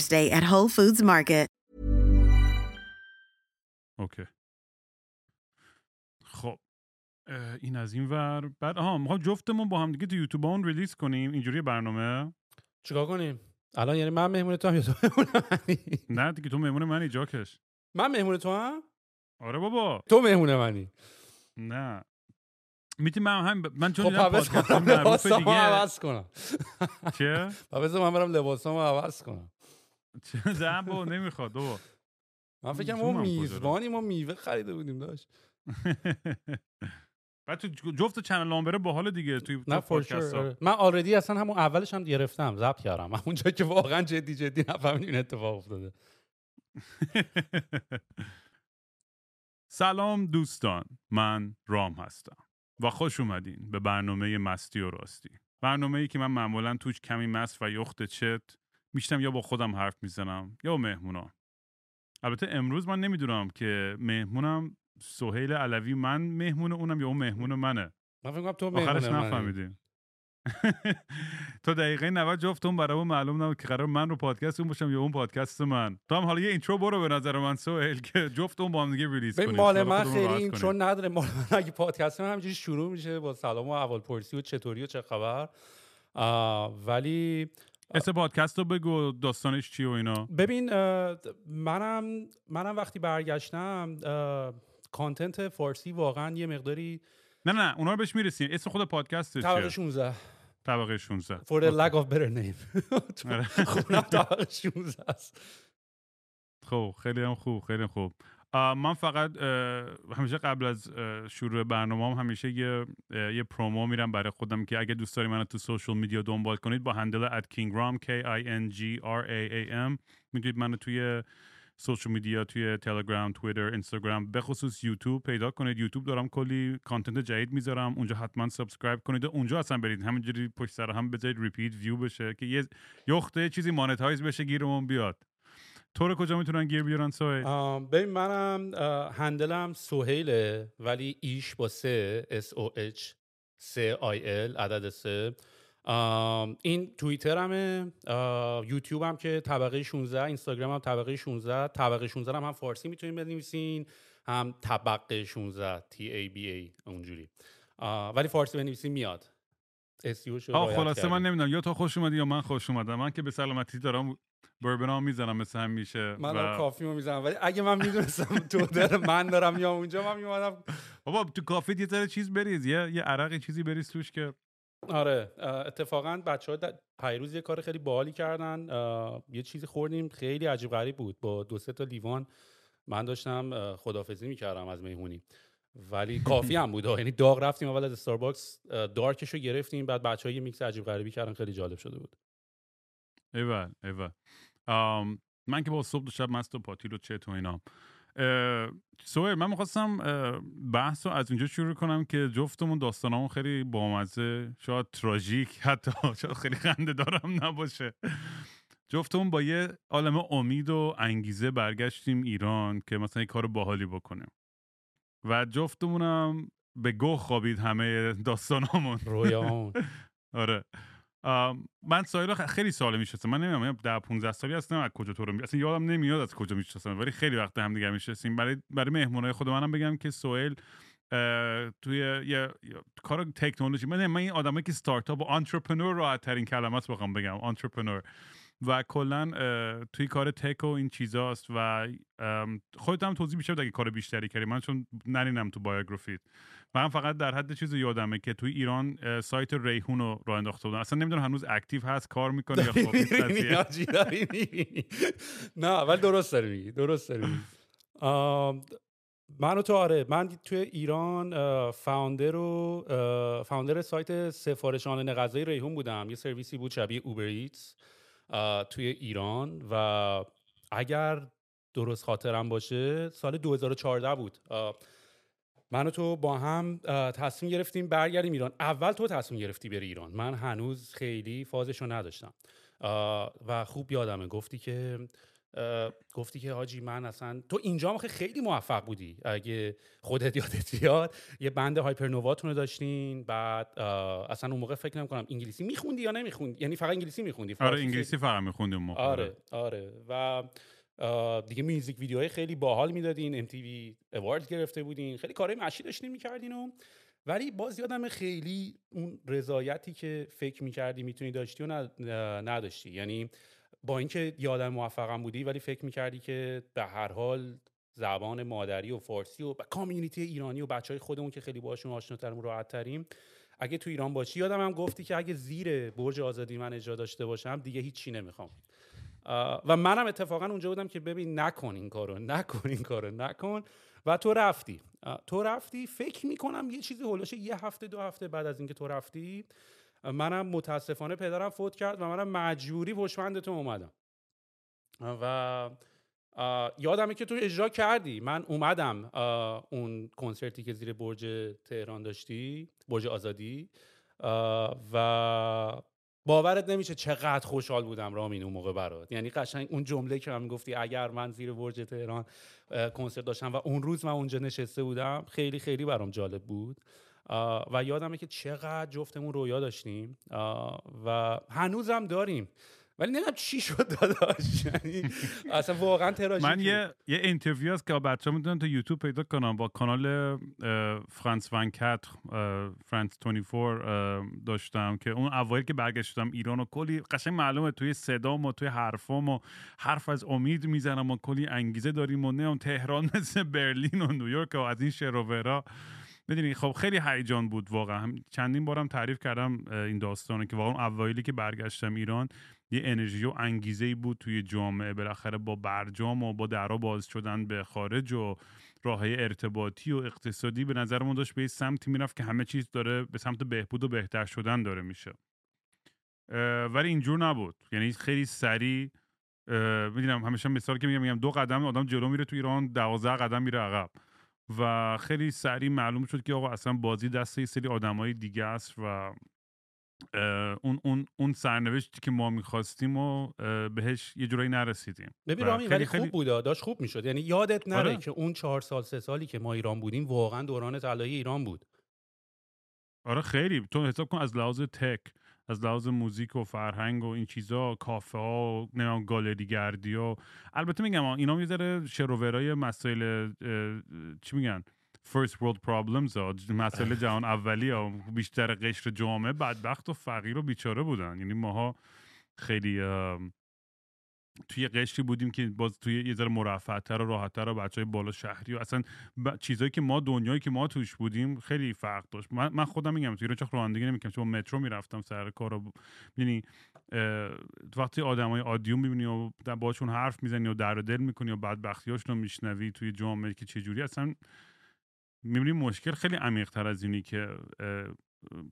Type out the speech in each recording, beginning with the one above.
Day at Whole Foods Market. OK. خب این از این ور. بعد آها می‌خوام جفتمون با هم دیگه تو یوتیوب اون release کنیم. اینجوری برنامه؟ چیکار کنیم؟ الان یعنی من مهمون تو هم یا تو نه دیگه تو مهمون منی جاکش من مهمون تو هم؟ آره بابا. تو مهمون منی. نه. می‌تونی من هم من چون خب دیدم پس پادکست معروف لباسامو دیگه. عوض کنم. چه؟ پس من برم لباسامو عوض کنم. چه نه بابا نمی‌خواد بابا. من فکرم ما میزبانی ما میوه خریده بودیم داشت. بعد تو جفت چنل لامبره باحال دیگه توی نه تو. من آلردی اصلا همون اولش هم گرفتم ضبط کردم. همون جایی که واقعا جدی جدی نفهمیدیم این اتفاق افتاده. سلام دوستان من رام هستم و خوش اومدین به برنامه مستی و راستی. برنامه ای که من معمولا توش کمی مست و یخده چت هستم یا با خودم حرف می‌زنم یا با مهمونا البته امروز من نمی‌دونم که مهمونم سهیل علوی من مهمون اونم یا اون مهمون منه. من فکر تو آخرش. نفهمیدیم. تا دقیقه 90 جفتمون برای معلوم نبود که قرار من رو پادکست اون باشم یا اون پادکست من. تو هم حالا یه اینترو برو به نظر من سهیل که جفتمون با هم دیگه release کنیم. مال من خیلی راحت این کنیم. چون نداره. مال من اگه پادکست من همینجوری شروع میشه با سلام و اول پرسی و چطوری و چه خبر. ولی اسم پادکست رو بگو داستانش چیه و اینا. ببین منم منم وقتی برگشتم کانتنت فارسی واقعا یه مقداری نه نه اونا رو بهش می‌رسیم اسم خود پادکست طبقه چیه 16 طبقه 16 for the lack of better name. آره. خونم طبقه 16 است. خب خیلی هم خوب خیلی خوب. من فقط همیشه قبل از شروع برنامه هم همیشه یه, یه promo میرم برای خودم که اگه دوست داری منو تو social media دنبال کنید با handle at kingram k i n g r a a m می‌تونید منو توی social media توی تلگرام تویتر اینستاگرام به خصوص یوتیوب پیدا کنید. یوتیوب دارم کلی content جدید می‌ذارم اونجا حتما subscribe کنید و اونجا اصلا برید. همینجوری پشت سر هم بذارید repeat view بشه که یه یخته چیزی مانتایز بشه گیرمون بیاد. تو رو کجا می‌تونن گیر بیارن سوهیل؟ ببین منم هندلم سهیله ولی ایش با سه S O H سه آی ال عدد سه. این توییترمه یوتیوب هم که طبقه 16 اینستاگرام هم طبقه 16 طبقه 16 هم, هم فارسی می‌تونید بنویسین هم طبقه 16 T A B A اونجوری. ولی فارسی بنویسین میاد. SEO شو آه خلاصه. من نمی‌دونم. یا تو خوش اومدی یا من خوش اومدم. من که به سلامتی دارم بربنا می‌زنم مثل همیشه من و- کافی رو می‌زنم. ولی اگه من می‌دونستم تو داره من دارم یا اونجا من میومدم. بابا تو کافی یه ذره چیز بریز. یه یه عرق چیزی بریز توش که آره اتفاقا بچه ها پیروز یه کار خیلی باحالی کردن. یه چیزی خوردیم. خیلی عجیب غریب بود. با دو سه تا لیوان من داشتم خدافزی می‌کردم از مهمونی ولی کافی هم بود. یعنی داغ رفتیم اول از استارباکس dark ش رو گرفتیم بعد بچه ها یه میکس عجیب غریبی کردن خیلی جالب شده بود. ایول ایول. من که با صبح و شب مست و پاتیل و چت و اینا. سهیل من می‌خواستم بحث رو از اینجا شروع کنم که جفتمون داستانمون خیلی بامزه شاید تراژیک حتی شاید خیلی خنده دارم نباشه. جفتمون با یه عالم امید و انگیزه برگشتیم ایران که مثلا یه کار باحالی بکنیم. و جفتمونم به گوه خوابید همه داستانامون. رویاهامون آره. من سهیل خیلی سال میشناسم من نمی‌دونم در 15 سالی هستم از کجا تو رو اصلا یادم نمیاد از کجا میشناسم ولی خیلی وقت هم دیگه میشناسیم برای برای مهمونای خود منم بگم که سهیل توی یه, کار تکنولوژی. من من این آدمایی که استارتاپ و entrepreneur راحت ترین کلمات بخوام بگم entrepreneur و کلا توی کار tech و این چیزاست و خودت هم توضیح بیشتر اگه کار بیشتری کردی. من چون نرینم تو biography ت من فقط در حد چیز یادمه که توی ایران سایت ریحون رو راه انداخته بودن. اصلا نمی‌دونم هنوز active هست کار می‌کنه یا خب نه ولی درست داری میگی درست داری من تو آره من توی ایران founder و founder سایت سفارشان غذای ریحون بودم. یه سرویسی بود شبیه Uber Eats. توی ایران و اگر درست خاطرم باشه سال 2014 بود. من و تو با هم تصمیم گرفتیم برگردیم ایران. اول تو تصمیم گرفتی بری ایران. من هنوز خیلی فازشو نداشتم. و خوب یادمه گفتی که گفتی که حاجی من اصلا تو اینجا خیلی موفق بودی. اگه خودت یادت بیاد یه بند هایپرنوواتون رو داشتین بعد اصلا اون موقع فکر نمی‌کنم انگلیسی میخوندی یا نمیخوندی؟ یعنی فقط انگلیسی میخوندی؟ آره انگلیسی فقط میخوندی اون موقع. آره آره. و دیگه میوزیک ویدیوهای خیلی باحال می‌دادین MTV اوارد گرفته بودین خیلی کارهای مشی داشتین می‌کردین و ولی باز یادم خیلی اون رضایتی که فکر می‌کردی می‌تونی داشتی و نداشتی. یعنی با اینکه یادم موفقم بودی ولی فکر می‌کردی که به هر حال زبان مادری و فارسی و کامیونیتی ایرانی و بچه های خودمون که خیلی باشون آشناتریم و راحت اگه تو ایران باشی یادم هم گفتی که اگه زیر برج آزادی من اجرا داشته باشم دیگه هیچی نمی‌خوام. و منم اتفاقا اونجا بودم که ببین نکن این کارو نکن این کارو نکن. و تو رفتی. تو رفتی فکر می‌کنم یه چیزی هولوشه یه هفته دو هفته بعد از اینکه تو رفتی منم متاسفانه پدرم فوت کرد و منم مجبوری پشمند تو اومدم. و یادمه که تو اجرا کردی. من اومدم اون کنسرتی که زیر برج تهران داشتی برج آزادی. و باورت نمیشه چقدر خوشحال بودم رامین اون موقع برات. یعنی قشنگ اون جمله که هم گفتی اگر من زیر برج تهران کنسرت داشتم و اون روز من اونجا نشسته بودم خیلی خیلی برام جالب بود. و یادمه که چقدر جفتمون رویا داشتیم. و هنوزم داریم. ولی نمی‌دونم چی شد داداش. یعنی اصلا واقعا تراژیک من یه یه interview هست که بچه ها می‌تونن تو یوتیوب پیدا کنم با کانال فرانس ونکت فرانس 24 داشتم که اون اوایل که برگشتم ایران و کلی قشنگ معلومه توی صدام و توی حرفام و حرف از امید می‌زنم و کلی انگیزه داریم و نه تهران مثل برلین و نیویورک و از این شروورا. می‌دونی خب خیلی هیجان بود واقعا. چندین بارم تعریف کردم این داستانه که واقعا اوایلی که برگشتم ایران یه انرژی و انگیزه ای بود توی جامعه. بالاخره با برجام و با درا باز شدن به خارج و راه ارتباطی و اقتصادی به نظرمون داشت به سمتی می‌رفت که همه چیز داره به سمت بهبود و بهتر شدن داره میشه. ولی اینجور نبود. یعنی خیلی سریع می‌دونم همیشه مثال که میگم میگم دو قدم آدم جلو میره تو ایران دوازده قدم میره عقب. و خیلی سریع معلوم شد که آقا اصلا بازی دست یه سری آدمای دیگه است و اون اون اون سرنوشتی که ما می‌خواستیم و بهش یه جورایی نرسیدیم. ببین رامی ولی خوب بود داشت خوب می‌شد. یعنی یادت نره آره. که اون چهار سال سه سالی که ما ایران بودیم واقعا دوران طلایی ایران بود. آره خیلی. تو حساب کن از لحاظ تک از لحاظ موزیک و فرهنگ و این چیزا کافه ها و گالری گردی و البته میگم اینا یه ذره شروورای مسائل چی میگن؟ First world problems ها مسئله جهان اولی ها. بیشتر قشر جامعه بدبخت و فقیر و بیچاره بودن. یعنی ماها خیلی توی قشری بودیم که باز توی یه ذره مرفعتر و راحتتر و بچه های بالا شهری و اصلا ب... چیزایی که ما دنیایی که ما توش بودیم خیلی فرق داشت. من, من خودم میگم توی چخ رانندگی نمی‌کنم چون مترو می‌رفتم سر کار و یعنی وقتی آدمای عادیون می‌بینی و باشون حرف می‌زنی و در دل می‌کنی و بدبختیاشون رو میشنوی توی جامعه که چجوری اصلا می‌بینی مشکل خیلی عمیق تر از اینی که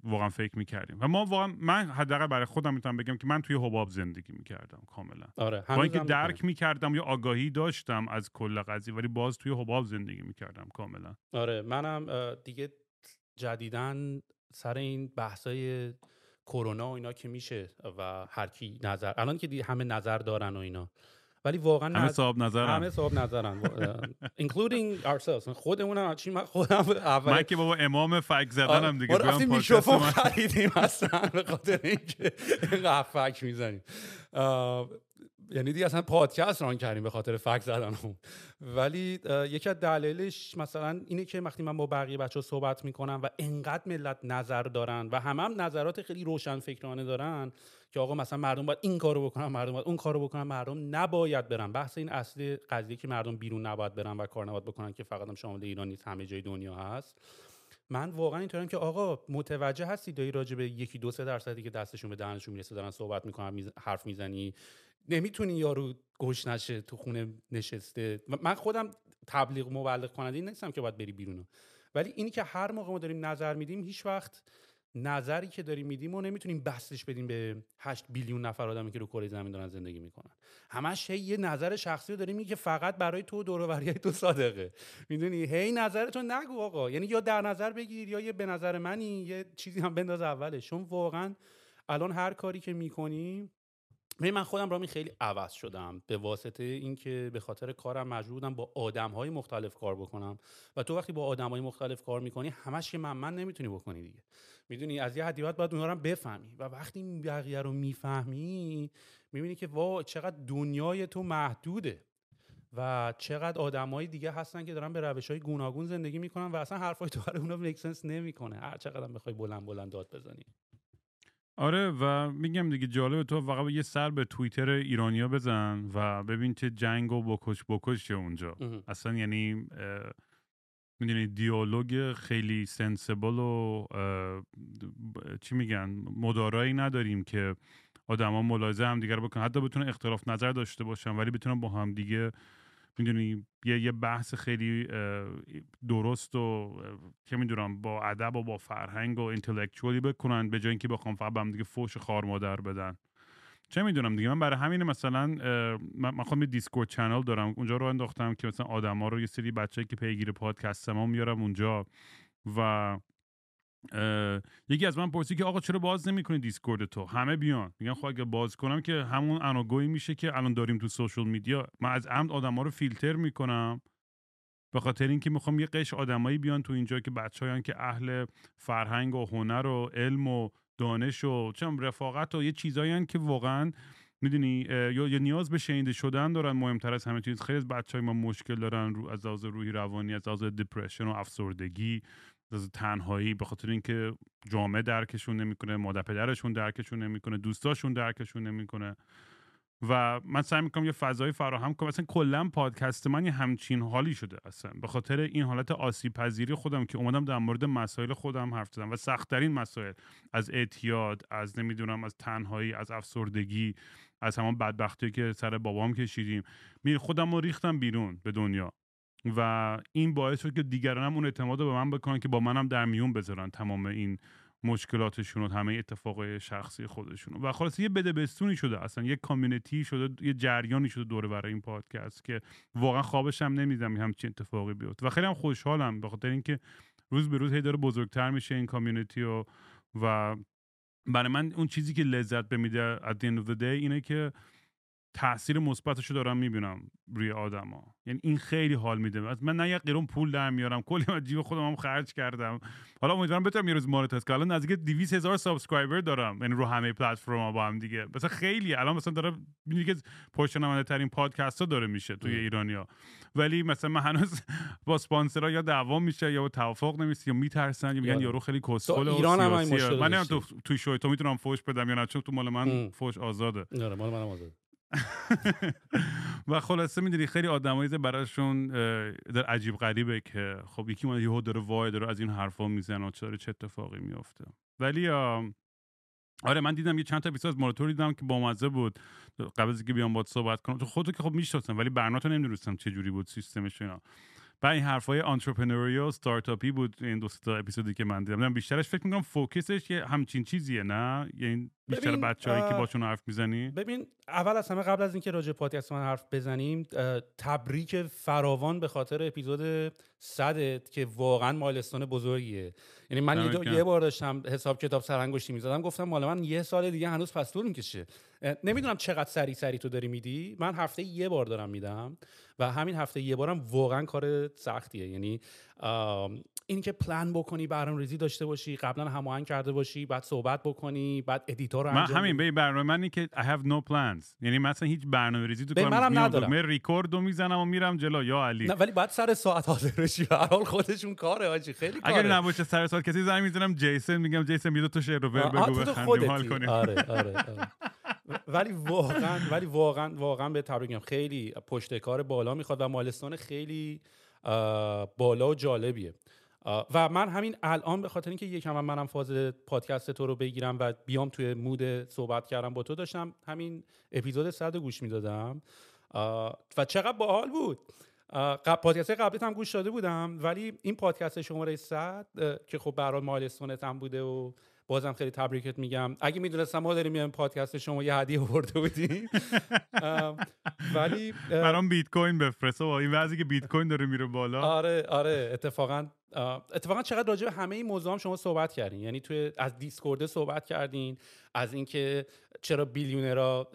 واقعا فکر می‌کردیم. و ما واقعا من حداقل برای خودم می‌تونم بگم که من توی حباب زندگی می‌کردم کاملا. آره با اینکه درک. می‌کردم یا آگاهی داشتم از کل قضیه ولی باز توی حباب زندگی می‌کردم کاملا. آره منم دیگه جدیدن سر این بحثای کرونا و اینا که میشه و هر کی نظر الان که همه نظر دارن و اینا. ولی واقعا همه صاحب نظرم همه صاحب نظرن. including ourselves. خودمون هم چی من خودم اول من که بابا امام فک زدنم دیگه. ما بیام رفتیم پادکست میکروفون خریدیم اصلا به خاطر اینکه اینقدر فک می‌زنیم. یعنی دیگه اصلا پادکست ران کردیم به خاطر فک زدن ولی یکی از دلایلش مثلا اینه که وقتی من با بقیه بچه صحبت می‌کنم و انقدر ملت نظر دارن و همه هم نظرات خیلی روشن فکرانه دارن که آقا مثلا مردم باید این کارو بکنن مردم باید اون کارو بکنن مردم نباید برن. بحث این اصلی قضیه که مردم بیرون نباید برن و کار نباید بکنن که فقط هم شامل ایران نیست همه جای دنیا هست. من واقعا اینطورم که آقا متوجه هستی داری راجع به یکی دو سه درصدی که دستشون به دهنشون می‌رسه دارن صحبت می‌کنن حرف می‌زنی. نمی‌تونی یارو گوش نشه تو خونه نشسته. من خودم تبلیغ مبلغ کننده نیستم که باید بری بیرون ولی اینی که هر موقع ما داریم نظر میدیم هیچ وقت نظری که داریم میدیم و نمی‌تونیم بستش بدیم به 8 بیلیون نفر آدمی که رو کره زمین دارن زندگی می‌کنن. همش هی یه نظر شخصی رو داریم میگه که فقط برای تو دور و تو صادقه. می‌دونی؟ هی نظرتو نگو آقا. یعنی یا در نظر بگیر یا یه به نظر منی یه چیزی هم بنداز اولش. چون واقعا الان هر کاری که می‌کنیم ببین من خودم رامی خیلی عوض شدم به واسطه اینکه به خاطر کارم مجبور بودم با آدم های مختلف کار بکنم. و تو وقتی با آدم های مختلف کار می‌کنی همش که من من نمی‌تونی بکنی دیگه. می‌دونی از یه حدی باید هم بفهمی. و وقتی بقیه رو می‌فهمی می‌بینی که وا چقدر دنیای تو محدوده. و چقدر آدمای دیگه هستن که دارن به روش های گوناگون زندگی می‌کنن و اصلا حرفای تو برای اونا میکسنس نمی‌کنه. هر چقدر بخوای بلند بلند داد بزنی. آره و میگم دیگه جالبه تو فقط یه سر به توییتر ایرانیا بزن و ببین چه جنگ و بکش بکش چه اونجا مهم. اصلا یعنی می‌دونی دیالوگ خیلی سنسبل و اه، چی میگن مدارایی نداریم که آدما ملاحظه هم دیگر بکنن حتی بتونن اختلاف نظر داشته باشن ولی بتونن با هم دیگه می‌دونی یه یه بحث خیلی درست و چه می‌دونم با ادب و با فرهنگ و intellectual ی بکنن به جای اینکه بخوام فقط به هم دیگه فوش خار مادر بدن. چه می‌دونم دیگه من برای همین مثلا من خودم یه Discord channel دارم اونجا رو انداختم که مثلا آدما رو یه سری بچه که پیگیر پادکست ما میارم اونجا و یکی از من پرسید که آقا چرا باز نمی‌کنی دیسکورد تو؟ همه بیان. میگن خب اگه باز کنم که همون اناگوی میشه که الان داریم تو سوشال میدیا. من از عمد آدما رو فیلتر می‌کنم. به خاطر اینکه می‌خوام یه قش آدمایی بیان تو اینجا که بچه‌هایی که اهل فرهنگ و هنر و علم و دانش و چم رفاقت و یه چیزایی که واقعا می‌دونی یا یه نیاز به شنیده شدن دارن مهمتر از همه چیز. خیلی از بچه ما مشکل دارن رو از لحاظ روحی روانی از لحاظ دپرشن و افسردگی. تنهایی به خاطر اینکه جامعه درکشون نمی‌کنه مادر پدرشون درکشون نمی‌کنه دوستاشون درکشون نمی‌کنه. و من سعی می‌کنم یه فضایی فراهم کنم. اصلا کلا پادکست من یه همچین حالی شده اصلا. به خاطر این حالت آسیب پذیری خودم که اومدم در مورد مسائل خودم حرف زدم و سختترین مسائل. از اعتیاد از نمی‌دونم از تنهایی از افسردگی از همان بدبختی که سر بابام کشیدیم. می خودم رو ریختم بیرون به دنیا. و این باعث شد که دیگران هم اون اعتماد رو به من بکنن که با منم در میون بذارن تمام این مشکلاتشون و همه اتفاقای شخصی خودشون. و خلاص یه بده بستونی شده اصلا یه کامیونیتی شده یه جریانی شده دوره برای این پادکست که واقعا خوابش هم نمیدم همچین اتفاقی بیفته. و خیلی هم خوشحالم به خاطر اینکه روز به روز هی داره بزرگتر میشه این کامیونیتی و و برای من اون چیزی که لذت به میده at the end of the اینه که تاثیر مثبتش رو دارم می‌بینم روی آدما. یعنی این خیلی حال میده. من نه یه قرون پول در میارم. کلی از جیب خودم هم خرج کردم. حالا امیدوارم بتونم یه روز monetize کنم. الان نزدیک 200 هزار subscriber دارم. یعنی رو همه پلتفرم با هم دیگه. مثلا خیلی الان مثلا داره میگه که پرشنونده ترین پادکست ها داره میشه توی ایرانیا. ولی مثلا من هنوز با اسپانسرها یا دعوا میشه یا توافق نمیشه یا میترسن یا میگن. یارو خیلی کسخل و ایران هم من. تو توی شوی تو می‌تونم فوش بدم یا نه چون تو مال من. فوش آزاده. آره مال منم آزاد و خلاصه می‌دونی خیلی آدمایی براشون در عجیب غریبه که خب یکی اومده یهو داره وای داره از این حرفا می‌زنه و چرا چه اتفاقی میفته ولی آره من دیدم یه چند تا اپیزود از ماراتور دیدم که بامزه بود. قبل از اینکه بیام باهات صحبت کنم. تو خودت که خب می‌شناسم ولی برنامه نمی‌دونستم چه جوری بود سیستمش اینا. و این حرفای آنترپرنوری و استارتاپی بود این دو تا اپیزودی که من دیدم. بیشترش فکر می‌کنم فوکسش یه همچین چیزیه نه؟ یعنی بیشتر بچه‌هایی که باشون حرف می‌زنی؟ ببین اول از همه قبل از اینکه راجع پادکست من حرف بزنیم تبریک فراوان به خاطر اپیزود صدت که واقعا milestone بزرگیه. یعنی من یه. یه بار داشتم حساب کتاب سرانگشتی می‌زدم گفتم مال من یه سال دیگه هنوز پس طول می‌کشه نمی‌دونم چقدر سری سری تو داری میدی. من هفته یه بار دارم میدم و همین هفته یه بارم واقعا کار سختیه. یعنی آم، این که پلان بکنی برنامه ریزی داشته باشی قبلا هماهنگ کرده باشی بعد صحبت بکنی بعد edit رو من انجام همین. به برنامه من که I have no plans یعنی مثلا هیچ برنامه ریزی تو به کار منم نیست. میام ندارم. دکمه ریکورد رو می‌زنم و میرم جلو یا علی نه ولی بعد سر ساعت حاضر بشی به هر حال خودشون کاره آجی خیلی کاره اگر نباشه سر سال کسی زنگ می‌زنم جیسن میگم جیسن بیا دو تا شعر رو آه، بگو تو تو بخندیم حال. کنیم آره آره, آره. ولی واقعا ولی واقعا واقعا به تبریک میگم خیلی پشت کار بالا می‌خواد و مالستان خیلی بالا و جالبیه و من همین الان به خاطر اینکه یکم هم منم فاز پادکست تو رو بگیرم و بیام توی مود صحبت کردم با تو داشتم همین اپیزود صد گوش می‌دادم. و چقدر باحال بود. پادکست قبلی هم گوش داده بودم ولی این پادکست شماره 100 اه، که خب برای مایلستونت هم بوده و بازم خیلی تبریکت میگم. اگه می‌دونستم ما داریم میایم پادکست شما یه هدیه آورده بودیم ولی برام بیت کوین بفرست و این وضعی که بیت کوین داره میره بالا. آره آره اتفاقا اتفاقا چقدر راجع به همه این موضوع هم شما صحبت کردین. یعنی توی از دیسکورد صحبت کردین از اینکه چرا بیلیونرها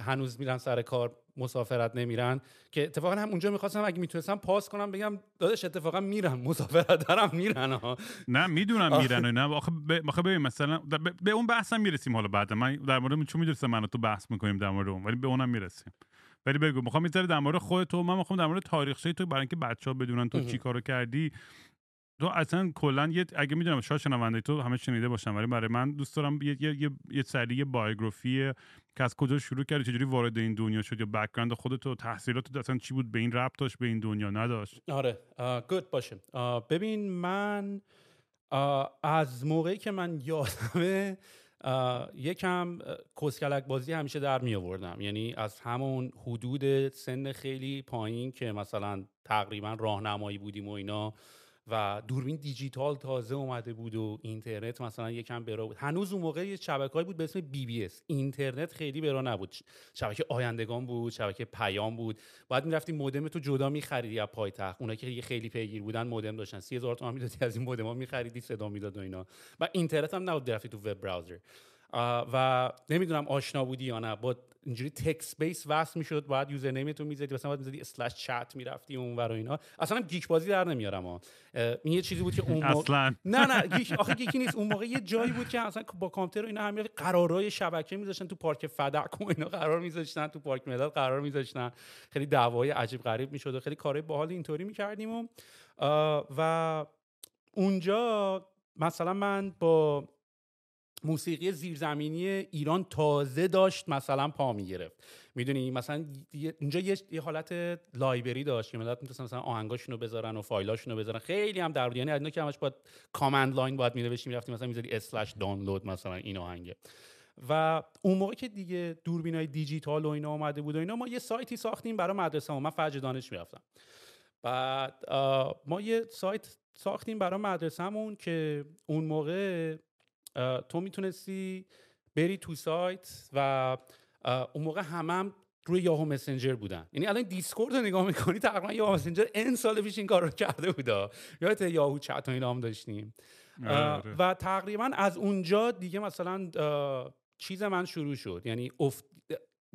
هنوز میرن سر کار. مسافرت نمیرن که اتفاقا هم اونجا می‌خواستم اگه می‌تونستم پاس کنم بگم داداش اتفاقا میرن مسافرت دارم میرن ها نه می‌دونم میرن و نه آخه ب- ببین مثلا به- اون بحثم می‌رسیم حالا بعد. من در مورد چون می‌دونستم من و تو بحث می‌کنیم در مورد اون ولی به اونم می‌رسیم. ولی بگو می‌خوام یه در مورد خودت و من می‌خوام در مورد تاریخچه تو برای اینکه بچه‌ها بدونن تو چی کارو کردی. تو اصلا کلا یه اگه می‌دونم شاید شنونده تو همه شنیده باشن ولی برای من دوست دارم یه یه یه, یه سری بایوگرافی که از کجا شروع کردی چجوری وارد این دنیا شد یا بک‌گراند خودت و تحصیلات اصلا چی بود؟ به این ربط داشت به این دنیا نداشت؟ آره. گود باشه. ببین من از موقعی که من یادمه یکم کسکلک بازی همیشه در می آوردم یعنی از همون حدود سن خیلی پایین که مثلا تقریبا راهنمایی بودیم و اینا و دوربین دیجیتال تازه اومده بود و اینترنت مثلا یکم برا بود. هنوز اون موقع یه شبکه‌ای بود به اسم BBS اینترنت خیلی برا نبود. شبکه آیندگان بود شبکه پیام بود. بعد می‌رفتی مودم تو جدا میخریدی از پایتخت. اونایی که خیلی پیگیر بودن مودم داشتن. 30000 تومان می‌دادی از این مودم ها میخریدی صدا می‌داد و اینا. و اینترنت هم نبود رفتی تو web browser. و نمی‌دونم آشنا بودی یا نه. با اینجوری text base وصل می‌شد بعد username تو می‌زدی مثلا بعد می‌زدی slash chat می‌رفتی اون ور و اینا. اصلا هم geek بازی در نمیارم ها این یه چیزی بود که اون موقع- اصلا. نه نه گیک آخه گیکی نیست. اون موقع یه جایی بود که اصلا با کامپیوتر و اینا همین قرارای شبکه میذاشتن تو پارک فدک و اینا قرار میذاشتن تو پارک ملت قرار میذاشتن. خیلی دعوای عجیب غریب می‌شد و خیلی کارهای باحال اینطوری می‌کردیم و و اونجا مثلا من با موسیقی زیرزمینی ایران تازه داشت مثلا پا می‌گرفت. می‌دونی مثلا اونجا یه, حالت library داشت که ملت می‌تونستن مثلا آهنگاشونو بذارن و فایلاشونو بذارن. خیلی هم در یعنی که همش باید command line باید می‌نوشتی می‌رفتی مثلا می‌زدی slash دانلود مثلا این آهنگه و اون موقع که دیگه دوربینای دیجیتال و اینا اومده بود و اینا ما یه سایتی ساختیم برای مدرسه من فرج دانش می‌رفتم. بعد ما یه سایت ساختیم برای مدرسهمون که اون موقع تو می‌تونستی بری تو سایت و اون موقع همه هم روی یاهو مسنجر بودن. یعنی الان دیسکورد رو نگاه می‌کنی تقریبا یاهو مسنجر ان سال پیش این کار رو کرده بودا. یادت یاهو چت و اینا هم داشتیم. آره،. و تقریبا از اونجا دیگه مثلا چیز من شروع شد. یعنی افت...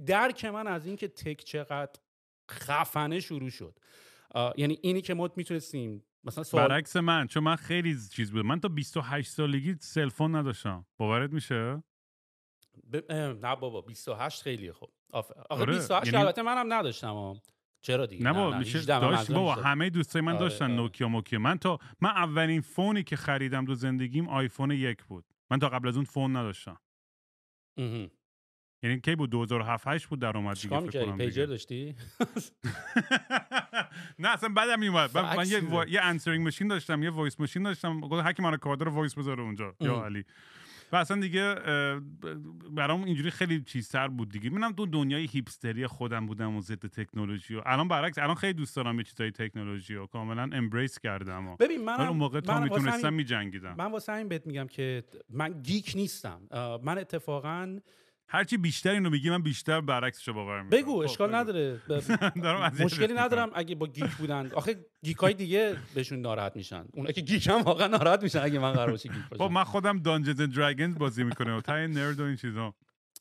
درک من از اینکه tech چقدر خفنه شروع شد. یعنی اینی که ما می‌تونستیم مثلا سوال برعکس من چون من خیلی چیز بود. من تا 28 سالگی cell phone نداشتم. باورت میشه؟ ب... نه بابا 28 خیلی خوب آف... آخه آره، 28 یعنی- البته منم نداشتم. چرا دیگه؟ نه بابا میشه 18 من داشت. بابا 18. همه دوستای من آره، داشتن آره. نوکیا موکیا. من تا من اولین phone ی که خریدم تو زندگیم آیفون یک بود. من تا قبل از اون phone نداشتم. یعنی کی بود 2007 8 بود در اومد دیگه فکر کنم پیجر. داشتی؟ نه اصلا بعدم میومد من, یه. یه answering machine داشتم یه voice machine داشتم. گفت هر کی من کار داره voice بذاره اونجا. یا. علی. و اصلا دیگه برام اینجوری خیلی چیزتر بود دیگه. منم تو دنیای hipster ی خودم بودم و ضد تکنولوژی و الان برعکس الان خیلی دوست دارم یه چیزای تکنولوژی و کاملا embrace کردم و ببین من اون موقع تا می‌تونستم میجنگیدم. من واسه همین بهت میگم که من geek نیستم. من اتفاقا هرچی بیشتر اینو میگی من بیشتر برعکسشو باور می‌کنم. بگو خب، اشکال نداره. مشکلی ندارم اگه با geek بودن. آخه geek های دیگه بهشون ناراحت میشن. اونا که geek هم واقعا ناراحت میشن اگه من قرار باشه geek باشم. خب من خودم Dungeons and Dragons بازی می‌کنم. و تای nerd و این چیزا.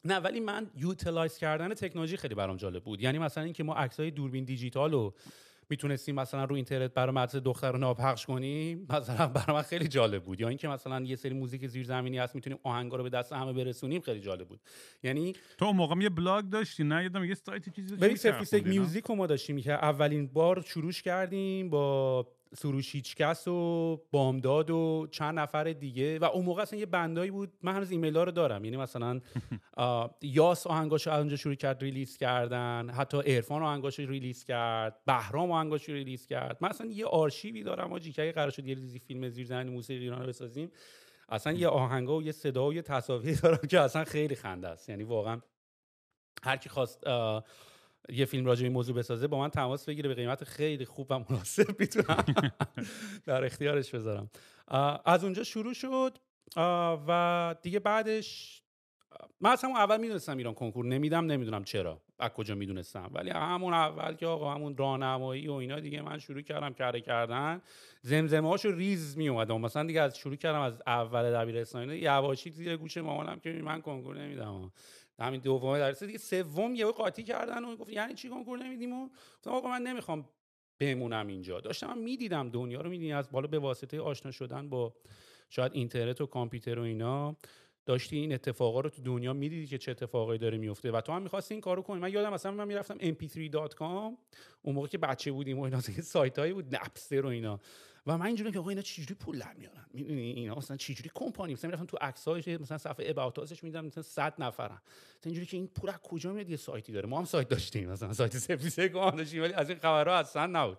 نه ولی من utilize کردن تکنولوژی خیلی برام جالب بود. یعنی مثلا اینکه ما عکسای دوربین دیجیتال و می‌تونستیم مثلا رو اینترنت برای مدرسه دخترونه پخش کنیم؟ مثلا برای من خیلی جالب بود. یا اینکه مثلا یه سری موزیک زیرزمینی هست می‌تونیم آهنگا رو به دست همه برسونیم خیلی جالب بود. یعنی تو اون موقع یه بلاگ داشتی نه؟ یادم یه سایت چیزی ببین سفیستک Music ما داشتیم. که اولین بار شروعش کردیم با سروش هیچکس و بامداد و چند نفر دیگه. و اون موقع اصلا یه band ایی بود. من هنوز ایمیل ها رو دارم. یعنی مثلا یاس آهنگاشو اونجا شروع کرد release کردن. حتی عرفان آهنگاشو release کرد. بهرام آهنگاشو release کرد. من اصلا یه آرشیوی دارم آجی که قرار شد یه روزی فیلم زیرزمینی موسیقی ایران رو بسازیم اصلا یه آهنگا و یه صدا و یه تصاویر دارم که اصلا خیلی خنده است. یعنی واقعا هر کی خواست یه فیلم راجع به این موضوع بسازه با من تماس بگیره به قیمت خیلی خوب و مناسب می‌تونم در اختیارش بذارم. از اونجا شروع شد و دیگه بعدش من اصلا اول می‌دونستم ایران کنکور نمیدم نمی‌دونم چرا از کجا می‌دونستم. ولی همون اول که آقا همون راهنمایی و اینا دیگه من شروع کردم کاره کردن زمزمه هاشو ریز می اومدم مثلا دیگه از شروع کردم از اول دبیرستان یواشی زیر گوش مامانم که من کنکور نمیدم. همین دوم درس دیگه سوم یهو قاطی کردن و گفت یعنی چی کنکور نمیدیم و گفتم آقا من نمی‌خوام بمونم اینجا. داشتم می‌دیدم دنیا رو می‌دیدم از بالا به واسطه آشنا شدن با شاید اینترنت و کامپیوتر و اینا. داشتی این اتفاقا رو تو دنیا می‌دیدی که چه اتفاقایی داره میفته و تو هم می‌خواستی این کارو کنی. من یادم مثلا من می‌رفتم mp3.com اون موقع که بچه بودیم و اینا سایت بود نپستر و اینا. و من اینجوری که آقا اینا چجوری پول در میارن؟ می‌دونی اینا مثلا چجوری کمپانی؟ مثلا می‌رفتم تو عکسایش مثلا صفحه اباوتاسش میدم مثلا 100 نفرن. مثلا اینجوری که این پول از کجا میاد؟ یه سایتی داره. ما هم سایت داشتیم مثلا سایت سفیسه که داشتیم ولی از این خبرها اصلا نبود.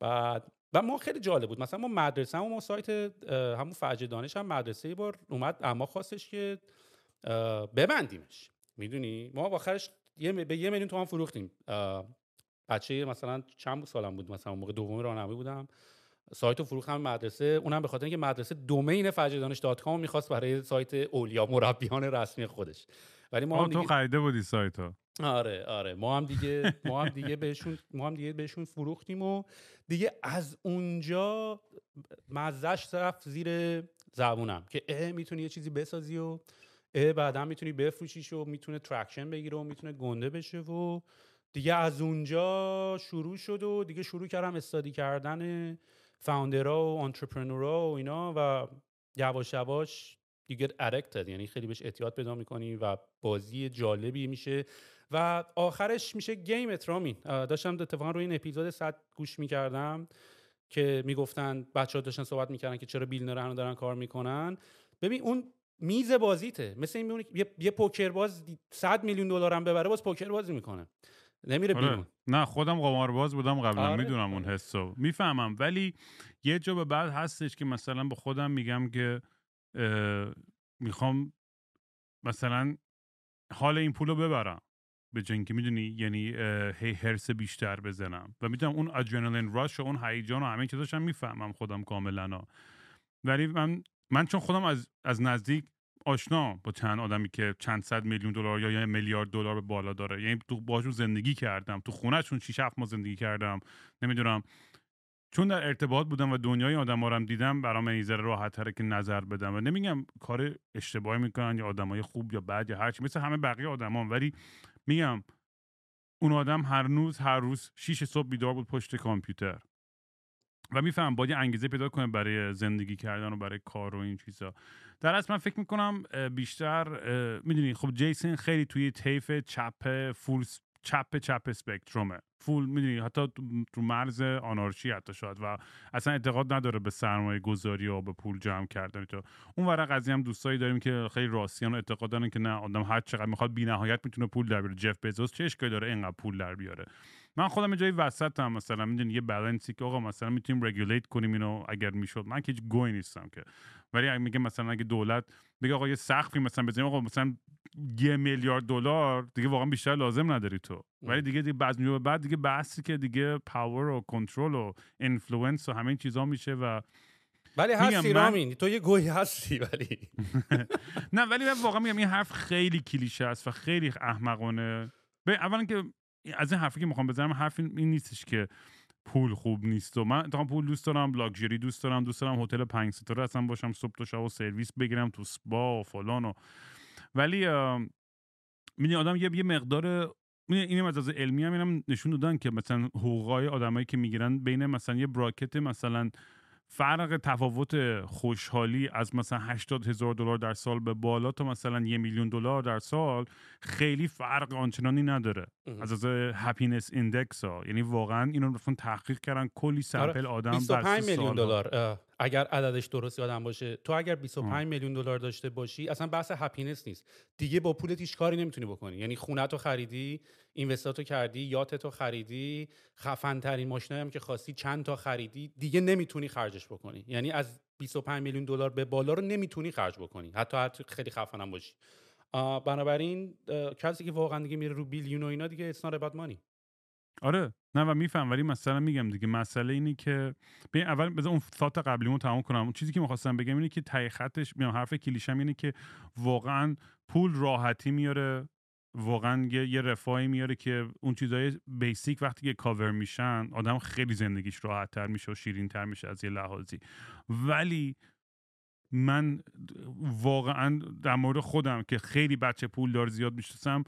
بعد و ما خیلی جالب بود. مثلا ما مدرسه ما سایت همون فجر دانش هم مدرسه ای بار اومد اما خواستش که ببندیمش. می‌دونی؟ ما آخرش یه به یه میلیون تومان فروختیم. بچه مثلا چند سالم بود؟ مثلا موقع دوم راهنمایی بودم. سایت و فروختم مدرسه اونم به خاطر اینکه مدرسه دومین فجردانش دات کام می‌خواست برای سایت اولیا مربیان رسمی خودش. ولی ما هم دیگه... تو خریده بودی سایت ها آره آره. ما هم دیگه ما هم دیگه بهشون ما هم دیگه بهشون فروختیم و دیگه از اونجا مزش رفت زیر زبونم که اه می‌تونی یه چیزی بسازی و اه بعدا می‌تونی بفروشیش و می‌تونه traction بگیره و می‌تونه گنده بشه و دیگه از اونجا شروع شد و دیگه شروع کردم study کردن founder ها و entrepreneur ها و اینا و یواش یواش دیگه ارکتد یعنی خیلی بهش احتیاط پیدا می‌کنی و بازی جالبی میشه و آخرش میشه گیم اترامین داشتم اتفاقا روی این اپیزود صد گوش می‌کردم که می‌گفتن بچه ها داشتن صحبت می‌کردن که چرا بیلنر هنو دارن کار می‌کنن. ببین اون میز بازیته. مثل این یه, پوکر باز 100 میلیون دلار هم ببره باز پوکر بازی می‌کنه. نمیره آره. بیرون. نه خودم قمارباز بودم قبلا آره. می‌دونم اون حسو. می‌فهمم. ولی یه جا به بعد هستش که مثلا به خودم میگم که می‌خوام مثلا حال این پولو ببرم. به جنگی می‌دونی یعنی هی هرس بیشتر بزنم. و می‌دونم اون ادرنالین راش و اون هیجان و همه چیزاشم می‌فهمم خودم کاملا. ولی من من چون خودم از از نزدیک آشنا با چند آدمی که چند صد میلیون دلار یا یه میلیارد دلار به بالا داره. یعنی تو باشون زندگی کردم. تو خونهشون 6 7 ماه زندگی کردم. نمی‌دونم. چون در ارتباط بودم و دنیای آدم رو دیدم برام این ذره راحت که نظر بدم. و نمیگم کار اشتباهی می‌کنن یا آدمای خوب یا بد یا هرچی مثل همه بقیه آدمان ولی میگم اون آدم هر روز هر روز 6 صبح بیدار بود پشت کامپیوتر. و میفهم باید انگیزه پیدا کنه برای زندگی کردن و برای کار و این چیزا. در اصل من فکر می‌کنم بیشتر می‌دونی خب جیسن خیلی توی طیف چپ فول چپ چپ اسپکترومه فول می‌دونی حتی تو مرز آنارشی حتی شاید و اصلا اعتقاد نداره به سرمایه گذاری و به پول جمع کردن تو. اون ورق قضیه هم دوستایی داریم که خیلی راستیان اعتقاد دارن که نه آدم هر چقدر می‌خواد بی نهایت می‌تونه پول در بیاره. جف بزوس چه اشکالی داره اینقدر پول در بیاره؟ من خودم یه جایی وسطم مثلا می‌دونی یه بالانسی که آقا مثلا می‌تونیم رگولیت کنیم اینو اگر می‌شد. من که هیچ گوی نیستم که. ولی اگه میگه مثلا اگه دولت بگه آقا یه سقفی مثلا بزنیم آقا مثلا یه میلیارد دلار دیگه واقعا بیشتر لازم نداری تو. ولی دیگه دیگه بعد به بعد دیگه بحثی که دیگه power و کنترل و influence و همه چیزا میشه و ولی هستی من- رامین تو یه guy هستی ولی. نه ولی من واقعا میگم این حرف خیلی کلیشه است و خیلی احمقانه. به اولا که از این حرفی که می‌خوام بزنم حرف این نیستش که پول خوب نیست و من اتفاقا پول دوست دارم لاکچری دوست دارم دوست دارم هتل پنج ستاره اصلا باشم صبح تا شب و سرویس بگیرم تو spa و فلان و ولی می‌دونی آدم یه یه مقدار اینم از از علمی هم اینم نشون دادن که مثلا حقوقای آدمایی که می‌گیرن بین مثلا یه bracket مثلا فرق تفاوت خوشحالی از مثلا 80 هزار دلار در سال به بالا تا مثلا یه میلیون دلار در سال خیلی فرق آنچنانی نداره اه. از از happiness index ها یعنی واقعا اینو رفتن تحقیق کردن کلی sample آدم 25 بر آره. میلیون. دلار اگر عددش درست یادم باشه تو اگر 25 میلیون دلار داشته باشی اصلا بحث happiness نیست. دیگه با پولت هیچ کاری نمی‌تونی بکنی. یعنی خونه تو خریدی اینوستاتو کردی یاتتو خریدی خفن ترین ماشینایی هم که خواستی چند تا خریدی دیگه نمی‌تونی خرجش بکنی. یعنی از 25 میلیون دلار به بالا رو نمی‌تونی خرج بکنی. حتی حتی خیلی خفن هم باشی. بنابراین کسی که واقعا دیگه میره رو بیلیون و اینا دیگه it's not about money. آره نه و میفهم ولی مثلا میگم دیگه مسئله اینی که ببین اول بذار اون ثات قبلیمو تمام کنم. اون چیزی که می‌خواستم بگم اینه که ته خطش میام حرف کلیشم اینه که واقعا پول راحتی میاره واقعا یه, یه رفاهی میاره که اون چیزای بیسیک وقتی که کاور میشن آدم خیلی زندگیش راحت تر میشه و شیرین تر میشه از یه لحاظی. ولی من واقعا در مورد خودم که خیلی بچه پول دار زیاد می‌شناسم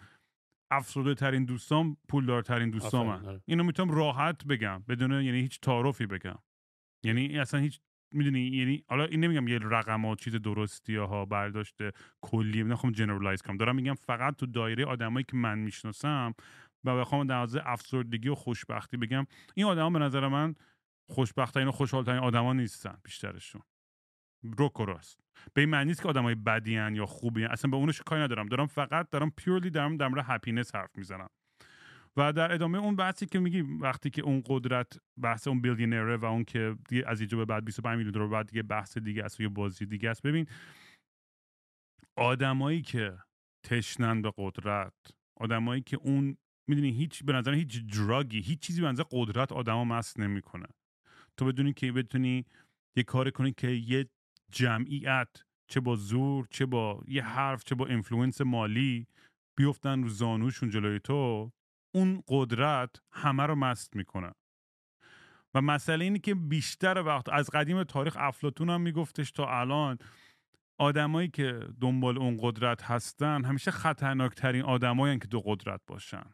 افسرده ترین دوستام پول دارترین دوستام آره. اینو می‌تونم راحت بگم بدون یعنی هیچ تعارفی بگم. یعنی اصلا هیچ می‌دونی یعنی حالا این نمیگم یه رقم ها چیز درستی ها برداشته کلی نخوام generalize کنم. دارم میگم فقط تو دایره آدمایی که من می‌شناسم و بخوام در حوزه افسردگی و خوشبختی بگم این آدما به نظر من خوشبختترین و خوشحالترین آدما نیستن بیشترشون. رک و راست به این معنی نیست که آدمای بدی هن یا خوبی هن. اصلا به اونش کاری ندارم. دارم فقط دارم purely دارم در مورد happiness حرف می‌زنم. و در ادامه اون بحثی که میگی وقتی که اون قدرت بحث اون billionaire ه و اون که دیگه از اینجا به بعد 25 میلیون دلار بعد دیگه بحث دیگه است یه بازی دیگه است. ببین آدمایی که تشنن به قدرت آدمایی که اون می‌دونی هیچ به نظر هیچ drug ی هیچ چیزی به قدرت آدما مست نمی‌کنه. تو بدونی که بتونی یه کار کنی که یه جمعیت چه با زور چه با یه حرف چه با influence مالی بیفتن رو زانوشون جلوی تو اون قدرت همه رو مست می‌کنه. و مسئله اینه که بیشتر وقت از قدیم تاریخ افلاطون هم میگفتش تا الان آدمایی که دنبال اون قدرت هستن همیشه خطرناکترین آدمایی که دو قدرت باشن.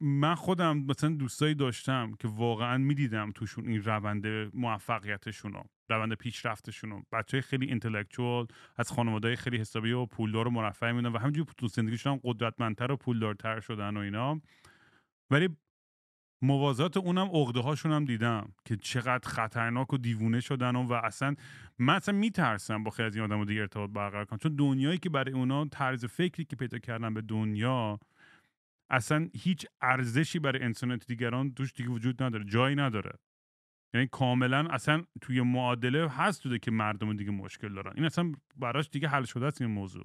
من خودم مثلا دوستایی داشتم که واقعا می‌دیدم توشون این روند موفقیتشون رو روند پیشرفتشون رو بچه خیلی اینتלקچوال از خانواده خیلی حسابی و پولدار و مرفه میدن و همینجوری تو زندگیشون هم قدرتمندتر و پولدارتر شدن و اینا. ولی موازات اونم عقده هاشون هم دیدم که چقدر خطرناک و دیوونه شدن و, و اصلا من اصلا میترسم با خیلی از این آدم دیگه ارتباط برقرار کنم. چون دنیایی که برای اونا طرز فکری که پیدا کردن به دنیا اصلا هیچ ارزشی برای انسانیت دیگران توش دیگه وجود نداره جایی نداره. یعنی کاملا اصلا توی معادله هست توده که مردم دیگه مشکل دارن. این اصلا براش دیگه حل شده است این موضوع.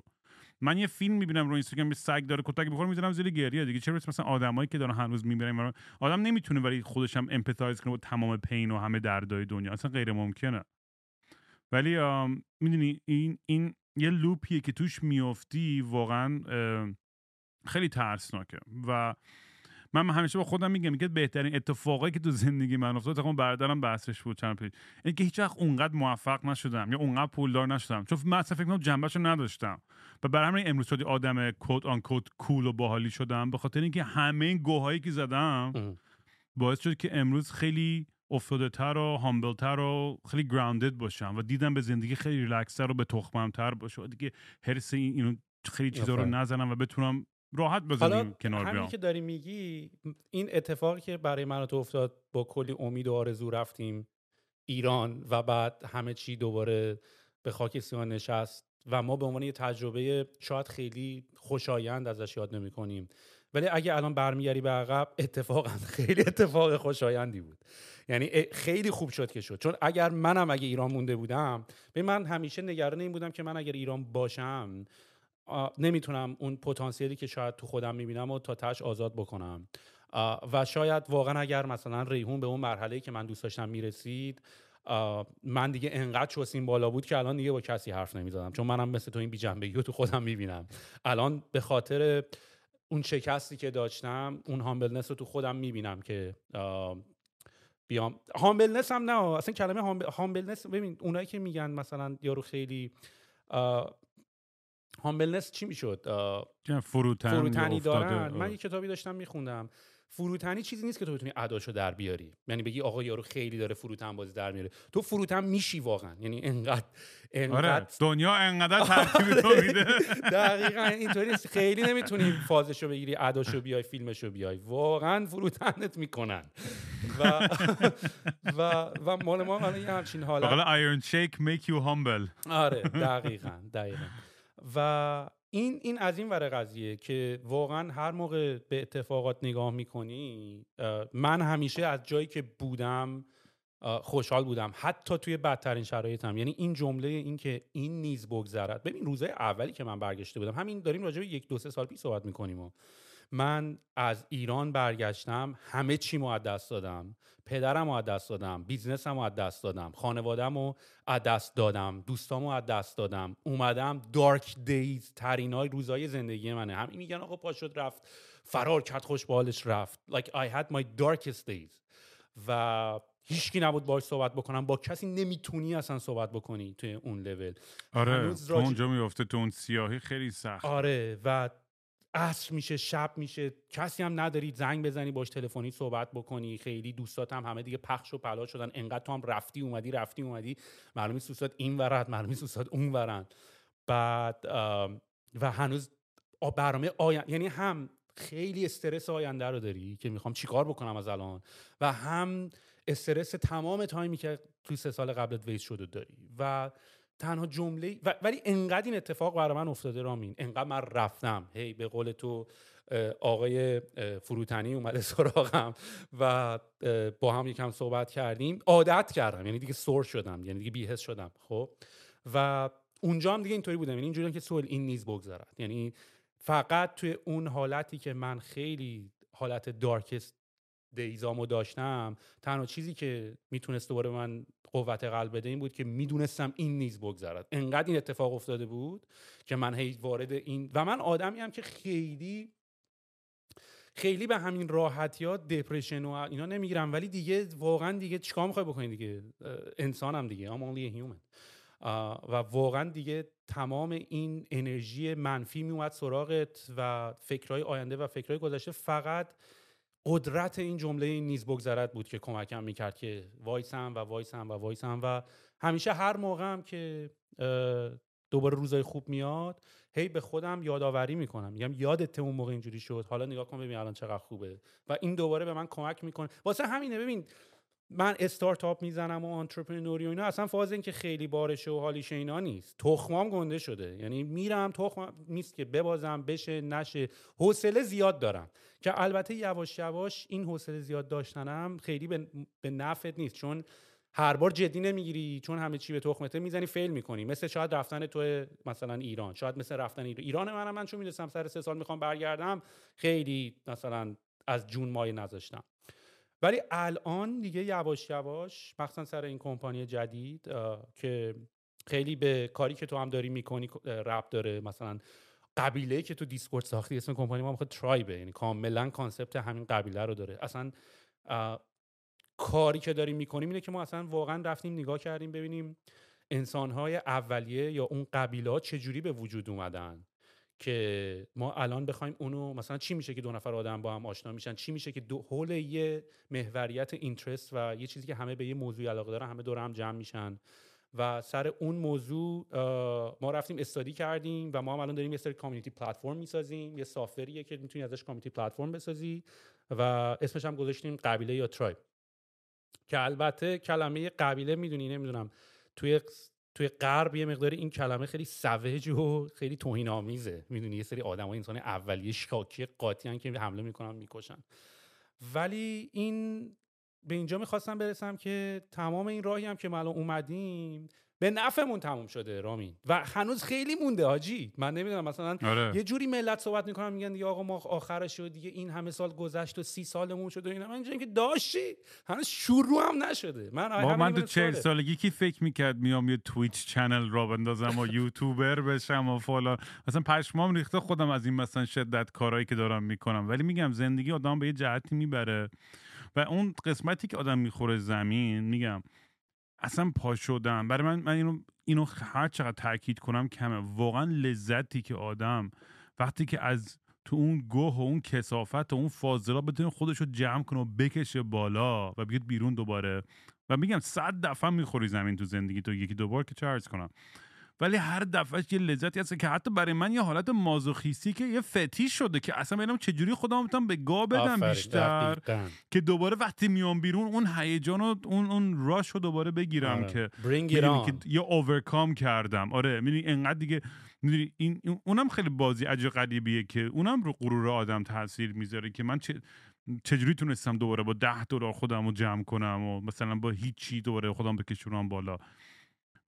من یه فیلم می‌بینم رو اینستاگرام یه سگ داره کتک بخوره می‌ذارم زیر گریه دیگه. چرا مثلا آدمایی که دارن هنوز میمیرن آدم نمی‌تونه برای خودش هم empathize کنه با تمام pain و همه دردای دنیا. اصلا غیر ممکنه. ولی می‌دونی این این یه loop یه که توش میافتی واقعا خیلی ترسناکه. و من همیشه با خودم میگم که بهترین اتفاقایی که تو زندگی من افتاد تقریبا برادرم بحثش بود چند پیش. این که هیچ وقت اونقدر موفق نشدم یا اونقدر پولدار نشدم. چون من اصلا فکر کنم جنبهشو نداشتم. و برای همین امروز شدی آدم quote unquote cool و باحالی شدم به خاطر اینکه همه این گوهایی که زدم. باعث شد که امروز خیلی افتاده تر و هامبل تر و خیلی گراوندد باشم و دیدم به زندگی خیلی ریلکسر و به تخمم تر باشه دیگه این اینو خیلی چیزا رو. نزنم و بتونم راحت بزنیم کنار همین بیام. که داری میگی این اتفاقی که برای من تو افتاد با کلی امید و آرزو رفتیم ایران و بعد همه چی دوباره به خاک سیاه نشست و ما به عنوان یه تجربه شاید خیلی خوشایند ازش یاد نمی کنیم ولی اگه الان برمیگری به عقب اتفاقا خیلی اتفاق خوشایندی بود. یعنی خیلی خوب شد که شد. چون اگر منم اگه ایران مونده بودم به من همیشه نگران این بودم که من اگر ایران باشم نمی‌تونم اون پتانسیلی که شاید تو خودم می‌بینم و تا تش آزاد بکنم. و شاید واقعا اگر مثلا ریحون به اون مرحله که من دوست داشتم می‌رسید من دیگه انقدر چوسین بالا بود که الان دیگه با کسی حرف نمی‌زدم. چون منم مثل تو این بیجنبگی رو تو خودم می‌بینم. الان به خاطر اون شکستی که داشتم اون هامبلنس رو تو خودم می‌بینم که بیام. هامبلنس هم نه اصلا کلمه هامبلنس ببین اونایی که میگن مثلا یارو خیلی هامبلنس چی می‌شد؟ فروتنی دارن؟ من یه کتابی داشتم میخوندم. فروتنی چیزی نیست که تو بتونی اداشو در بیاری. یعنی بگی آقا یارو خیلی داره فروتن بازی در میاره. تو فروتن میشی واقعا. یعنی انقدر انقدر آره. دنیا انقدر ترکیب تو میده. دقیقا اینطوری خیلی نمی‌تونی فازشو بگیری اداشو بیای فیلمشو بیای. واقعا فروتنت می‌کنن. و و و مال ما الان همچین بقول ایرون شیک میک یو هامبل آره دقیقا دقیقا. و این این از این ور قضیه که واقعا هر موقع به اتفاقات نگاه می‌کنی من همیشه از جایی که بودم خوشحال بودم. حتی توی بدترین شرایطم یعنی این جمله این که این نیز بگذرد. ببین روزای اولی که من برگشته بودم همین داریم راجع به یک دو سه سال پیش صحبت می‌کنیم و من از ایران برگشتم همه چی از دست دادم. پدرم از دست دادم بیزنسم از دست دادم خانوادم رو از دست دادم دوستام از دست دادم. اومدم دارک دیز ترین های روزای زندگی منه. همین میگن آقا پاشد رفت فرار کرد خوش بالش رفت. Like I had my darkest days. و هیچکی نبود باش صحبت بکنم. با کسی نمی‌تونی اصلا صحبت بکنی توی اون لول آره تو اونجا میفته تو اون سیاهی خیلی سخت. آره و عصر میشه شب میشه. کسی هم نداری زنگ بزنی باش تلفنی صحبت بکنی. خیلی دوستات هم همه دیگه پخش و پلا شدن. انقدر تو هم رفتی اومدی رفتی اومدی. معلومی دوستات این ورد معلومی دوستات اون ورن بعد و هنوز برنامه آین یعنی هم خیلی استرس آینده رو داری که می‌خوام چیکار بکنم از الان و هم استرس تمام تایمی که توی سه سال قبلت ویس شده داری. و تنها جمله ولی انقدر این اتفاق برای من افتاده رامین. انقدر من رفتم. هی به قول تو آقای فروتنی اومده سراغم و با هم یکم صحبت کردیم. عادت کردم. یعنی دیگه سور شدم. یعنی دیگه بیهس شدم. خب؟ و اونجا هم دیگه اینطوری بودم. یعنی اینجوری که سوال این نیز بگذارد یعنی فقط توی اون حالتی که من خیلی حالت دارکست دیزامو داشتم تنها چیزی که می‌تونست دوباره من قوت قلب بده این بود که می‌دونستم این نیز بگذرد. انقدر این اتفاق افتاده بود که من هی وارد این و من آدمی هم که خیلی خیلی به همین راحتی ها دپرشن و اینا نمی‌گیرم ولی دیگه واقعا دیگه چیکار می‌خوای بکنی دیگه؟ انسانم دیگه. I'm only a human. و واقعا دیگه تمام این انرژی منفی میومد سراغت و فکرهای آینده و فکرهای گذشته. فقط قدرت این جمله این نیز بگذرد بود که کمکم می‌کرد که وایسم و وایسم و وایسم و همیشه هر موقع هم که دوباره روزای خوب میاد هی به خودم یادآوری می‌کنم. میگم یادت اون موقع اینجوری شد. حالا نگاه کن ببین الان چقدر خوبه. و این دوباره به من کمک می‌کنه. واسه همینه. ببین من استارتاپ می‌زنم و آنترپرنوری و اینا اصلا فاز این که خیلی بارشه و حالیش اینا نیست. تخمام گنده شده. یعنی میرم تخمم نیست که ببازم بشه نشه. حوصله زیاد دارم. که البته یواش یواش این حوصله زیاد داشتنم خیلی به, به نفعت نیست. چون هر بار جدی نمی‌گیری چون همه چی به تخمته می‌زنی فیل می‌کنی. مثل شاید رفتن تو مثلا ایران. شاید مثل رفتن ایران. ایران منم من چون می‌دونستم سر سه سال می‌خوام برگردم خیلی مثلا از جون مایه نذاشتم. ولی الان دیگه یواش یواش مخصوصا سر این کمپانی جدید که خیلی به کاری که تو هم داری می‌کنی ربط داره مثلا قبیله که تو دیسکورد ساختی اسم کمپانی ما می‌خواد tribe ه یعنی کاملا concept همین قبیله رو داره. اصلا کاری که داریم می‌کنیم اینه که ما اصلا واقعا رفتیم نگاه کردیم ببینیم انسانهای اولیه یا اون قبیله ها چجوری به وجود اومدن. که ما الان بخوایم اونو مثلا چی میشه که دو نفر آدم با هم آشنا میشن؟ چی میشه که دو حول یه محوریت اینترست و یه چیزی که همه به یه موضوعی علاقه دارن همه دور هم جمع میشن و سر اون موضوع ما رفتیم استادی کردیم و ما هم الان داریم یه سری کامیونیتی پلتفرم می‌سازیم. یه سافریه که می‌تونی ازش کامیونیتی پلتفرم بسازی و اسمش هم گذاشتیم قبیله یا ترایب که البته کلمه قبیله می‌دونی نمی‌دونم توی توی غرب یه مقداری این کلمه خیلی سوج و خیلی توهین آمیزه می‌دونی یه سری آدم ها انسان اولیه شاکی قاطی که حمله می‌کنن می‌کشن. ولی این به اینجا می‌خواستم برسم که تمام این راهی هم که ما الان اومدیم به نفعمون تموم شده رامین و هنوز خیلی مونده حاجی. من نمی‌دونم مثلا آره. یه جوری ملت صحبت می‌کنن میگن دیگه آقا ما آخرش شد دیگه این همه سال گذشت و سی سالمون شد و اینا. من که داشتی هنوز شروع هم نشده. من با من تو چهل سالگی کی فکر می‌کرد میام یه تویچ چنل را بندازم و یوتیوبر بشم و فلان؟ مثلا پشمام ریخته خودم از این مثلا شدت کارهایی که دارم می‌کنم. ولی میگم زندگی آدم به یه جهتی می‌بره. و اون قسمتی که آدم می‌خوره زمین میگم اصلا پا شدم. برای من من اینو اینو هر چقدر تاکید کنم کمه. واقعا لذتی که آدم وقتی که از تو اون گوه و اون کسافت و اون فاضلا بتونه خودش رو جمع کنه و بکشه بالا و بیاد بیرون دوباره. و میگم صد دفعه می‌خوری زمین تو زندگی تو یکی دوبار که چه کنم. ولی هر دفعه یه لذتی هست که حتی برای من یه حالت مازوخیستی که یه فتیش شده که اصلا ببینم چجوری خودم می‌تونم به گا بدم بیشتر که دوباره وقتی میام بیرون اون هیجان و اون اون راش رو دوباره بگیرم آره. که که یه اوورکام کردم. آره می‌دونی انقدر دیگه می‌دونی این اونم خیلی بازی عجیب غریبیه که اونم رو غرور آدم تاثیر می‌ذاره که من چه چجوری تونستم دوباره با ده دلار خودم رو جمع کنم و مثلا با هیچی دوباره خودم بکشونم بالا.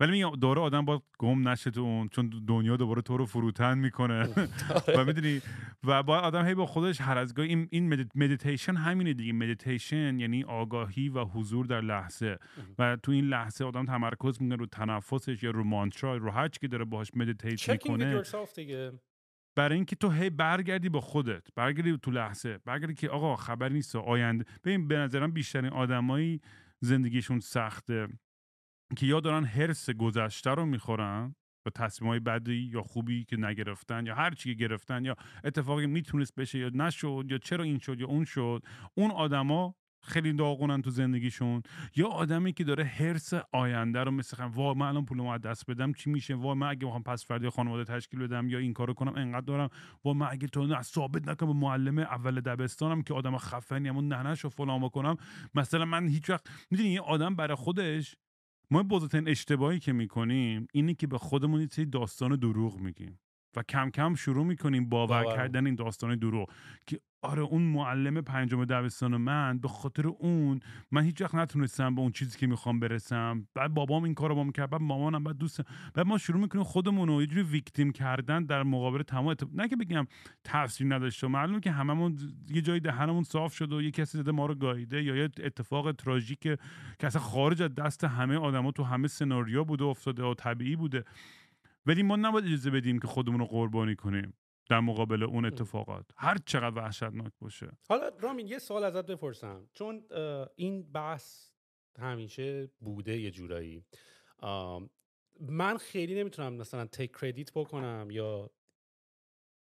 ولی میگم دوره آدم با گم نشه تو اون چون دنیا دوباره تو رو فروتن می‌کنه. و می‌دونی و باید آدم هی با خودش هر از این این مدیتیشن همینه دیگه. مدیتیشن یعنی آگاهی و حضور در لحظه. و تو این لحظه آدم تمرکز می‌کنه رو تنفسش یا رو مانترا رو هر که داره باهاش meditate می‌کنه. برای اینکه تو هی برگردی با خودت برگردی تو لحظه برگردی که آقا خبر نیست آینده. ببین به نظرم بیشترین آدمایی زندگیشون سخته. که یا دارن حرس گذشته رو می‌خورن و تصمیم های بدی یا خوبی که نگرفتن یا هر چی که گرفتن یا اتفاقی می‌تونست بشه یا نشد یا چرا این شد یا اون شد اون آدما خیلی داغونن تو زندگیشون. یا آدمی که داره حرس آینده رو مثل وا من الان پولمو از دست بدم چی میشه؟ وا من اگه بخوام پس فردا خانواده تشکیل بدم یا این کارو کنم انقدر دارم. وا من اگه تو نه ثابت نکنم به معلم اول دبستانم که آدم خفنی همون ننش و فلان بکنم مثلا من هیچ وقت می‌دونی یه آدم برای خودش ما بزرگترین اشتباهی که می‌کنیم اینه که به خودمون یه داستان دروغ میگیم. و کم کم شروع می‌کنیم باور کردن این داستان دروغ که آره اون معلم پنجم دبستان من به خاطر اون من هیچ وقت نتونستم به اون چیزی که می‌خوام برسم. بعد بابام این کارو با کرد بعد مامانم بعد دوست بعد ما شروع می‌کنیم خودمون رو یه جوری ویکتیم کردن در مقابل تمام نه که بگم تفسیر نداشته معلومه که هممون یه جایی دهنمون صاف شده و یه کسی زده ما رو گاییده یا یه اتفاق تراژیک که اصلا خارج از دست همه آدما تو همه سناریو بوده افتاده و طبیعی بوده. ولی ما نباید اجازه بدیم که خودمون رو قربانی کنیم در مقابل اون اتفاقات. هر چقدر وحشتناک باشه. حالا رامین یه سوال ازت بپرسم. چون این بحث همیشه بوده یه جورایی. من خیلی نمی‌تونم مثلا تیک کردیت بکنم یا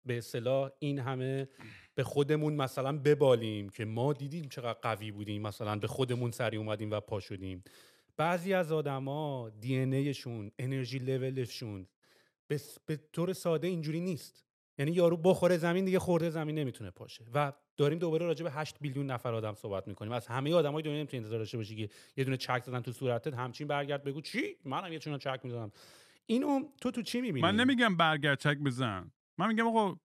به اصطلاح این همه به خودمون مثلا ببالیم که ما دیدیم چقدر قوی بودیم مثلا به خودمون سری اومدیم و پا شدیم. بعضی از آدما دی انرژی لولشون به طور ساده اینجوری نیست. یعنی یارو بخوره زمین دیگه خورده زمین نمی‌تونه پاشه. و داریم دوباره راجع به 8 بیلیون نفر آدم صحبت می‌کنیم. از همه آدمای دنیا نمی‌تونی انتظار داشته باشی که یه دونه چک زدن تو صورتت همچین برگرد بگو چی؟ منم یه چونه چک می‌زنم اینو تو تو چی می‌بینی؟ من نمیگم برگرد چک بزن. من میگم آقا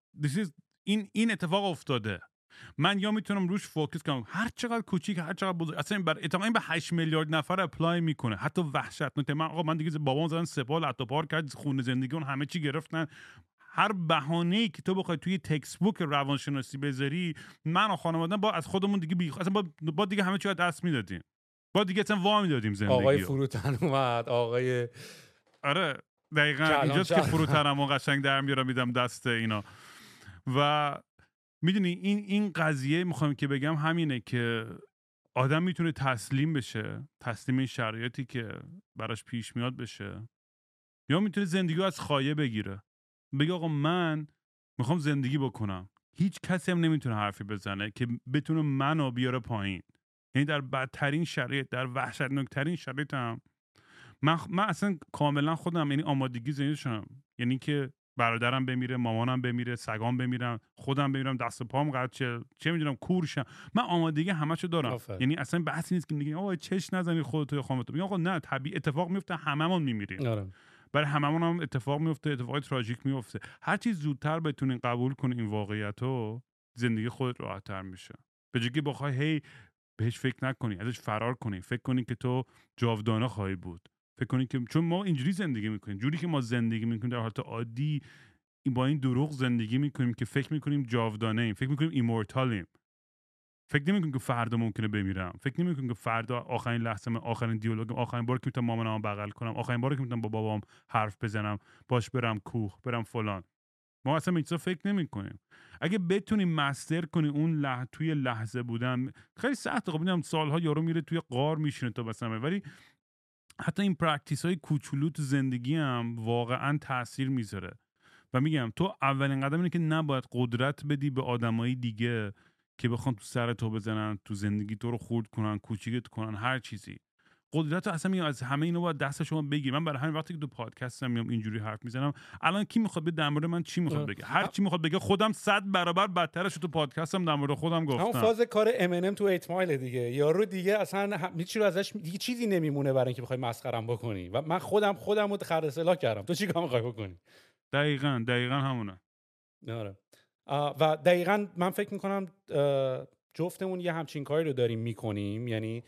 این این اتفاق افتاده. من یا می‌تونم روش focus کنم. هر چقدر کوچیک هر چقدر بزرگ. اصلا بر این به 8 میلیارد نفر apply می‌کنه. حتی وحشت من آقا من دیگه بابام زدن سپال حتی پار کرد خونه زندگی اون همه چی گرفتن. هر بهانه ای که تو بخوای توی textbook روانشناسی بذاری من و خانواده با از خودمون دیگه بی اصلا با, با دیگه همه چی دست می‌دادیم. با دیگه اصلا وا می‌دادیم زندگی آقای فروتن اومد. آقای آره. دقیقا اینجاست که فروتنم و قشنگ در میارم میدم دست اینا. و می‌دونی این این قضیه می‌خوام که بگم همینه که آدم می‌تونه تسلیم بشه تسلیم این شرایطی که براش پیش میاد بشه یا می‌تونه زندگی رو از خایه بگیره. بگه آقا من می‌خوام زندگی بکنم. هیچ کسی هم نمی‌تونه حرفی بزنه که بتونه منو بیاره پایین. یعنی در بدترین شرایط در وحشتناکترین شرایط هم من, من اصلا کاملا خودم یعنی آمادگی زنده شدم یعنی که برادرم بمیره مامانم بمیره سگام بمیرم خودم بمیرم دست پام قطع چه چه می‌دونم کورشم من آمادگی همشو دارم. یعنی اصلا بحثی نیست که میگن آقا چش نزنی خودت یا خامتو میگن آقا نه طبیعی اتفاق میفته هممون میمیریم. آره. برای هممون هم اتفاق میفته اتفاق تراژیک میفته هر چیز زودتر بتونین قبول کنین این واقعیت رو زندگی خودت راحتتر میشه. به جگی بخوای هی بهش فکر نکنی ازش فرار کنی. فکر کنی که تو جاودانه خواهی بود. فکر کنی که چون ما اینجوری زندگی می‌کنیم جوری که ما زندگی می‌کنیم در حالت عادی با این دروغ زندگی می‌کنیم که فکر می‌کنیم جاودانه ایم فکر می‌کنیم ایمورتالیم فکر نمی‌کنم که فردا ممکنه بمیرم. فکر نمی‌کنم که فردا آخرین لحظه من آخرین دیالوگم آخرین بار که می‌تونم مامانم بغل کنم آخرین بار که می‌تونم با بابام حرف بزنم باش برم کوه برم فلان. ما اصلا به فکر نمی کنیم اگه بتونیم master کنی اون لح... توی لحظه بودن خیلی سخته. خب می‌دونم سالها یارو میره توی غار میشینه تا مثلا ولی حتی این practice های کوچولو تو زندگی هم واقعا تاثیر می‌ذاره. و میگم تو اولین قدم اینه که نباید قدرت بدی به آدمای دیگه که بخوان تو سر تو بزنن تو زندگی تو رو خرد کنن کوچیکت کنن هر چیزی. قدرت اصلا میگم از همه اینو باید دست شما بگیر من برای همین وقتی که تو پادکستم میام اینجوری حرف می‌زنم الان کی می‌خواد به در مورد من چی می‌خواد بگه؟ هر چی می‌خواد بگه خودم صد برابر بدترش تو پادکستم در مورد خودم گفتم. همون فاز کار ام تو 8 مایل دیگه. یارو دیگه اصلا هیچ رو ازش دیگه چیزی نمیمونه برای اینکه بخوای مسخرم بکنی. و من خودم خودم رو خر کردم. تو چیکار می‌خوای بکنی؟ دقیقاً دقیقاً همونه. آره. و دقیقا من فکر می‌کنم جفتمون یه همچین کاری رو داریم می‌کنیم. یعنی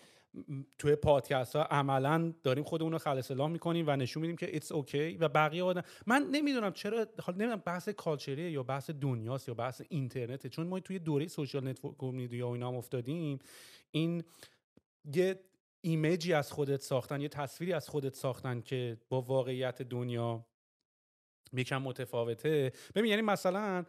توی پادکست ها عملا داریم خودمون رو خالص می‌کنیم و نشون میدیم که it's okay و بقیه آدم من نمی‌دونم چرا حالا نمی‌دونم بحث culture یه یا بحث دنیاست یا بحث اینترنته. چون ما توی دوره social network community یا اینا هم افتادیم این یه image ی از خودت ساختن یه تصویری از خودت ساختن که با واقعیت دنیا یکم متفاوته. ببین یعنی مثلا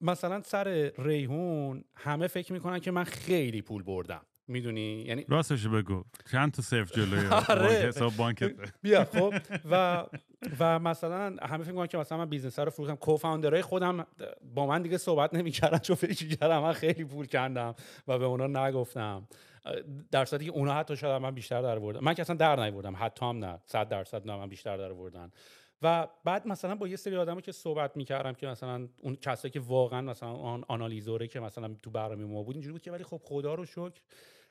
مثلا سر ریحون همه فکر می‌کنن که من خیلی پول بردم. می‌دونی؟ یعنی راستش بگو. چند تا صرف جلوی آره. بانک بیا خب. و و مثلا همه فکر می‌کنن که مثلا من بیزنس رو فروختم. کوفاندرای خودم با من دیگه صحبت نمی‌کردن چون فکر کردم من خیلی پول کندم و به اونا نگفتم. در صورتی که اونا حتی شاید من بیشتر در آوردن من که اصلا در نیوردم حتی هم نه. 100 درصد نه من بیشتر در آوردن. و بعد مثلا با یه سری آدمو که صحبت می‌کردم که مثلا اون کسایی که واقعا مثلا آن آنالیزوره که مثلا تو برنامه ما بود اینجوری بود که ولی خب خدا رو شکر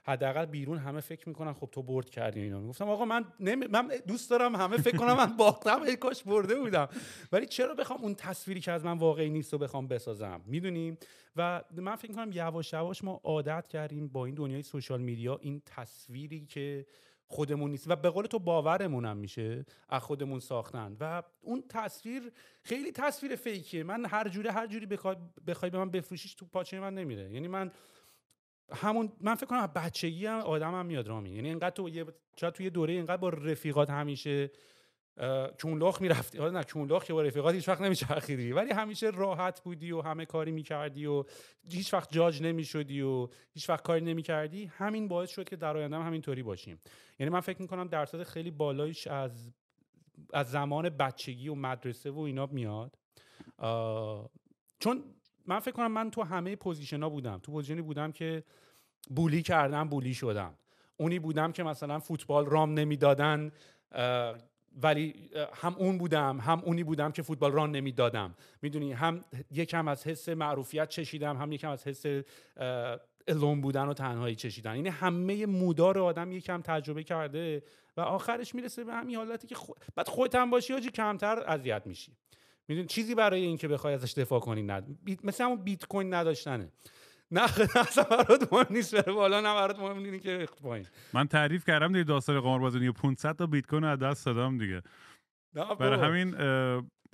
حداقل بیرون همه فکر می‌کنن خب تو برد کردی اینا. می‌گفتم آقا من نمی... من دوست دارم همه فکر کنم من باختم ای کاش برده بودم. ولی چرا بخوام اون تصویری که از من واقعی نیست رو بخوام بسازم؟ می‌دونیم و من فکر کنم یواش یواش ما عادت کردیم با این دنیای سوشال میدیا این تصویری که خودمون نیست. و به قول تو باورمون هم میشه از خودمون ساختن. و اون تصویر خیلی تصویر فیکیه. من هر جوره هر جوری بخوای به من بفروشیش تو پاچه من نمیره. یعنی من همون من فکر کنم بچگی هم آدم هم میاد رامی یعنی اینقدر تو یه تو یه دوره اینقدر با رفیقات همیشه چونلاخ می‌رفتی. حالا نه چونلاخ که با رفیقات هیچ وقت نمیچرخیدی. ولی همیشه راحت بودی و همه کاری می‌کردی و هیچ وقت جاج نمی‌شدی و هیچ وقت کاری نمی‌کردی. همین باعث شد که در آینده هم همینطوری باشیم. یعنی من فکر می‌کنم درصد خیلی بالایش از از زمان بچگی و مدرسه و اینا میاد. چون من فکر کنم من تو همه position ها بودم. تو position ی بودم که bully کردم bully شدم. اونی بودم که مثلا فوتبال راهم نمی‌دادن ولی هم اون بودم هم اونی بودم که فوتبال راه نمی‌دادم. می‌دونی؟ هم یکم از حس معروفیت چشیدم هم یکم از حس الون بودن و تنهایی چشیدن. یعنی همه مودار آدم یکم تجربه کرده و آخرش می‌رسه به همین حالتی که خود... بعد خودت هم باشی آجی کمتر اذیت میشی. می‌دونی چیزی برای اینکه بخوای ازش دفاع کنی ند. مثل همون بیت کوین نداشتنه. نه اصلا برات مهم نیست بره بالا نه برات مهم اینه که ریخت پایین من تعریف کردم دیگه داستان قماربازی 500 تا بیت کوین از دست دادم دیگه. برای همین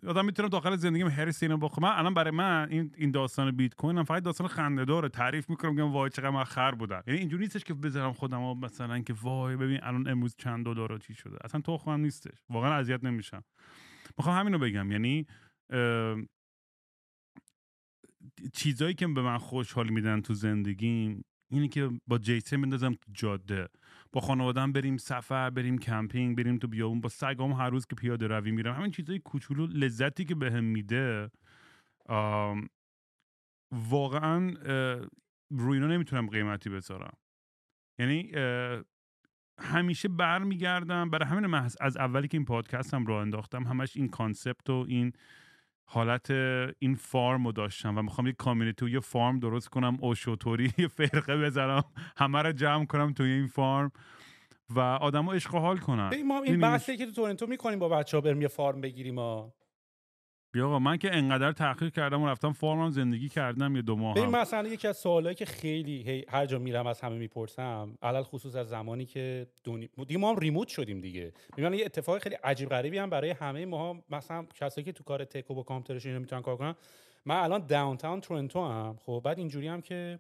آدم می‌تونم داخل زندگیم هرس اینو بخوام من الان برای من این این داستان بیت کوین هم فقط داستان خنده داره. تعریف می‌کنم میگم وای چقدر من خر بودم. یعنی اینجوری نیستش که بذارم خودم مثلا که وای ببین الان امروز چند دلار چی شده. اصلا تو خودم نیستش. واقعا اذیت نمیشم. می‌خوام همینو بگم. یعنی چیزایی که به من خوشحال میدن تو زندگیم اینه که با جیسه بندازم تو جاده. با خانوادم بریم سفر بریم کمپینگ بریم تو بیابون. با سگام هر روز که پیاده روی میرم. همین چیزای کوچولو لذتی که بهم میده واقعا روی اینا نمی‌تونم قیمتی بذارم. یعنی همیشه برمیگردم. برای همین محض از اولی که این پادکست هم راه انداختم همش این concept و این حالت این farm رو داشتم و می‌خوام یه community و یه farm درست کنم اوشو طوری یه فرقه بذارم همه رو جمع کنم توی این فارم و آدما عشق و حال کنن ما این؟ بحثی که تو تورنتو می‌کنیم با بچه ها بریم یه فارم بگیریم ها. بیا آقا من که انقدر تحقیق کردم و رفتم فارمم زندگی کردم یه دو ماه هم. مثلا یکی از سوالایی که خیلی هی هر جا میرم از همه می‌پرسم علل خصوص از زمانی که دونی... دیگه ما هم ریموت شدیم دیگه. میگن یه اتفاق خیلی عجیب غریبی هم برای همه ما مثلا کسایی که تو کار تک و با کامپیوترشون اینا می‌تونن کار کنن. من الان downtown تورنتو هم خب بعد اینجوری هم که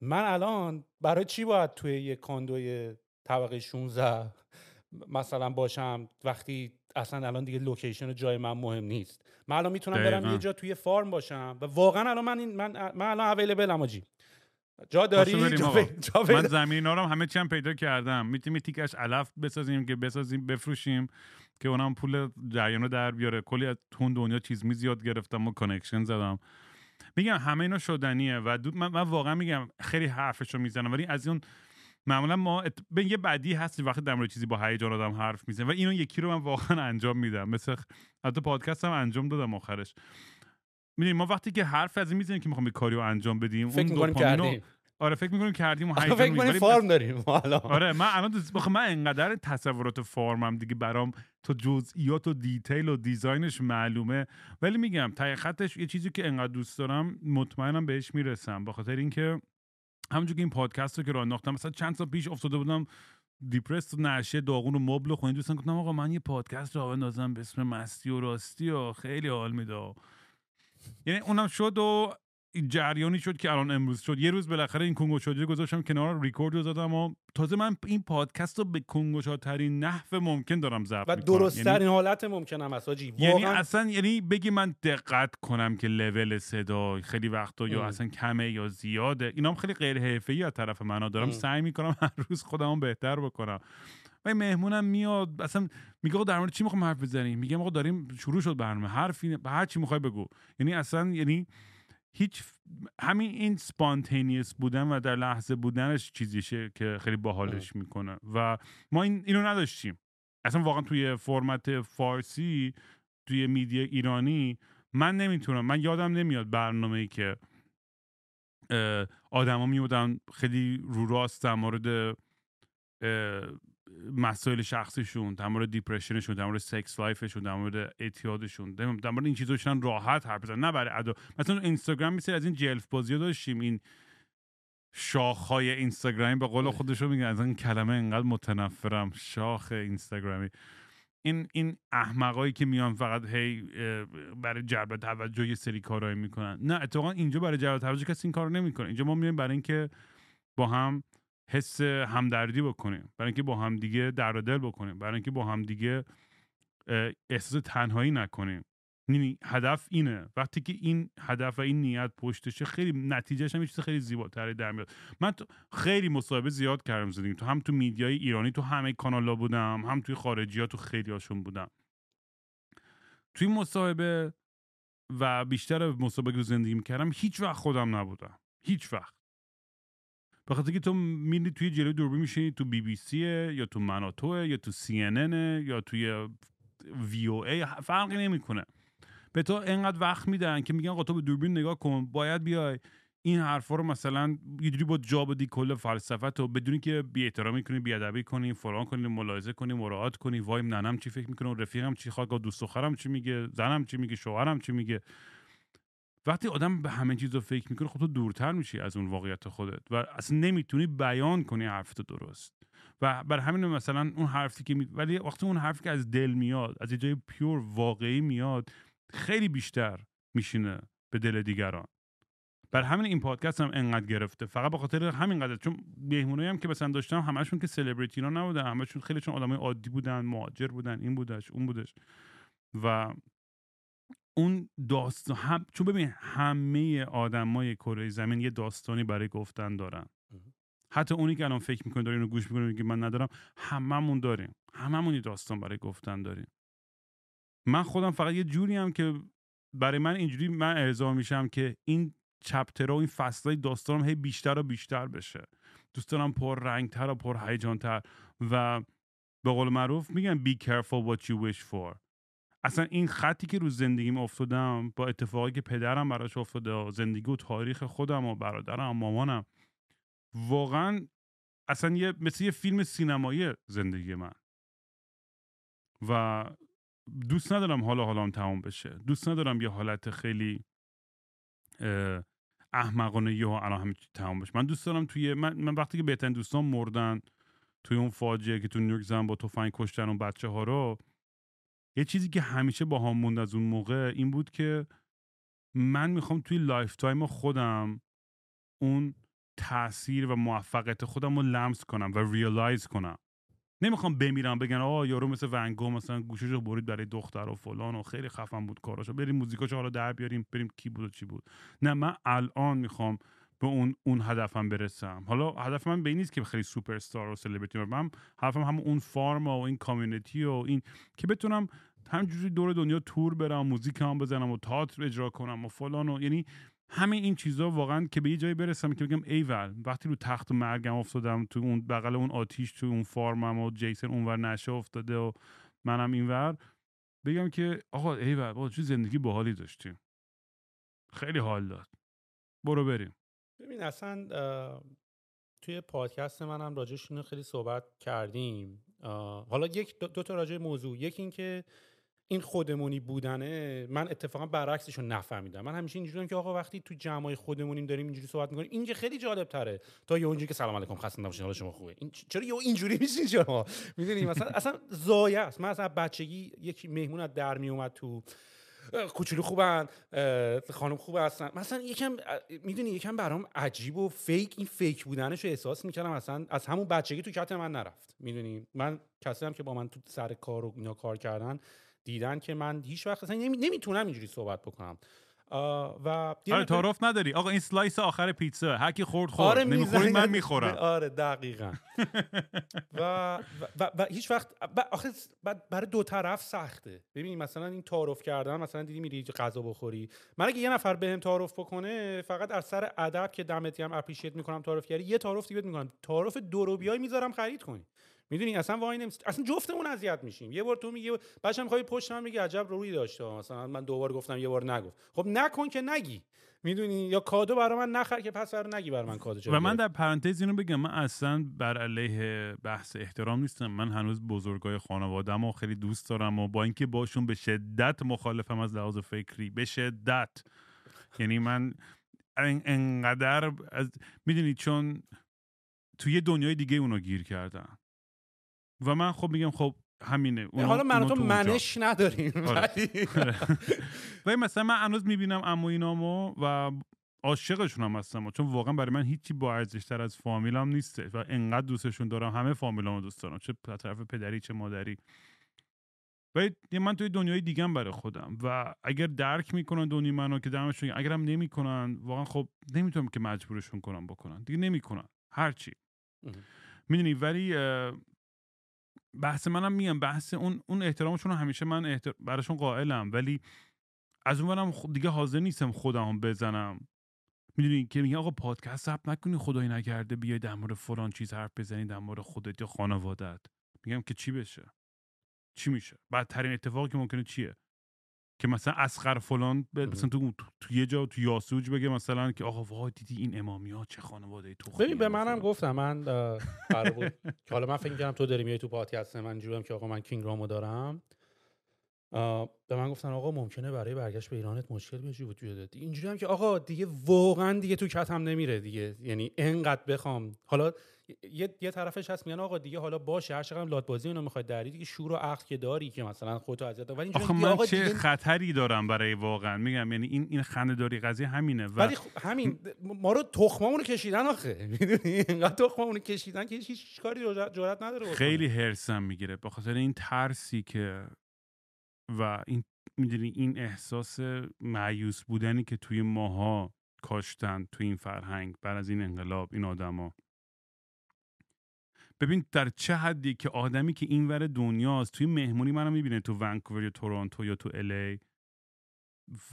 من الان برای چی باید توی یه condo ی طبقه 16 مثلا باشم؟ وقتی اصلا الان دیگه location جای من مهم نیست. من الان می‌تونم برم. یه جا توی farm باشم و واقعا الان من این من, من الان available ام آجی جا داری؟ جا. پی- جا من پیدا- زمین ها رو هم همه چی هم پیدا کردم. می‌تونیم تیکش علف بسازیم که بسازیم بفروشیم که اونم پول جریان رو در بیاره. کلی از تون دنیا چیز می زیاد گرفتم و کانکشن زدم. میگم همه اینا شدنیه و دو من, من واقعا میگم خیلی حرفش رو می‌زنم ولی از اون معمولا ما ات... به یه بدی هست وقتی در مورد چیزی با هیجان آدم حرف می‌زنه و اینو یکی رو من واقعا انجام میدم. مثل حتی پادکست هم انجام دادم آخرش. می‌دونی ما وقتی که حرف از این می‌زنیم که می‌خوام یه کاری رو انجام بدیم فکر اون می‌کنیم دوپامینو- آره فکر می‌کنیم کردیم و فکر می‌گیره. کنیم ولی فارم داریم. ما الان آره من الان دوست- بخه من انقدر تصورات فارمم دیگه برام تو جزئیات و detail و design ش معلومه. ولی میگم ته خطش یه چیزی که انقدر دوست دارم مطمئنم بهش می‌رسم. به خاطر اینکه همونجور که این پادکست رو که راه انداختم مثلا چند سال پیش افتاده بودم depressed و نشه داغون و مبل و دوستان گفتم آقا من یه پادکست راه اندازم به اسم مستی و راستی و خیلی حال میده. یعنی اونم شد و جریانی شد که الان امروز شد. یه روز بالاخره این کنگو شده گذاشتم کنار ریکورد رو زدم و تازه من این پادکست رو به کنگو شده‌ترین نحو ممکن دارم ضبط و می‌کنم. درست یعنی- ترین حالت ممکن هم هست آجی. یعنی واقعا اصلا یعنی بگی من دقت کنم که لول صدا خیلی وقتا یا. اصلا کمه یا زیاده. اینا هم خیلی غیر حرفه‌ای از طرف من دارم ام. سعی می‌کنم هر روز خودمو بهتر بکنم. و این مهمونم میاد اصلا میگه در مورد چی می‌خوام حرف بزنیم؟ میگم آقا داریم شروع شد برنامه حرفی هر چی می‌خوای بگو. یعنی اصلا یعنی هیچ همین این سپانتینیوس بودن و در لحظه بودنش چیزیشه که خیلی باحالش می‌کنه. و ما این اینو نداشتیم. اصلا واقعا توی فرمت فارسی توی میدیا ایرانی من نمی‌تونم. من یادم نمیاد برنامه ای که آدما میودن خیلی رو راست در مورد مسائل شخصیشون در مورد دیپرشنشون در مورد سکس لایفشون در مورد اعتیادشون در مورد این چیزا داشتن راحت حرف بزنن. نه برای ادا مثلا اینستاگرام میسه از این جلف بازی داشتیم. این شاخهای اینستاگرامی به قول خودشون میگن. از این کلمه انقدر متنفرم. شاخ اینستاگرامی. این این احمقایی که میان فقط هی برای جلب توجه یه سری کارایی می‌کنن. نه اتفاقا اینجا برای جلب توجه کسی این کارو نمی‌کنه. اینجا ما میایم برای اینکه با هم حس همدردی بکنیم. برای اینکه با هم دیگه در دل بکنیم. برای اینکه با هم دیگه احساس تنهایی نکنیم. یعنی هدف اینه. وقتی که این هدف و این نیت پشتشه خیلی نتیجهش هم یه چیز خیلی زیباتری در میاد. من تو خیلی مصاحبه زیاد کردم زندگی تو. هم تو میدیای ایرانی تو همه کانالا بودم هم توی خارجی ها تو خیلی هاشون بودم. توی مصاحبه و بیشتر مصاحبه که زندگی می‌کردم هیچ وقت خودم نبودم. هیچ وقت به خاطر که تو میری توی جلوی دوربین میشینی تو بی بی سیه یا تو مناتوه یا تو سی ان یا توی وی او ای فرقی نمی‌کنه. به تو انقدر وقت میدن که میگن آقا تو به دوربین نگاه کن باید بیای. این حرفا رو مثلا یه با جا بدی کل فلسفت و بدونی که بی احترامی کنی بی ادبی کنی فلان کنی ملاحظه کنی مراعات کنی وای ننم چی فکر می‌کنه رفیقم چی خواد دوست دخترم چی میگه زنم چی میگه شوهرم چی میگه. وقتی آدم به همه چیز رو فکر می‌کنه خب تو دورتر میشی از اون واقعیت خودت و اصلا نمی‌تونی بیان کنی حرفتو درست. و بر همین مثلا اون حرفی که می... ولی وقتی اون حرفی که از دل میاد از یه جای پیور واقعی میاد خیلی بیشتر میشینه به دل دیگران. بر همین این پادکست هم انقدر گرفته. فقط به خاطر همین قدر چون مهمونایی هم که مثلا داشتم همشون که سلبریتی ها نبودن همشون خیلیشون آدمای عادی بودن مهاجر بودن این بودش اون بودش. و اون داستان هم چون ببین همه آدمای کره زمین یه داستانی برای گفتن دارن. حتی اونی که الان فکر می‌کنه داره اینو گوش می‌کنه میگه من ندارم هممون داریم. هممون یه داستان برای گفتن داریم. من خودم فقط یه جوری هم که برای من اینجوری من ارضا میشم که این چپترها و این فصلهای داستانم هی بیشتر و بیشتر بشه. دوست دارم پر رنگتر و پر هیجانتر و به قول معروف میگن be careful what you wish for. اصلا این خطی که رو زندگیم افتادم با اتفاقی که پدرم براش افتاده زندگی و تاریخ خودم و برادرم و مامانم واقعا اصلا یه مثل یه فیلم سینمایی زندگی من. و دوست ندارم حالا حالا تمام بشه. دوست ندارم یه حالت خیلی احمقانه یه الان همه تمام بشه. من دوست دارم توی من, من وقتی که بهترین دوستان مردن توی اون فاجعه که تو نیویورک زدن با تفنگ کشتن اون بچه ها رو یه چیزی که همیشه با هم موند از اون موقع این بود که من می‌خوام توی lifetime خودم اون تاثیر و موفقیت خودم رو لمس کنم و realize کنم. نمی‌خوام بمیرم بگن آه یارو مثل ون‌گوگ مثلا گوشش برید برای دختر و فلان و خیلی خفن بود کاراشو بریم موزیکاشو حالا در بیاریم بریم کی بود و چی بود. نه من الان می‌خوام به اون اون هدفم برسم. حالا هدف من به این نیست که خیلی سوپر استار و سلبریتی من هدفم هم اون farm و این community و این که بتونم همینجوری دور دنیا تور برم موزیک هم بزنم و تئاتر اجرا کنم و فلان و یعنی همه این چیزها واقعا که به یه جایی برسم که بگم ایول وقتی رو تخت مرگم افتادم تو اون بغل اون آتیش تو اون farm م و جیسن اونور نشئه افتاده و منم اینور بگم که آقا ایول با چه زندگی باحالی داشتیم. خیلی حال داد. برو بریم. ببین اصلا توی پادکست منم راجعش خیلی صحبت کردیم. حالا یک دو, تا راجع موضوع. یکی این که این خودمونی بودنه من اتفاقا برعکسش رو نفهمیدم. من همیشه اینجوریام که آقا وقتی تو جمعای خودمونیم داریم اینجوری صحبت می‌کنیم این که خیلی جالب تره تا یه اونجوری که سلام علیکم خسته نباشین حالا شما خوبه. این چرا یه اینجوری میشین شما؟ می‌دونی؟ مثلا اصلا ضایع است. من اصلا بچگی یکی مهمون از در میومد تو کوچولو خوبن خانم خوب هستن. مثلا یکم می‌دونی یکم برام عجیب و fake این fake بودنش رو احساس می‌کردم اصلا از همون بچگی تو کت من نرفت. می‌دونی؟ من کسی هم که با من تو سر کار و اینا کار کردن دیدن که من هیچ وقت اصلا نمی‌تونم اینجوری صحبت بکنم. و آره تعارف نداری. آقا این slice آخر پیتزا. هر کی خورد خورد. آره نمی‌خوری من می‌خورم. آره دقیقا. و, و, و, هیچ وقت آخه برای دو طرف سخته. ببین مثلا این تعارف کردن مثلا دیدی میری غذا بخوری. من اگه یه نفر بهم تعارف بکنه فقط از سر ادب که دمتی هم اپریشیت می‌کنم تعارف کردی یه تعارف دیگه می‌کنم. تعارف دو بیای می‌ذارم خرید کنی. می‌دونی اصلا وای نمیست اصلا جفتمون اذیت میشیم. یه بار تو میگی بچه‌م می‌خوای پشت من میگی عجب روی داشته. مثلا من دو بار گفتم یه بار نگفت. خب نکن که نگی. می‌دونی؟ یا کادو برای من نخر که پس برای نگی برای من کادو و من در پرانتز اینو بگم من اصلا بر علیه بحث احترام نیستم. من هنوز بزرگای خانوادم و خیلی دوست دارم و با اینکه باشون به شدت مخالفم از لحاظ فکری. به شدت. یعنی من انقدر از می‌دونی چون توی دنیای دیگه اونو گیر کردن و من خب میگم خب همینه حالا من تو منش نداریم آره. ولی مثلا من هنوز می‌بینم اموینامو و عاشقشون هم هستم چون واقعا برای من هیچی با ارزشتر از فامیلم نیسته و انقدر دوستشون دارم همه فامیلامو دوست دارم چه طرف پدری چه مادری. و من توی دنیای دیگه برای خودم و اگر درک می‌کنن دنیای منو که دمشون اگر هم نمی‌کنن واقعا خب نمی‌تونم که مجبورشون کنم بکنن دیگه نمی‌کنن هرچی. می‌دونی ولی بحث منم میگم بحث اون اون احترامشون همیشه من احتر... براشون قائلم. ولی از اونورم دیگه حاضر نیستم خودم بزنم. می‌دونی که میگه آقا پادکست ثبت نکنی خدایی نکرده بیای در مورد فلان چیز حرف بزنی در مورد خودت یا خانوادت میگم که چی بشه؟ چی میشه؟ بدترین اتفاقی که ممکنه چیه؟ که مثلا اسخر فلان مثلا تو, تو یه جا تو یاسوج بگه مثلا که آقا وای دیدی این امامی ها چه خانواده تو ببین به منم گفتم من بود. که حالا من فکر کردم تو داری میای تو پادکست من جورم که آقا من کینگ رامو دارم. به من گفتن آقا ممکنه برای برگشت به ایرانت مشکل بیاد وجود اینجوری هم که آقا دیگه واقعا دیگه تو کتم نمیره دیگه. یعنی انقدر بخوام. حالا یه, یه طرفش هست میگن آقا دیگه حالا باشه هر چقدر لات بازی اینو می‌خواد داری دیگه شور و عقل که داری که مثلا خودتو اذیت ولی آخه من آقا چه خطری دارم برای واقعا؟ میگم یعنی این این خنده داری قضیه همینه و ولی خب همین ما رو تخممون کشیدن آخه. می‌دونی؟ اینقدر تخممون کشیدن که هیچ کاری جرأت نداره خیلی هرسم می‌گیره. به خاطر این ترسی که و این می‌دونی این احساس معیوس بودنی که توی ماها کاشتن توی این فرهنگ بر از این انقلاب این آدما. ببین در چه حدی که آدمی که این ور دنیاست توی مهمونی منو می‌بینه تو ونکوور یا تورنتو یا تو الی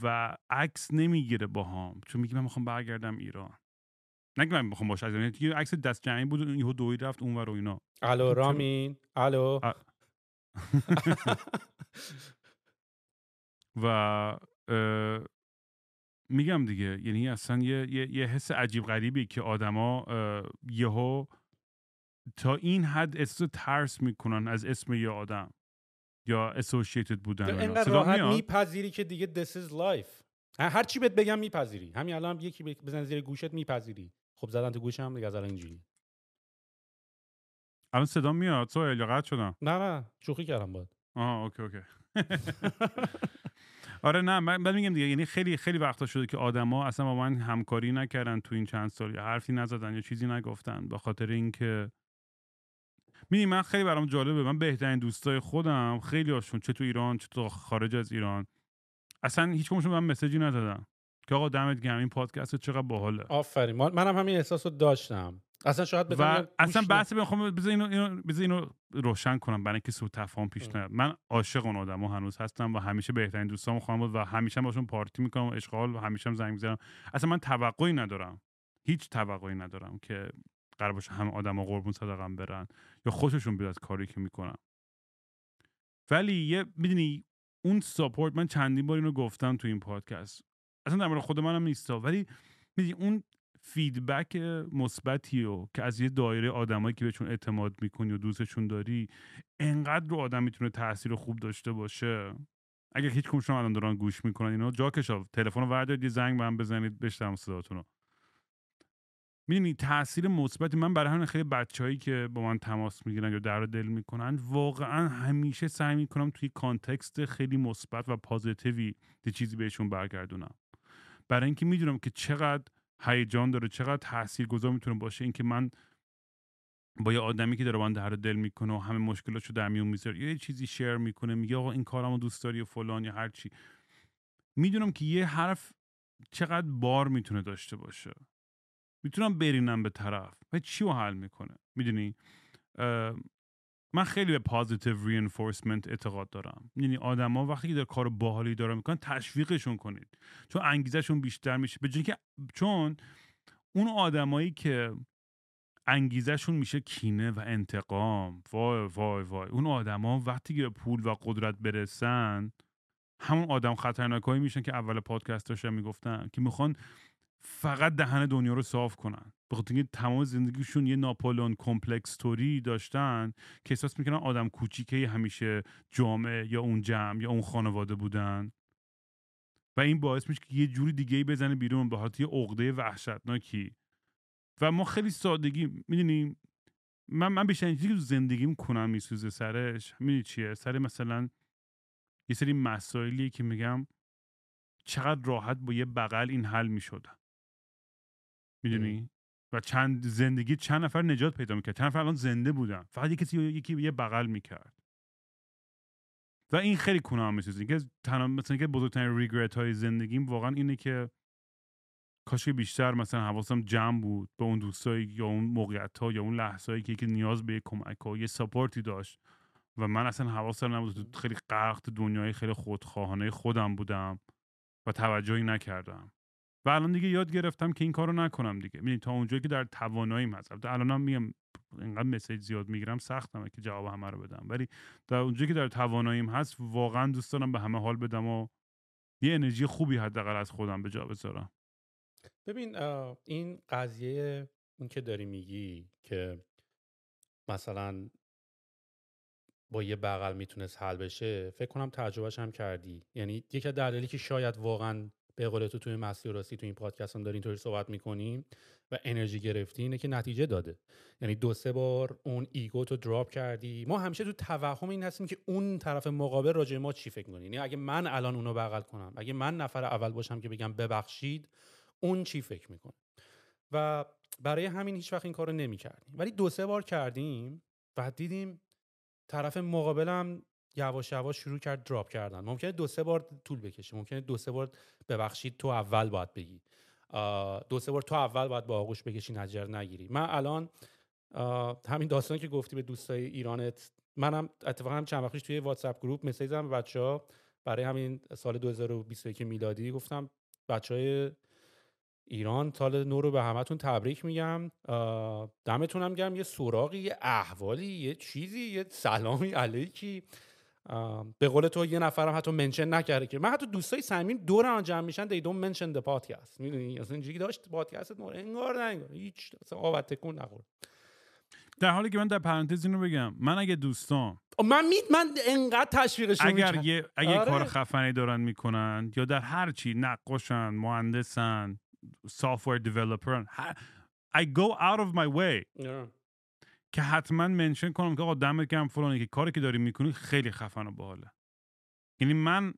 و عکس نمی‌گیره با هم چون میگه من می‌خوام برگردم ایران. نگه من می‌خوام باشه یعنی عکس دست جمعی بود یهو دوی رفت اونور و اینا. الو رامین الو. و میگم دیگه یعنی اصلا یه, یه،, یه حس عجیب غریبی که آدما یهو تا این حد احساس ترس می‌کنن از اسم یه آدم یا اسوشیتد بودن. اینقدر راحت؟ میپذیری که دیگه this is life. هر چی بهت بگم میپذیری. همین الان یکی بزن زیر گوشت میپذیری. خب زدن تو گوشم دیگه از الان اینجوری الان صدا میاد؟ سوهل یا شدم؟ نه نه. شوخی کردم باید آه اوکی اوکی. آره نه من میگم دیگه یعنی خیلی خیلی وقتا شده که آدما اصلا با من همکاری نکردن تو این چند سال یا حرفی نزدن یا چیزی نگفتن به خاطر اینکه می‌دونی من خیلی برام جالبه. من بهترین دوستای خودم خیلی هاشون چه تو ایران چه تو خارج از ایران اصلا هیچ کمشون به من مسیجی ندادن که آقا دمت گرم این پادکست چقدر باحاله. آفرین. منم همین احساس داشتم. اصلا شاید و اصلا. بحث بخوام بذار اینو, اینو بذار اینو روشن کنم برای اینکه سوء تفاهم پیش نیاد. من عاشق اون آدمو هنوز هستم و همیشه بهترین دوستامو خواهم بود و همیشه باشون پارتی می‌کنم و اشغال و همیشه هم زنگ می‌زنم. اصلا من توقعی ندارم. هیچ توقعی ندارم که قرار باشه همه آدما قربون صدقم برن یا خوششون بیاد کاری که می‌کنم ولی یه می‌دونی اون support من چندین بار اینو گفتم تو این پادکست. اصلا در مورد خود منم نیستا. ولی می‌دونی اون feedback مثبتی و که از یه دایره آدمایی که بهشون اعتماد می‌کنی و دوستشون داری انقدر رو آدم می‌تونه تاثیر خوب داشته باشه؟ اگر هیچ کمشون الان دارن گوش می‌کنن اینو جاکشا تلفن رو وردارید یه زنگ به هم بزنید بشنوم صداتون رو. می‌دونی تاثیر مثبتی من برای همین خیلی بچههایی که با من تماس می‌گیرن یا درد دل می‌کنن واقعا همیشه سعی می‌کنم توی context خیلی مثبت و positive ی یه چیزی بهشون برگردونم. برای اینکه می‌دونم که چقدر هیجان داره. چقدر تاثیرگذار می‌تونه باشه اینکه من با یه آدمی که داره من در دل می‌کنه و همه مشکلاتشو در میون می‌ذاره یه چیزی شیر می‌کنه میگه آقا این کارمو دوست داری و فلان یا هر چی. می‌دونم که یه حرف چقدر بار می‌تونه داشته باشه. می‌تونم برینم به طرف. و چی رو حل می‌کنه؟ می‌دونی؟ من خیلی به پازیتیو رینفورسمنت اعتقاد دارم. یعنی آدما وقتی که در کار باحالی دارن می‌کنن تشویقشون کنید. چون انگیزشون بیشتر میشه. به که چون اون آدمایی که انگیزشون میشه کینه و انتقام. وای وای وای. اون آدما وقتی که به پول و قدرت برسن همون آدم خطرناکایی میشن که اول پادکست داشتم می‌گفتن که می‌خوان فقط دهن دنیا رو صاف کنن. بخاطر اینکه تمام زندگیشون یه ناپولون کمپلکس توری داشتن که احساس می‌کنن آدم کوچیکه همیشه جامعه یا اون جمع یا اون خانواده بودن. و این باعث میشه که یه جوری دیگه بزنه بیرون به حالت یه عقده وحشتناکی. و ما خیلی سادگی می‌دونیم من من بیشتر چیزی که تو زندگیم کنم میسوزه سرش می‌دونی چیه؟ سر مثلا یه سری مسائلی که میگم چقدر راحت با یه بغل این حل می‌شدن می‌دونی؟ و چند زندگی چند نفر نجات پیدا می‌کرد. چند نفر الان زنده بودن. فقط یه کسی یکی یه بغل می‌کرد. و این خیلی کنم میسوزه. که تنها مثلا که بزرگترین ریگرت های زندگیم واقعا اینه که کاش بیشتر مثلا حواسم جمع بود به اون دوستایی یا اون موقعیت ها یا اون لحظه هایی که, نیاز به یه کمک ها یه ساپورتی داشت. و من اصلا حواسم نبود. خیلی غرق تو دنیای خیلی خودخواهانه خودم بودم و توجهی نکردم. و الان دیگه یاد گرفتم که این کارو نکنم دیگه. می‌دونی تا اونجایی که در تواناییم هست. البته الانم میگم اینقدر مسیج زیاد می‌گیرم سختمه که جواب همه رو بدم. ولی در اونجایی که در تواناییم هست واقعا دوست دارم به همه حال بدم و یه انرژی خوبی حداقل از خودم به جا بذارم. ببین این قضیه اون که داری میگی که مثلا با یه بغل می‌تونست حل بشه فکر کنم تجربهش هم کردی. یعنی یکی از دلایلی که شاید واقعا به قول تو توی مسیر راستی تو این پادکست هم داری اینطوری صحبت می‌کنیم و انرژی گرفتی اینه که نتیجه داده. یعنی دو سه بار اون ایگو تو دراپ کردی. ما همیشه تو توهم این هستیم که اون طرف مقابل راجع ما چی فکر می‌کنه یعنی اگه من الان اونو بغل کنم اگه من نفر اول باشم که بگم ببخشید اون چی فکر می‌کنه؟ و برای همین هیچ وقت این کارو نمی‌کردیم. ولی دو سه بار کردیم و دیدیم طرف مقابلم یواش یواش شروع کرد دراپ کردن. ممکنه دو سه بار طول بکشه. ممکنه دو سه بار ببخشید تو اول باید بگی. دو سه بار تو اول باید با آغوش بکشی رو نگیری. من الان همین داستانی که گفتی به دوستای ایرانت منم اتفاقا هم چند وقت پیش توی واتساپ گروپ مسیج زدم بچه‌ها. برای همین سال 2021 میلادی گفتم بچه های ایران سال نو رو به همتون تبریک میگم. دمتونم گرم. یه سراغی یه احوالی یه چیزی یه سلامی علیکی. به قول تو یه نفرم حتی منشن نکرده که من حتی دوستای صمیم دور جمع میشن they don't mention the podcast می‌دونی اصلا اینجوری داشت پادکست مورد انگار نه انگار هیچ اصلا آب تکون نخورد در حالی که من در پرانتز اینو بگم من اگه دوستان من می من انقدر تشویقشون اگر. یه اگه آره. کار خفنی دارن می‌کنن یا در هر چی نقاشن مهندسن سافتور دیولپرن I go out of my way آره. که حتما منشن کنم که آقا دمت گرم فلانی که کاری که داری می‌کنی خیلی خفن و باحاله. یعنی من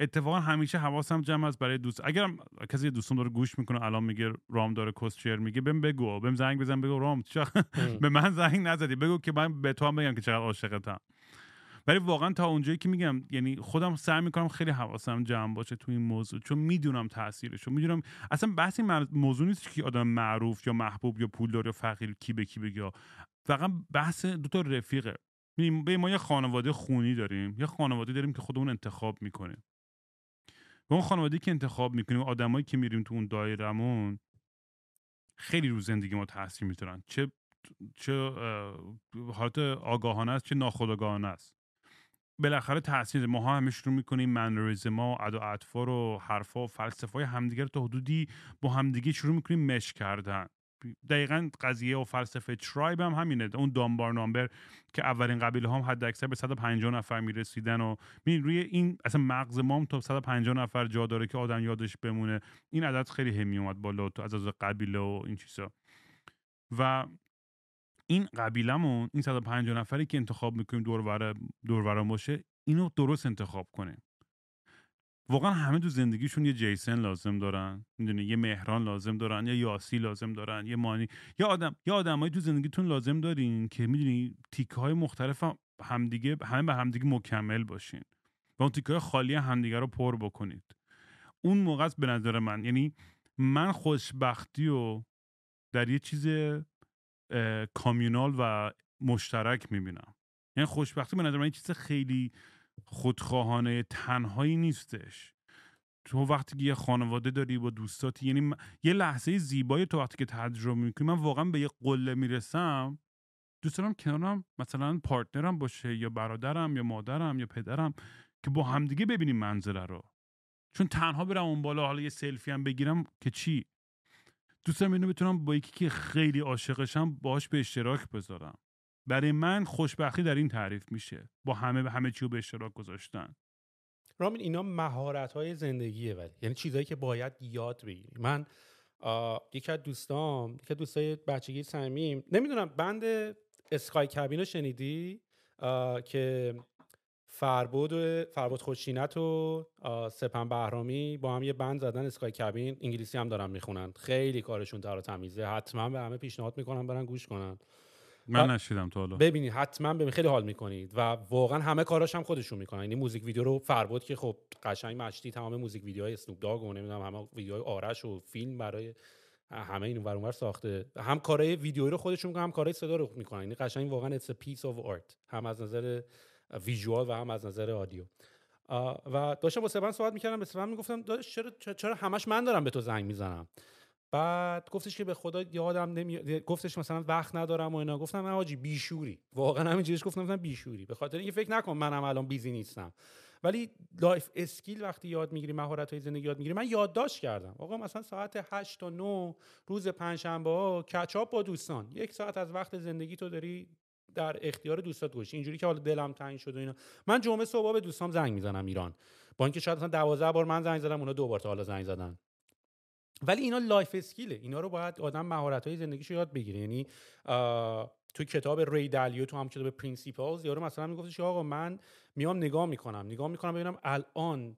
اتفاقا همیشه حواسم جمع است برای دوست. اگرم کسی دوستم داره گوش می‌کنه الان میگه رام داره کسچر میگه بهم بگو بهم زنگ بزن بگو رام چرا به من زنگ نزدی بگو که من به تو هم بگم که چقدر عاشقتم. ولی واقعا تا اونجایی که میگم یعنی خودم سعی می‌کنم خیلی حواسم جمع باشه تو این موضوع چون می‌دونم تاثیرش رو می‌دونم اصلا بحث این موضوع نیست که آدم معروف یا محبوب یا پولدار یا فقیر کی به کی بگه فقط بحث دو تا رفیقه. به ما یه خانواده خونی داریم. یه خانواده داریم که خودمون انتخاب می‌کنیم. و اون خانواده که انتخاب می‌کنیم آدمایی که میریم تو اون دایرمون خیلی رو زندگی ما تاثیر می‌ذارن. چه چه حالت آگاهانه است چه ناخودآگاهانه است. بالاخره تاثیر ما ها همه شروع می‌کنیم منریزم ها و ادا اطفار و حرفا و فلسفه های همدیگه رو تا حدودی با همدیگه شروع می‌کنیم مش کردن. دقیقا قضیه و فلسفه ترایب هم همینه. اون دانبار نامبر که اولین قبیله هم حد اکثر به 150 نفر می‌رسیدن و ببین روی این اصلا مغز ما هم تا 150 نفر جا داره که آدم یادش بمونه. این عدد خیلی همی اومد بالا تو از از قبیله و این چیزا. و این قبیلمون این 150 نفری که انتخاب می‌کنیم دور ور دور ورم باشه اینو درست انتخاب کنیم واقعا همه تو زندگیشون یه جیسن لازم دارن می‌دونی؟ یه مهران لازم دارن یا یاسی لازم دارن یه مانی یا آدم یا آدمایی تو زندگیتون لازم دارین که می‌دونی تیکه های مختلف هم همدیگه همه به همدیگه مکمل باشین و اون تیکه های خالی همدیگه رو پر بکنید. اون موقع است به نظر من یعنی من خوشبختی و در یه چیز کامیونال و مشترک می‌بینم. یعنی خوشبختی به نظر من یه چیز خیلی خودخواهانه تنهایی نیستش. تو وقتی که یه خانواده داری با دوستاتی یعنی یه لحظه زیبایی تو وقتی که تجربه می‌کنی من واقعا به یه قله می‌رسم. دوست دارم کنارم مثلا پارتنرم باشه یا برادرم یا مادرم یا پدرم که با همدیگه ببینیم منظره رو. چون تنها برم اون بالا حالا یه سلفی هم بگیرم که چی؟ دوست دارم اینو بتونم با یکی که خیلی عاشقشم باهاش به اشتراک بذارم. برای من خوشبختی در این تعریف میشه با همه همه چی به اشتراک گذاشتن. رامین اینا مهارت های زندگیه ولی. یعنی چیزایی که باید یاد بگیری. من یکی از دوستام یکی از دوستای بچگی صمیم نمی‌دونم بند اسکای کابین شنیدی؟ که فربود و فربود خوشینت و سپن بهرامی با هم یه بند زدن اسکای کابین انگلیسی هم دارن می‌خونن. خیلی کارشون تر تمیزه. حتما به همه پیشنهاد می‌کنم برن گوش کنن. من نشیدم تا حالا. ببینید حتما ببین خیلی حال می‌کنید و واقعا همه کاراش هم خودشون می‌کنن. یعنی موزیک ویدیو رو فربود که خب قشنگ مشتی تمام موزیک ویدیوهای اسنوپ داگ و نمی‌دونم همه ویدیوهای آرش و فیلم برای همه این ور اونور ساخته. هم کارهای ویدیویی رو خودشون می‌کنن هم کارهای صدا رو می‌کنن. یعنی قشنگ واقعا it's a piece of art. هم از نظر ویژوال و هم از نظر آدیو. و داشتم با سبن صحبت می‌کردم به سبن می‌گفتم چرا- چرا همش من دارم به تو زنگ می‌زنم؟ بعد گفتش که به خدا یادم نمیاد گفتش مثلا وقت ندارم و اینا. گفتم نه حاجی بیشعوری. واقعا همینجوریش گفتم مثلا بیشعوری. به خاطر اینکه فکر نکن منم الان busy نیستم. ولی life skill وقتی یاد می‌گیری مهارت های زندگی یاد می‌گیری من یادداشت کردم. آقا مثلا ساعت 8 تا 9 روز پنجشنبه ها catch up با دوستان. یک ساعت از وقت زندگی تو داری در اختیار دوستات گوشی اینجوری که حالا دلم تنگ شد و اینا. من جمعه صبح به دوستام زنگ می‌زنم ایران. با اینکه شاید مثلا 12 بار من زنگ زدم اونا دو بار تا حالا زنگ زدن. ولی اینا life skill ه اینا رو باید آدم مهارت های زندگیشو یاد بگیره. یعنی تو کتاب ری دالیو تو هم کتاب Principles یارو مثلا میگفتش آقا من میام نگاه می‌کنم. نگاه می‌کنم ببینم الان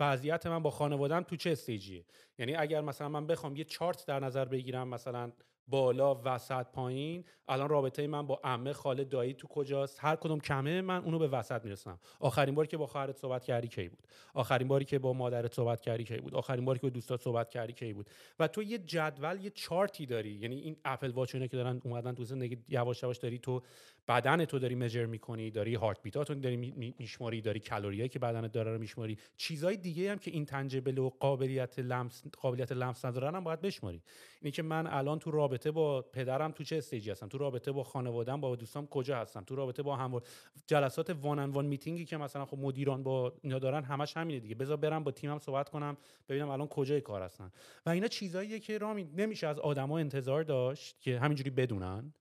وضعیت من با خانوادم تو چه stage یه. یعنی اگر مثلا من بخوام یه چارت در نظر بگیرم مثلا بالا وسط پایین. الان رابطه من با عمه خاله دایی تو کجاست؟ هر کدوم کمه من اونو به وسط می‌رسم آخرین باری که با خواهرت صحبت کردی کی بود؟ آخرین باری که با مادرت صحبت کردی کی بود؟ آخرین باری که با دوستات صحبت کردی کی بود؟ و تو یه جدول یه چارتی داری. یعنی این اپل واچ که دارن اومدن تو زندگی یواش یواش داری تو بدن تو داری measure می‌کنی داری heartbeat اتو داری می- می- میشماری داری کالریایی که بدنت داره رو میشماری. چیزای دیگه هم که intangible و قابلیت لمس قابلیت لمس ندارن هم باید بشماری. اینی که من الان تو رابطه با پدرم تو چه stage ی هستم؟ تو رابطه با خانوادم با دوستام کجا هستم؟ تو رابطه با هم جلسات وان ان وان میتینگی که مثلا خب مدیران با اینا دارن همش همینه دیگه. بذار برم با تیمم صحبت کنم ببینم الان کجای کار هستن. و اینا چیزاییه که رامی نمیشه از آدما انتظار داشت که همینجوری بدونن؟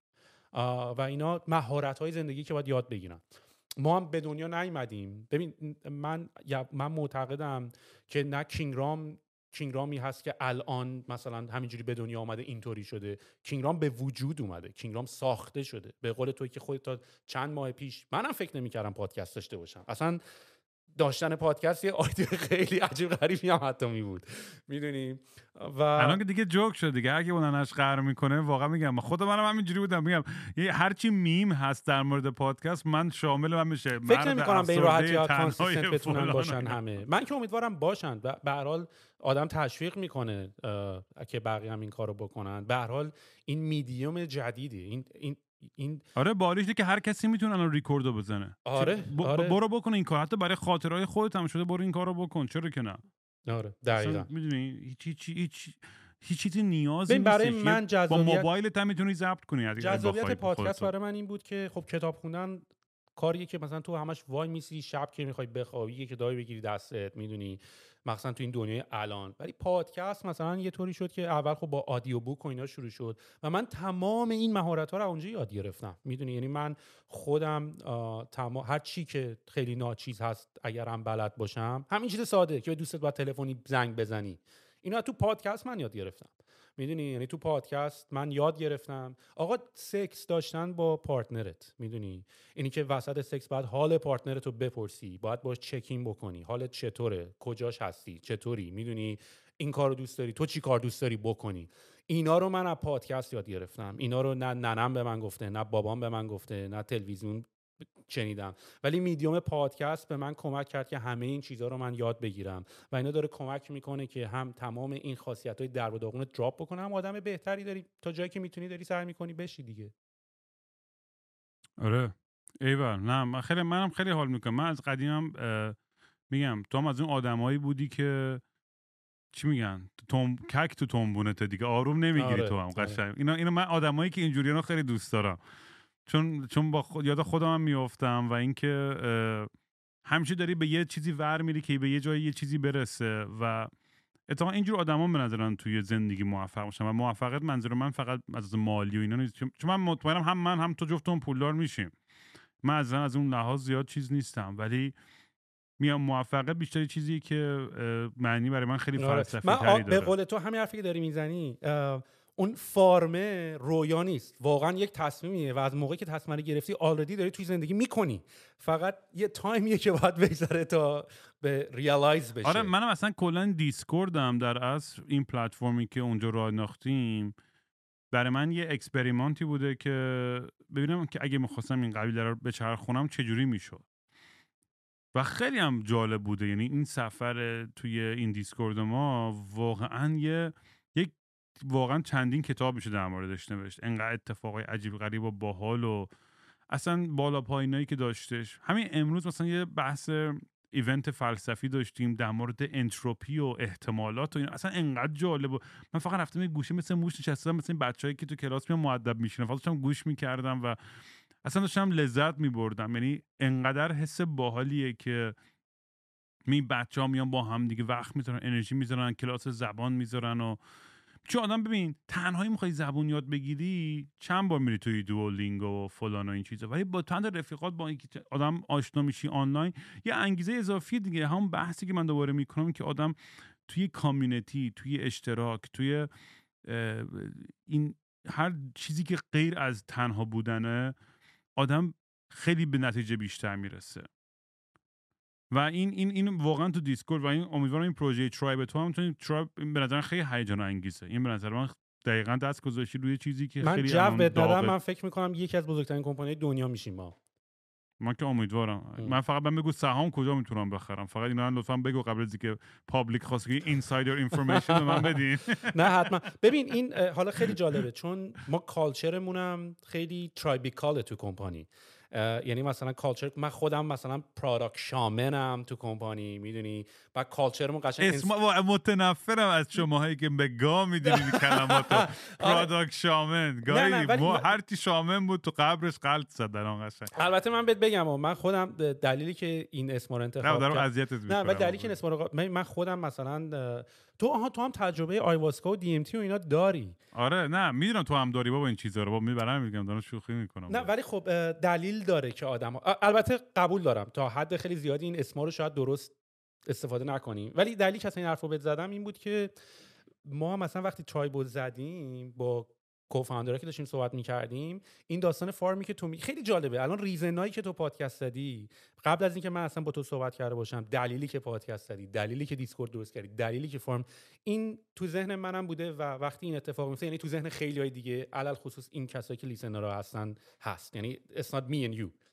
و اینا مهارت های زندگی که باید یاد بگیرن. ما هم به دنیا نیومدیم. ببین من من معتقدم که نه کینگرام کینگرامی هست که الان مثلا همینجوری به دنیا آمده اینطوری شده. کینگرام به وجود اومده. کینگرام ساخته شده. به قول توی که خودت تا چند ماه پیش منم فکر نمی‌کردم پادکست داشته باشم. اصلا داشتن پادکست یه idea ی خیلی عجیب غریبی هم حتی می بود. می‌دونیم و الان که دیگه جوک شد دیگه هر کی اونش قهر می‌کنه واقعا میگم. خود منم همینجوری بودم. میگم یه هرچی میم هست در مورد پادکست من شامل من میشه. فکر نمی کنم به این راحتی consistent بتونن باشن همه. من که امیدوارم باشن. به هر حال آدم تشویق می‌کنه که بقیه هم این کارو بکنن. به هر حال این میدیوم جدیدی این این این آره باریش که هر کسی می‌تونه الان ریکوردو بزنه. آره, ب... آره. برو بکن این کار حتی برای خاطرهای خودت هم شده برو این کارو بکن. چرا که نه؟ آره دقیقاً. می‌دونی هیچ هیچ هیچ هیچ چیزی نیازی نیست. برای من جذابیت با موبایلت هم می‌تونی ضبط کنی جذابیت پادکست برای من این بود که خب کتاب خوندن کاریه که مثلا تو همش وای میسی شب که می‌خوای بخوابی که دای بگیری دستت می‌دونی. مثلا تو این دنیای الان. ولی پادکست مثلا یه طوری شد که اول خب با آدیو بوک و اینا شروع شد و من تمام این مهارت ها رو اونجا یاد گرفتم. می‌دونی؟ یعنی من خودم تمام هر چی که خیلی ناچیز هست اگرم بلد باشم همین چیز ساده که به دوستت با تلفنی زنگ بزنی. اینا تو پادکست من یاد گرفتم. می‌دونی؟ یعنی تو پادکست من یاد گرفتم. آقا سکس داشتن با partner ت می‌دونی؟ اینی که وسط سکس باید حال partner ت رو بپرسی. باید باش check-in بکنی. حالت چطوره؟ کجاش هستی؟ چطوری؟ می‌دونی؟ این کار رو دوست داری. تو چی کار دوست داری بکنی؟ اینا رو من از پادکست یاد گرفتم. اینا رو نه ننم به من گفته نه بابام به من گفته نه تلویزیون شنیدم. ولی میدیوم پادکست به من کمک کرد که همه این چیزها رو من یاد بگیرم. و اینا داره کمک می‌کنه که هم تمام این خاصیت های در و داغون دراپ بکنم. هم آدم بهتری داری. تا جایی که می‌تونی داری سعی می‌کنی بشی دیگه. آره. ایول. نه من خیلی منم خیلی حال می‌کنم. من از قدیمم میگم تو هم از اون آدمایی بودی که چی میگن؟ توم کک تو تومبونته دیگه. آروم نمی‌گیری آره، تو هم آره. قشنگ. اینا اینا من آدمایی که اینجوری رو خیلی دوست دارم. چون چون با خود یاد خودم هم میافتم و اینکه همیشه داری به یه چیزی ور میری که به یه جایی یه چیزی برسه و اتفاقا اینجور آدما به نظرم توی زندگی موفق باشن و موفقیت منظور من فقط از مالی و اینا نیست. چون من مطمئنم هم من هم تو جفتمون پولدار میشیم. من از از اون لحاظ زیاد چیز نیستم ولی میام موفقیت بیشتری چیزی که معنی برای من خیلی آره. فلسفی تری داره به قول تو همین حرفی که داری می‌زنی اون farm ه رویا نیست. واقعا یک تصمیمیه و از موقعی که تصمیم گرفتی already داری توی زندگی می‌کنی. فقط یه time یه که باید بگذره تا به realize بشه. آره منم اصلا کلا دیسکوردم در اصل این پلتفرمی که اونجا راه انداختیم برای من یه experiment ی بوده که ببینم که اگه می‌خواستم این قبیله رو بچرخونم چجوری می‌شد. و خیلی هم جالب بوده. یعنی این سفر توی این دیسکورد ما واقعا یه واقعا چندین کتاب میشه در موردش نوشت. انقدر اتفاقای عجیب غریب و باحال و اصلا بالا پایینایی که داشتش. همین امروز مثلا یه بحث event فلسفی داشتیم در مورد انتروپی و احتمالات و این اصلا انقدر جالب و من فقط رفتم گوشه مثل موش نشستم مثل بچه‌ای که تو کلاس میان مؤدب میشینن. فقط داشتم گوش می‌کردم و اصلا داشتم لذت میبردم. یعنی انقدر حس باحالیه که می بچه ها میان با هم دیگه وقت می‌ذارن انرژی می‌ذارن کلاس زبان می‌ذارن و چون آدم ببین تنهایی می‌خوای زبون یاد بگیری چند بار میری توی دوولینگ و فلان و این چیزا. ولی با تند رفیقات با اینکه آدم آشنا میشی آنلاین یه انگیزه اضافی دیگه. هم بحثی که من دوباره می‌کنم که آدم توی کامیونیتی توی اشتراک توی این هر چیزی که غیر از تنها بودنه آدم خیلی به نتیجه بیشتر می‌رسه. و این این این واقعا تو دیسکورد و این امیدوارم این پروژه ترایب تو هم تو ترایب به نظر خیلی هیجان انگیزه. این به نظر من دقیقا دست گذاشتی روی چیزی که من خیلی جو دادم من فکر می‌کنم یکی از بزرگترین کمپانی دنیا میشیم ما. من که امیدوارم. من فقط من بگو سهام کجا می‌تونم بخرم. فقط اینا لطفا بگو قبل از اینکه public خواست که insider information به من بدین. نه حتما. ببین این حالا خیلی جالبه. چون ما culture مونم خیلی tribal تو کمپانی. یعنی مثلا culture من خودم مثلا product shaman م تو کمپانی می‌دونی؟ و culture مون قشنگ اسم متنفرم از شماهایی که به گا می‌دونید کلمات product. shaman گاهی هر کی shaman بود تو قبرش غلت زد در اون قشنگ. البته من بهت بگم من خودم دلیلی که این اسم رو انتخاب کردم نه نه ولی دلیلی که اسم رو من خودم مثلا تو آها تو هم تجربه آیواسکا و دی ام تی و اینا داری. آره نه می‌دونم تو هم داری بابا این چیزا رو. بابا می‌برم میگم دارم شوخی می‌کنم. نه ولی خب دلیل داره که آدم ها... البته قبول دارم. تا حد خیلی زیادی این اسما رو شاید درست استفاده نکنیم. ولی دلیلی که این حرفو بهت زدم این بود که ما مثلا وقتی چای زدیم با کوفاندرا که داشتیم صحبت می‌کردیم این داستان فارمی که تو می... خیلی جالبه. الان ریزنایی که تو پادکست زدی قبل از اینکه من اصلا با تو صحبت کرده باشم دلیلی که پادکست زدی دلیلی که دیسکورد درست کردی دلیلی که فرم این تو ذهن منم بوده و وقتی این اتفاق میفته یعنی تو ذهن خیلی های دیگه علل خصوص این کسایی که لیسنرها هستن هست. یعنی it's not me and you.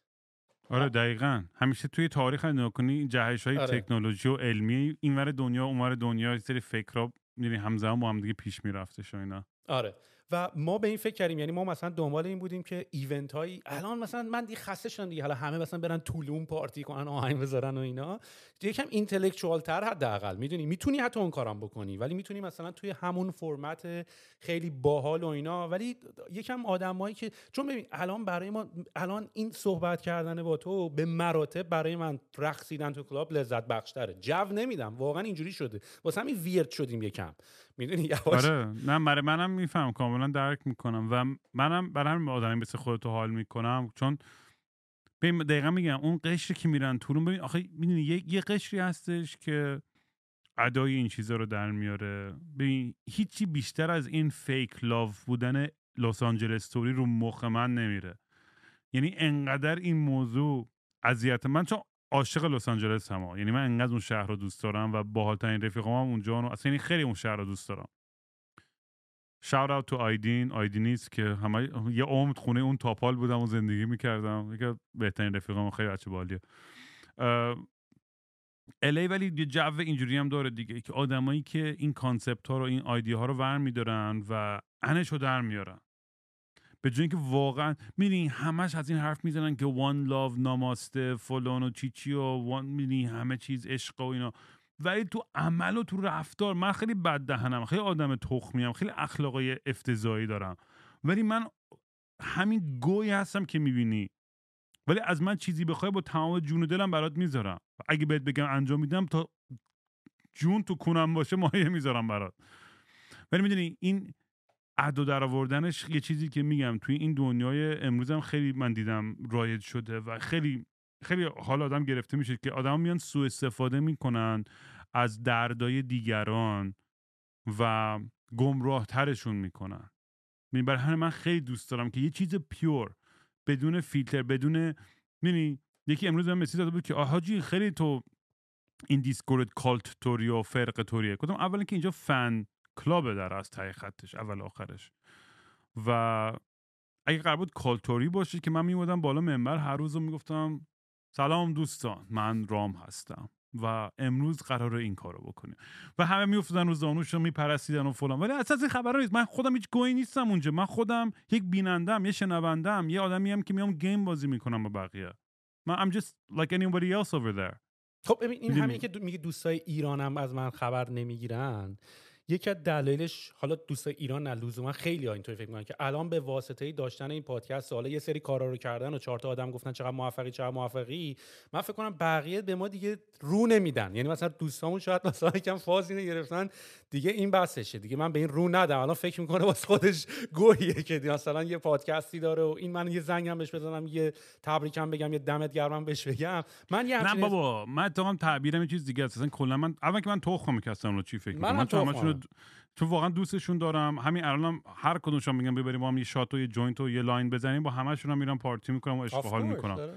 آره دقیقا. همیشه توی تاریخ نگاه کنی جهش های آره. تکنولوژی و علمی اینور دنیا اونور دنیا سری فکرها یعنی همزمان با هم دیگه پیش می‌رفته اینا. آره. و ما به این فکر کردیم یعنی ما مثلا دنبال این بودیم که ایونت هایی الان مثلا من دیگه خسته شدم دیگه حالا همه مثلا برن طولون پارتی کنن آهنگ بذارن و اینا. یکم اینتלקچوال تر حداقل می‌دونی؟ می‌تونی حتی اون کارم بکنی ولی می‌تونی مثلا توی همون فرمت خیلی باحال و اینا. ولی یکم آدمایی که چون ببین الان برای ما الان این صحبت کردن با تو به مراتب برای من رقصیدن تو کلاب لذت بخشتره. جو نمیدم واقعا اینجوری شده. واسه همین ویرد شدیم یکم. می‌دونی یواش؟ آره. نه برای منم میفهم. کاملا درک می‌کنم. و منم برای همین آدمی مثل خودتو حال می‌کنم. چون ببین دقیقا میگم اون قشری که میرن تورون ببین آخه می‌دونی یه, یه قشری هستش که ادای این چیزا رو در میاره. ببین هیچی بیشتر از این فیک لاف بودن لس آنجلس استوری رو مخ من نمیره. یعنی انقدر این موضوع اذیت من. چون عاشق لس آنجلس هم یعنی من انقدر اون شهر رو دوست دارم و باحالترین رفیقام هم اونجا اصلا یعنی خیلی اون شهر رو دوست دارم. shout out to آیدین آیدینیست که همه یه عمر خونه اون تاپال بودم و زندگی می‌کردم. یکی بهترین رفیقام خیلی بچه باحالیه ولی یه جو اینجوری هم داره دیگه که آدمایی که این concept ها رو این ایده ها رو ور میدارن و انش رو در میارن. به جای اینکه واقعا می‌دونی همش از این حرف می‌زنن که one love namaste فلان و چیچی و one می‌دونی همه چیز عشق و اینا. ولی تو عمل و تو رفتار من خیلی بد دهنم خیلی آدم تخمیم خیلی اخلاقای افتضاحی دارم. ولی من همین گوی هستم که می‌بینی. ولی از من چیزی بخوای با تمام جون و دلم برات می‌ذارم. اگه بهت بگم انجام میدم تا جون تو کنم باشه ماهیه می‌ذارم برات. ولی می‌دونی این عدو در آوردنش یه چیزی که میگم توی این دنیای امروزم خیلی من دیدم رایج شده و خیلی خیلی حال آدم گرفته میشه که آدم میان سوء استفاده می‌کنن از دردای دیگران و گمراه ترشون می‌کنن برای همین من خیلی دوست دارم که یه چیز پیور بدون فیلتر بدون می‌بینی یکی امروز من مسیج داده بود که آهاجی خیلی تو این دیسکورد کالت توری و فرق توریه. کدوم اولا که اینجا فن کلابه در از تای خطش اول آخرش. و اگه قرار بود کالتوری باشه که من میمودم بالا منبر هر روز می‌گفتم سلام دوستان من رام هستم. و امروز قرار این کارو بکنیم. و همه میافتادن رو زانوش رو میپرسیدن و فلان. ولی اساس این خبر نیست. من خودم هیچ گویی نیستم اونجا. من خودم یک بینندم یه شنوندم یه آدمی هم که میام گیم بازی می‌کنم با بقیه. من I'm just like anybody else over there. خب این همین که میگه دوستای ایرانم از من خبر نمی‌گیرن. یکی از دلایلش حالا دوست ایران نه لزوما خیلی ها اینطوری فکر می‌کنن که الان به واسطه داشتن این پادکست حالا یه سری کارا رو کردن و چهار تا آدم گفتن چقدر موفقی چقدر موفقی. من فکر کنم بقیه به ما دیگه رو نمیدن. یعنی مثلا دوستامون شاید مثلا یکم فاز گرفتن. دیگه این بحثشه. دیگه من به این رو ندم. الان فکر می‌کنه واسه خودش گوهیه که مثلا یه پادکستی داره و این من یه زنگم بهش بزنم یه تبریکم بگم یه دمت گرمم بهش بگم. من یه نه بابا من تا تعبیرم یه چیز دیگه اصلا کلا من اول که من تخم میکستم رو چی فکر من, من چون واقعا دوستشون دارم. همین الانم هر کدومشون میگم ببریم با هم یه shot و یه joint و یه line بزنیم. با همشون هم میرم پارتی می‌کنم و عشق حال می‌کنم.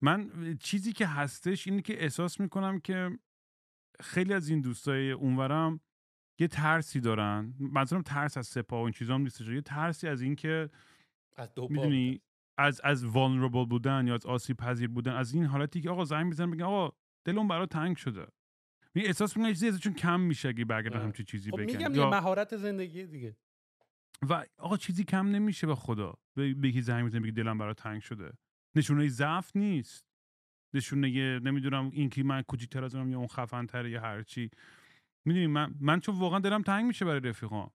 من چیزی که هستش اینه که احساس می‌کنم که خیلی از این دوستای اونورم یه ترسی دارن. منظورم ترس از سپاه و این چیزا هم نیستش. یه ترسی از اینکه از دو می‌دونی از از vulnerable بودن یا از آسیب پذیر بودن. از این حالتی که آقا زنگ می‌زنن بگن آقا دلم برات تنگ شده. احساس می‌کنم چیزی ازشون کم میشه اگه برگردن همچین چیزی خب بگن میگم یه مهارت زندگی دیگه. و آقا چیزی کم نمیشه به خدا. بگی زنگ می‌زنی بگی دلم برات تنگ شده. نشونه ضعف نیست. نشونه نمی‌دونم این که من کوچیک‌تر از اونم یا اون خفن یا هر چی. می‌دونی من من چون واقعا دلم تنگ میشه برای رفیقام.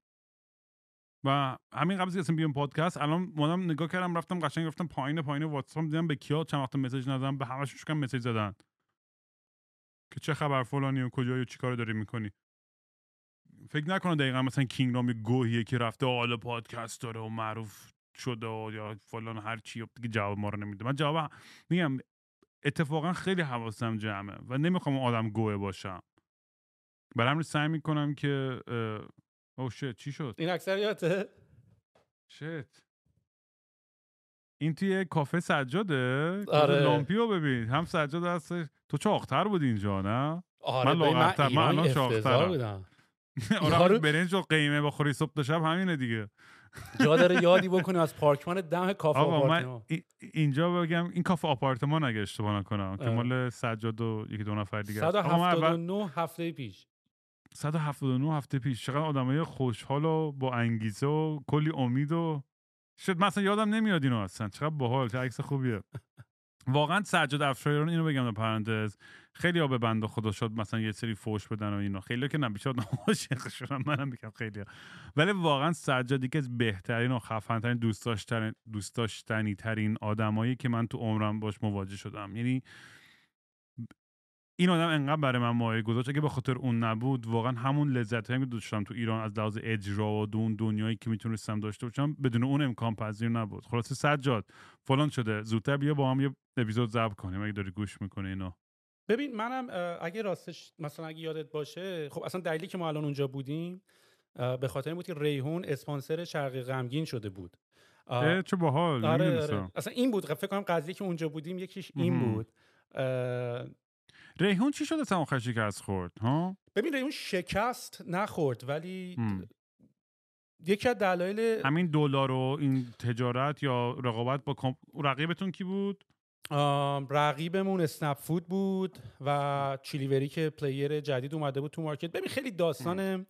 و همین قبل از بیام پادکست الان مادام نگاه کردم رفتم قشنگ رفتم پایین پایین واتساپ دیدم به کیا چند وقت مسیج ندادم به همشون شکم مسیج زدن. که چه خبر فلانی و کجایی و چیکار داری می‌کنی؟ فکر نکنه دقیقا مثلا کینگدام گوهیه که رفته حالا پادکست داره و معروف شده و یا فلان هر چی دیگه جواب ما رو نمیده. من جواب میگم اتفاقا خیلی حواسم جمعه و نمی‌خوام آدم گوه باشم. برای همین سعی می‌کنم که او شت چی شد؟ این اکثریاته؟ شت این توی کافه سجاده؟ آره. لامپیو ببین. هم سجاد هستش. تو چاقتر بودی اینجا نه؟ آره من ببین، لاغرتر، من الان. بودم. آره برنج و قیمه بخوری صبح تا شب همینه دیگه. جا داره یادی بکنیم از پارکمان دم کافه آقا من آپارتمان. ای- اینجا بگم این کافه آپارتمان اگه اشتباه نکنم که. مال سجاد و یکی دو نفر دیگه است. آقا من اول- 179 هفته پیش. 179 هفته پیش. چقدر آدمای خوشحال و با انگیزه و کلی امید و شد مثلا یادم نمیاد اینو اصلا. چقدر باحال چه عکس خوبیه. واقعا سجاد افشاریان اینو بگم در پرانتز خیلی ها به بنده خدا شد مثلا یه سری فوش بدن و اینا. خیلی که بیشتر عاشق شدن. منم میگم خیلی ولی واقعا سجاد یکی از بهترین و دوست داشتن دوست داشتنی ترین آدمایی که من تو عمرم باش مواجه شدم. یعنی این آدم انقدر برای من مایه گذاشت. اگه به خاطر اون نبود واقعا همون لذت که داشتم تو ایران از لحاظ اجرا و اون دنیایی که می‌تونستم داشته باشم بدون اون امکان پذیر نبود. خلاصه سجاد فلان شده. زودتر بیا با هم یه اپیزود ضبط کنیم. اگه داری گوش می‌کنه اینو. ببین منم اگه راستش مثلا اگه یادت باشه خب اصلا دلیلی که ما الان اونجا بودیم به خاطر این بود که ریحون اسپانسر شرقی غمگین شده بود. چه باحال. آره. آره. اصلا این بود. فکر کنم قضیه که اونجا بودیم یکیش این. بود. ریحون چی شده اصلا آخر شکست خورد ها؟ ببین ریحون شکست نخورد ولی هم. یکی از دلایل همین دلار و این تجارت یا رقابت با comp... رقیبتون کی بود؟ رقیبمون اسنپ فود بود و چیلیوری که player جدید اومده بود تو market. ببین خیلی داستان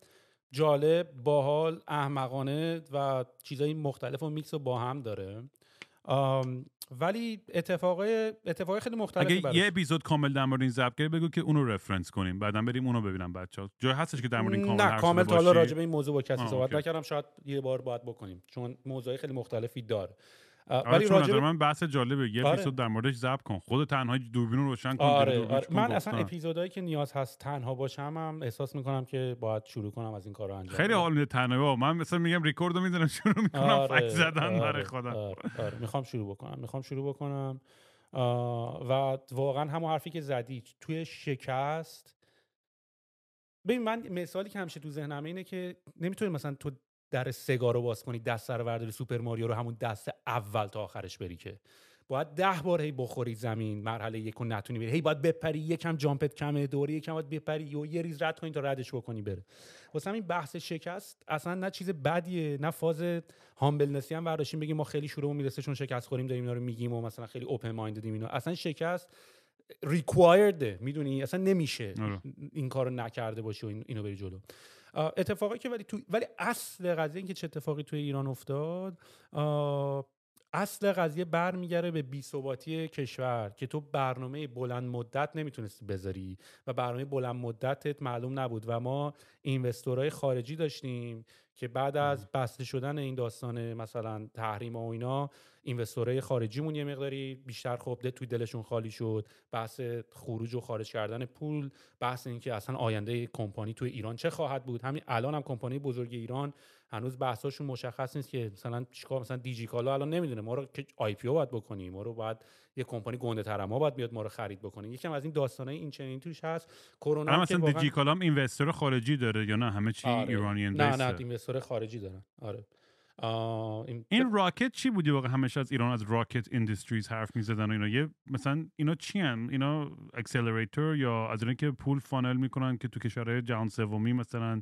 جالب باحال احمقانه و چیزای مختلف و میکس و با هم داره. آم، ولی اتفاقای اتفاقای خیلی مختلفی اگه براش. یه اپیزود کامل در مورد این ضبط کردی بگو که اونو reference کنیم بعدا بریم اونو ببینم بچه‌ها جای هستش که در مورد این کامل نه کامل تا حالا؟ راجع به این موضوع با کسی صحبت. نکردم شاید یه بار باید بکنیم چون موضوعی خیلی مختلفی داره آره ولی به من بحث جالبه یه آره. اپیزود در موردش ضبط کن خود تنهایی دوربین رو روشن کن آره, آره. کن، من اصلا. اپیزودهایی که نیاز هست تنها باشم هم احساس می‌کنم که باید شروع کنم از این کار رو انجام خیلی. حال میده تنهایی بابا. من مثلا میگم ریکوردو می‌ذارم شروع می‌کنم آره، فک زدن آره، برای خودم آره, آره. می‌خوام شروع بکنم می‌خوام شروع بکنم و واقعا همون حرفی که زدی توی شکست ببین من مثالی که همیشه تو ذهنمه اینه که نمی‌تونی مثلا تو در سگا رو باز کنی دست رو برداری سوپر ماریو رو همون دست اول تا آخرش بری که. باید ده بار هی بخوری زمین مرحله یک رو نتونی بری. هی باید بپری یکم jump ت کمه دوره یکم باید بپری و یه ریز رد کنی تا ردش بکنی بره. واسه همین بحث شکست اصلا نه چیز بدیه نه فاز humbleness ی هم برداشتیم بگیم ما خیلی شروع می‌رسه چون شکست خوریم داریم اینا رو میگیم و مثلا خیلی open minded یم اینا. اصلا شکست ریکوایرده می‌دونی؟ اصلا نمیشه آره. این کارو نکرده باشی و این- اینو بری جلو. اتفاقی که ولی تو ولی اصل قضیه این که چه اتفاقی توی ایران افتاد اصل قضیه برمیگره به بیثباتی کشور که تو برنامه بلند مدت نمی‌تونستی بذاری و برنامه بلند مدتت معلوم نبود و ما اینوستورهای خارجی داشتیم که بعد از بسته شدن این داستان مثلا تحریم و اینا اینوستورهای خارجیمون یه مقداری بیشتر خب ده- توی دلشون خالی شد بحث خروج و خارج کردن پول بحث اینکه اصلا آینده کمپانی توی ایران چه خواهد بود؟ همین الان هم کمپانی بزرگ ایران هنوز بحثاشون مشخص نیست که مثلا چیکار مثلا دیجیکالا الان نمی‌دونه. ما رو که آی پی او باید بکنیم ما رو باید یه کمپانی گنده تر ما باید بیاد ما رو خرید بکنه. یکم از این داستانای این چنین توش هست. کرونا هم مثلا واقعاً- دیجیکالام اینوستر خارجی داره یا نه؟ همه چی آره. ایرانی نه نه investor خارجی دارن. آره. این, این Rocket چی بودی واقعا؟ همیشه از ایران از Rocket Industries حرف می‌زدن و اینا. یه مثلا اینا چی هن؟ اینا accelerator یا از اینا که پول funnel می‌کنن که تو کشورهای جهان سومی مثلا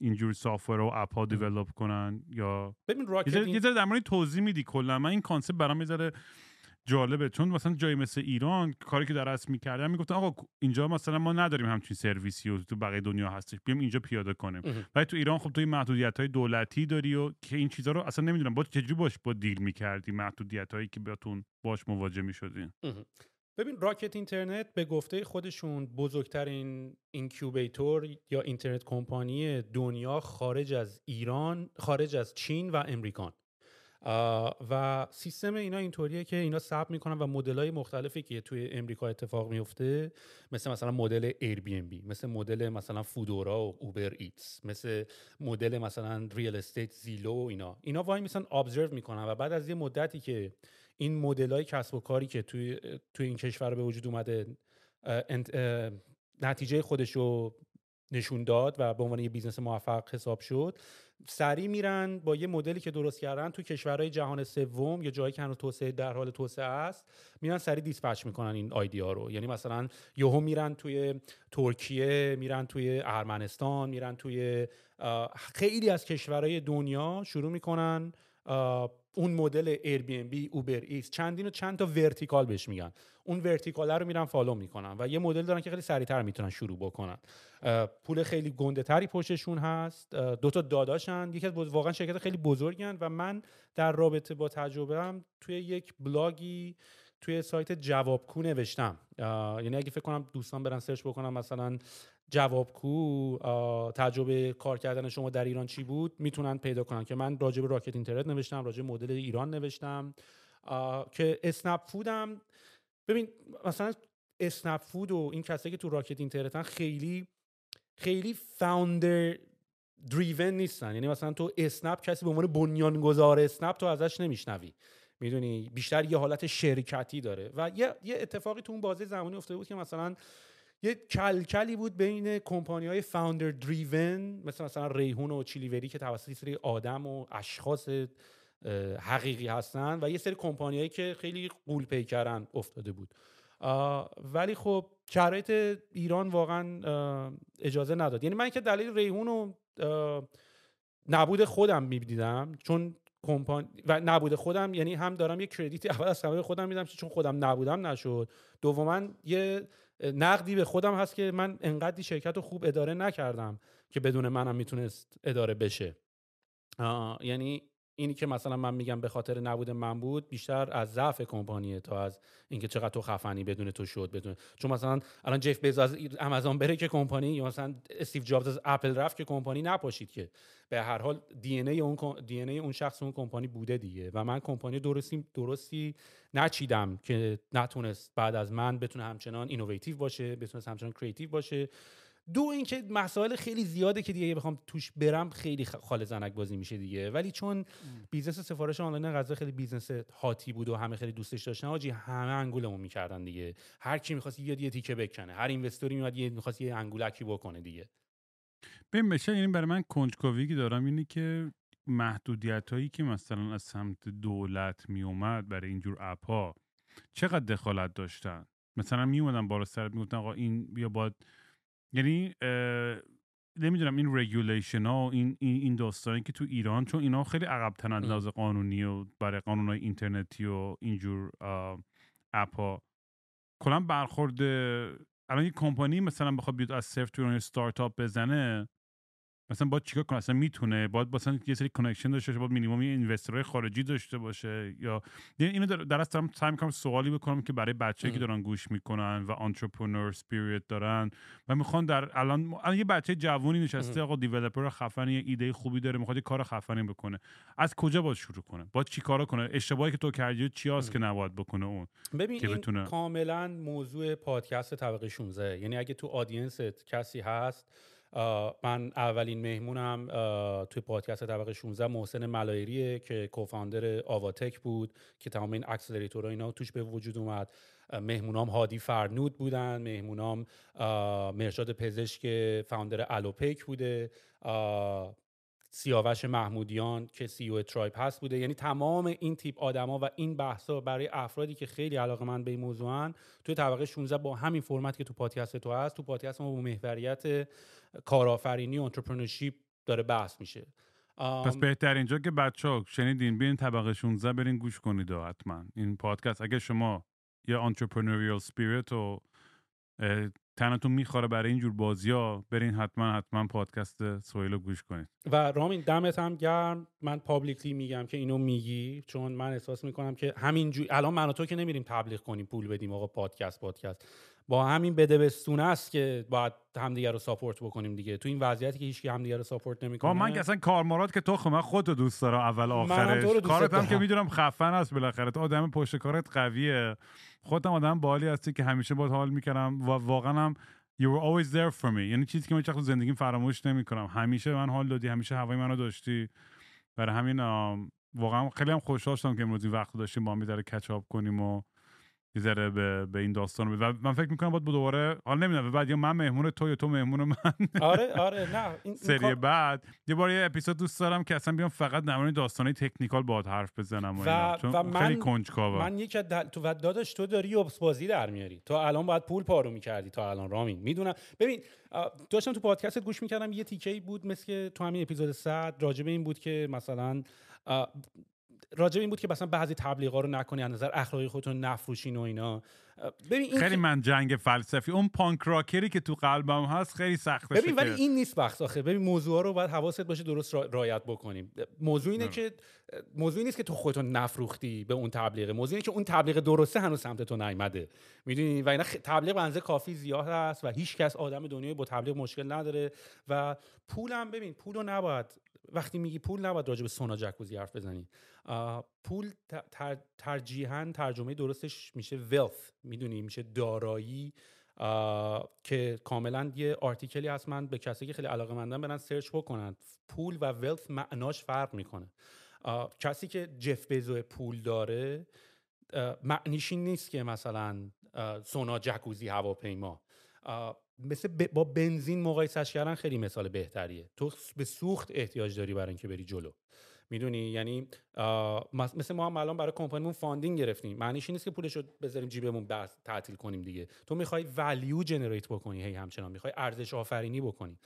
اینجور software و app ها develop کنن یا ببین Rocket یه ذره در مورد توضیح میدی کلا. من این concept برام یه ذره جالبه. چون مثلا جایی مثل ایران کاری که در اصل می‌کردن می‌گفتن آقا اینجا مثلا ما نداریم همچین سرویسی و تو بقیه دنیا هستش بیام اینجا پیاده کنیم. ولی تو ایران خب تو این محدودیت های دولتی داری و که این چیزها رو اصلا نمی‌دونم. با چجوری باش با دیل می‌کردی محدودیت هایی که بهتون باش مواجه می‌شدین. ببین راکت اینترنت به گفته خودشون بزرگترین اینکیوبیتور یا اینترنت کمپانی دنیا خارج از ایران خارج از چین و امریکان. و سیستم اینا اینطوریه که اینا ثبت می‌کنن و مدل های مختلفی که توی امریکا اتفاق میفته مثل مثلا مدل Airbnb مثل مدل مثلا Foodora و Uber Eats مثل مدل مثلا real estate Zillow و اینا. اینا وایمیسن observe می‌کنن و بعد از یه مدتی که این مدل های کسب و کاری که توی توی این کشور به وجود اومده نتیجه خودش رو نشون داد و به عنوان یه business موفق حساب شد سریع میرن با یه مدلی که درست کردن تو کشورهای جهان سوم یا جایی که هنوز توسعه در حال توسعه است میرن سریع dispatch می‌کنن این ها رو. یعنی مثلا یهو میرن توی ترکیه میرن توی ارمنستان میرن توی خیلی از کشورهای دنیا شروع می‌کنن اون مدل بی Uber X چندین و چند تا vertical بهش میگن. اون vertical رو میرن follow می‌کنن و یه مدل دارن که خیلی سریعتر می‌تونن شروع بکنن. پول خیلی گنده تری پشتشون هست. دو تا داداشن. یکی از واقعا شرکت خیلی بزرگن و من در رابطه با تجربه توی یک بلاگی توی سایت جوابکو نوشتم. یعنی اگه فکر کنم دوستان برن search بکنم مثلا جوابکو تجربه کار کردن شما در ایران چی بود؟ می‌تونن پیدا کنن که من راجع به Rocket Internet نوشتم راجع مدل ایران نوشتم. که اسنپ فودم ببین مثلا اسنپ فود و این کسایی که تو Rocket Internet ن خیلی خیلی founder دریون نیستن. یعنی مثلا تو اسنپ کسی به عنوان بنیانگذار اسنپ تو ازش نمیشنوی. می‌دونی؟ بیشتر یه حالت شرکتی داره. و یه, یه اتفاقی تو اون بازی زمانی افتاده بود که مثلا یه کلکلی بود بین کمپانی های فاوندر دریون مثل مثلا ریحون و چیلیوری که توسط سری آدم و اشخاص حقیقی هستن و یه سری کمپانیایی که خیلی قول پیکرن افتاده بود. ولی خب شرایط ایران واقعا اجازه نداد. یعنی من که دلیل ریحون و نبود خودم می‌دیدم چون کمپانی و نبود خودم یعنی هم دارم یه کردیتی اول از همه خودم میدم چون خودم نبودم نشد. دوما یه نقدی به خودم هست که من انقدری شرکت رو خوب اداره نکردم که بدون منم می‌تونست اداره بشه. یعنی اینی که مثلا من میگم به خاطر نبود من بود بیشتر از ضعف کمپانیه تا از اینکه چقدر تو خفنی بدون تو شد بدون چون مثلا الان جف بیز از آمازون بره که کمپانی یا مثلا استیو جابز از اپل رفت که کمپانی نپاشید که. به هر حال دی ای اون دی ای اون شخص اون کمپانی بوده دیگه و من کمپانی درستی درستی نچیدم که نتونست بعد از من بتونه همچنان innovative باشه بتونه همچنان creative باشه. دو اینکه مسائل خیلی زیاده که دیگه بخوام توش برم خیلی خاله زنک بازی میشه دیگه. ولی چون business سفارش آنلاین غذا خیلی بیزنس hot ی بود و همه خیلی دوستش داشتن آجی همه انگولمون می‌کردن دیگه. هر کی می‌خواست یه یه تیکه بکنه هر investor ی میاد یه می‌خواست یه انگولکی بکنه دیگه. ببین بشه این برای من کنجکاوی که دارم اینه که محدودیت هایی که مثلا از سمت دولت میومد برای اینجور app ها چقدر دخالت داشتن؟ مثلا میومدن بالا سرت می‌گفتن آقا این بیا باید یعنی نمی‌دونم این regulation ها و این این داستانی که تو ایران چون اینا خیلی عقب لحاظ قانونی و برای قانون های اینترنتی و اینجور app ها کلا برخورد الان یه کمپانی مثلا بخواد بیاد از صفر تو ستارتاپ بزنه مثلا باید چیکار کنه اصلا می‌تونه؟ باید مثلا یه سری connection داشته باشه باید minimum investor های خارجی داشته باشه یا اینو در, در دارم سعی می‌کنم سوالی بکنم که برای بچه‌ای که دارن گوش می‌کنن و entrepreneur spirit دارن و می‌خوان در الان الان یه بچه جوونی نشسته آقا developer خفنی یه ایده خوبی داره می‌خواد یه کار خفنی بکنه. از کجا باید شروع کنه؟ باید چیکارا کنه؟ اشتباهی که تو کردی چی هست که نباید بکنه اون ببین که بتونه کاملا موضوع پادکست طبقه 16 یعنی اگه تو آدینست کسی هست من اولین مهمونم توی پادکست طبقه 16 محسن ملایریه که کوفاندر آواتک بود که تمام این اکسلراتورها اینا توش به وجود اومد. مهمونام هادی فرنود بودن مهمونام مرشاد پزشک فاوندر الوپیک بوده. سیاوش محمودیان که سی او ترایب هست بوده. یعنی تمام این تیپ آدما و این بحثا برای افرادی که خیلی علاقه من به این موضوعن توی طبقه 16 با همین فرمت که تو پادکست تو هست تو پادکست ما با محوریت کارآفرینی entrepreneurship داره بحث میشه. پس بهتر اینجا که بچه ها شنیدین برین طبقه 16 برین گوش کنید حتما. این پادکست اگه شما یه entrepreneurial spirit و تنتون می‌خوره برای اینجور بازی ها برین حتما حتما پادکست سهیل گوش کنید و رامین دمت هم گرم. من publicly میگم که اینو میگی چون من احساس می‌کنم که همینجور الان من و تو که نمیریم تبلیغ کنیم پول بدیم آقا پادکست پادکست. با همین بده بستونه است که باید همدیگه رو ساپورت بکنیم دیگه. تو این وضعیتی که هیچ همدیگه رو ساپورت نمی‌کنه. من اصلا کارمارات که تو خب من خودت دوست دارم اول آخرش. کارت هم که. می‌دونم خفن است بالاخره. تو آدم پشت کارت قویه. خودم آدم بالی هستی که همیشه باید حال می‌کردم و واقعا هم you were always there for me. یعنی چیزی که من تو زندگیم فراموش نمی‌کنم. همیشه من حال دادی همیشه هوای منو داشتی. برای همین واقعا خیلی هم خوشحال شدم که امروز این وقت داشتیم با هم کچاپ کنیم و یه ذره به, به این داستان رو. و من فکر می‌کنم باید دوباره حالا نمی‌دونم بعد یا من مهمون تو یا تو مهمون من. آره آره نه این- این سری کار- بعد یه بار یه اپیزود دوست دارم که اصلا بیام فقط در مورد داستانای تکنیکال باهات حرف بزنم و, و-. چون و خیلی من- کنجکاوم من از دل... تو و داداش تو داری یوبس بازی در میاری. تو الان باید پول پارو می‌کردی تا الان رامین. می‌دونم. ببین داشتم تو پادکستت گوش می‌کردم یه تیکه بود مثل که تو همین اپیزود 100 راجع به این بود که مثلا راجع این بود که مثلا بعضی تبلیغا رو نکنی از نظر اخلاقی خودتون نفروشین و اینا. ببین این خیلی من جنگ فلسفی اون پانک راکری که تو قلبم هست خیلی سخته ببین ولی این نیست بحث آخه ببین موضوع رو باید حواست باشه درست را- رعایت بکنیم. موضوع اینه نه. که موضوع نیست که تو خودتو نفروختی به اون تبلیغ موضوع اینه که اون تبلیغ درسته هنوز سمت تو نیامده می‌دونی؟ و اینا خ- تبلیغ بنزه کافی زیاد هست و هیچ کس آدم دنیای با تبلیغ مشکل نداره و پولم ببین پول رو نباید وقتی میگی پول نباید راجع به سونا جکوزی حرف بزنی. پول ت- تر- ترجیحاً ترجمه درستش میشه wealth می‌دونی؟ میشه دارایی که کاملا یه آرتیکلی هست. من به کسی که خیلی علاقه مندن برن سرچ بکنن. پول و ولث معناش فرق می‌کنه. کسی که جف بزو پول داره معنیش نیست که مثلا سونا جکوزی هواپیما. مثل با بنزین مقایسش کردن خیلی مثال بهتریه. تو به سوخت احتیاج داری برای اینکه بری جلو. می‌دونی؟ یعنی مثل ما هم الان برای کمپانیمون funding گرفتیم. معنیش این نیست که پولش رو بذاریم جیبمون بس تعطیل کنیم دیگه. تو می‌خوای value generate بکنی هی همچنان. می‌خوای ارزش آفرینی بکنی.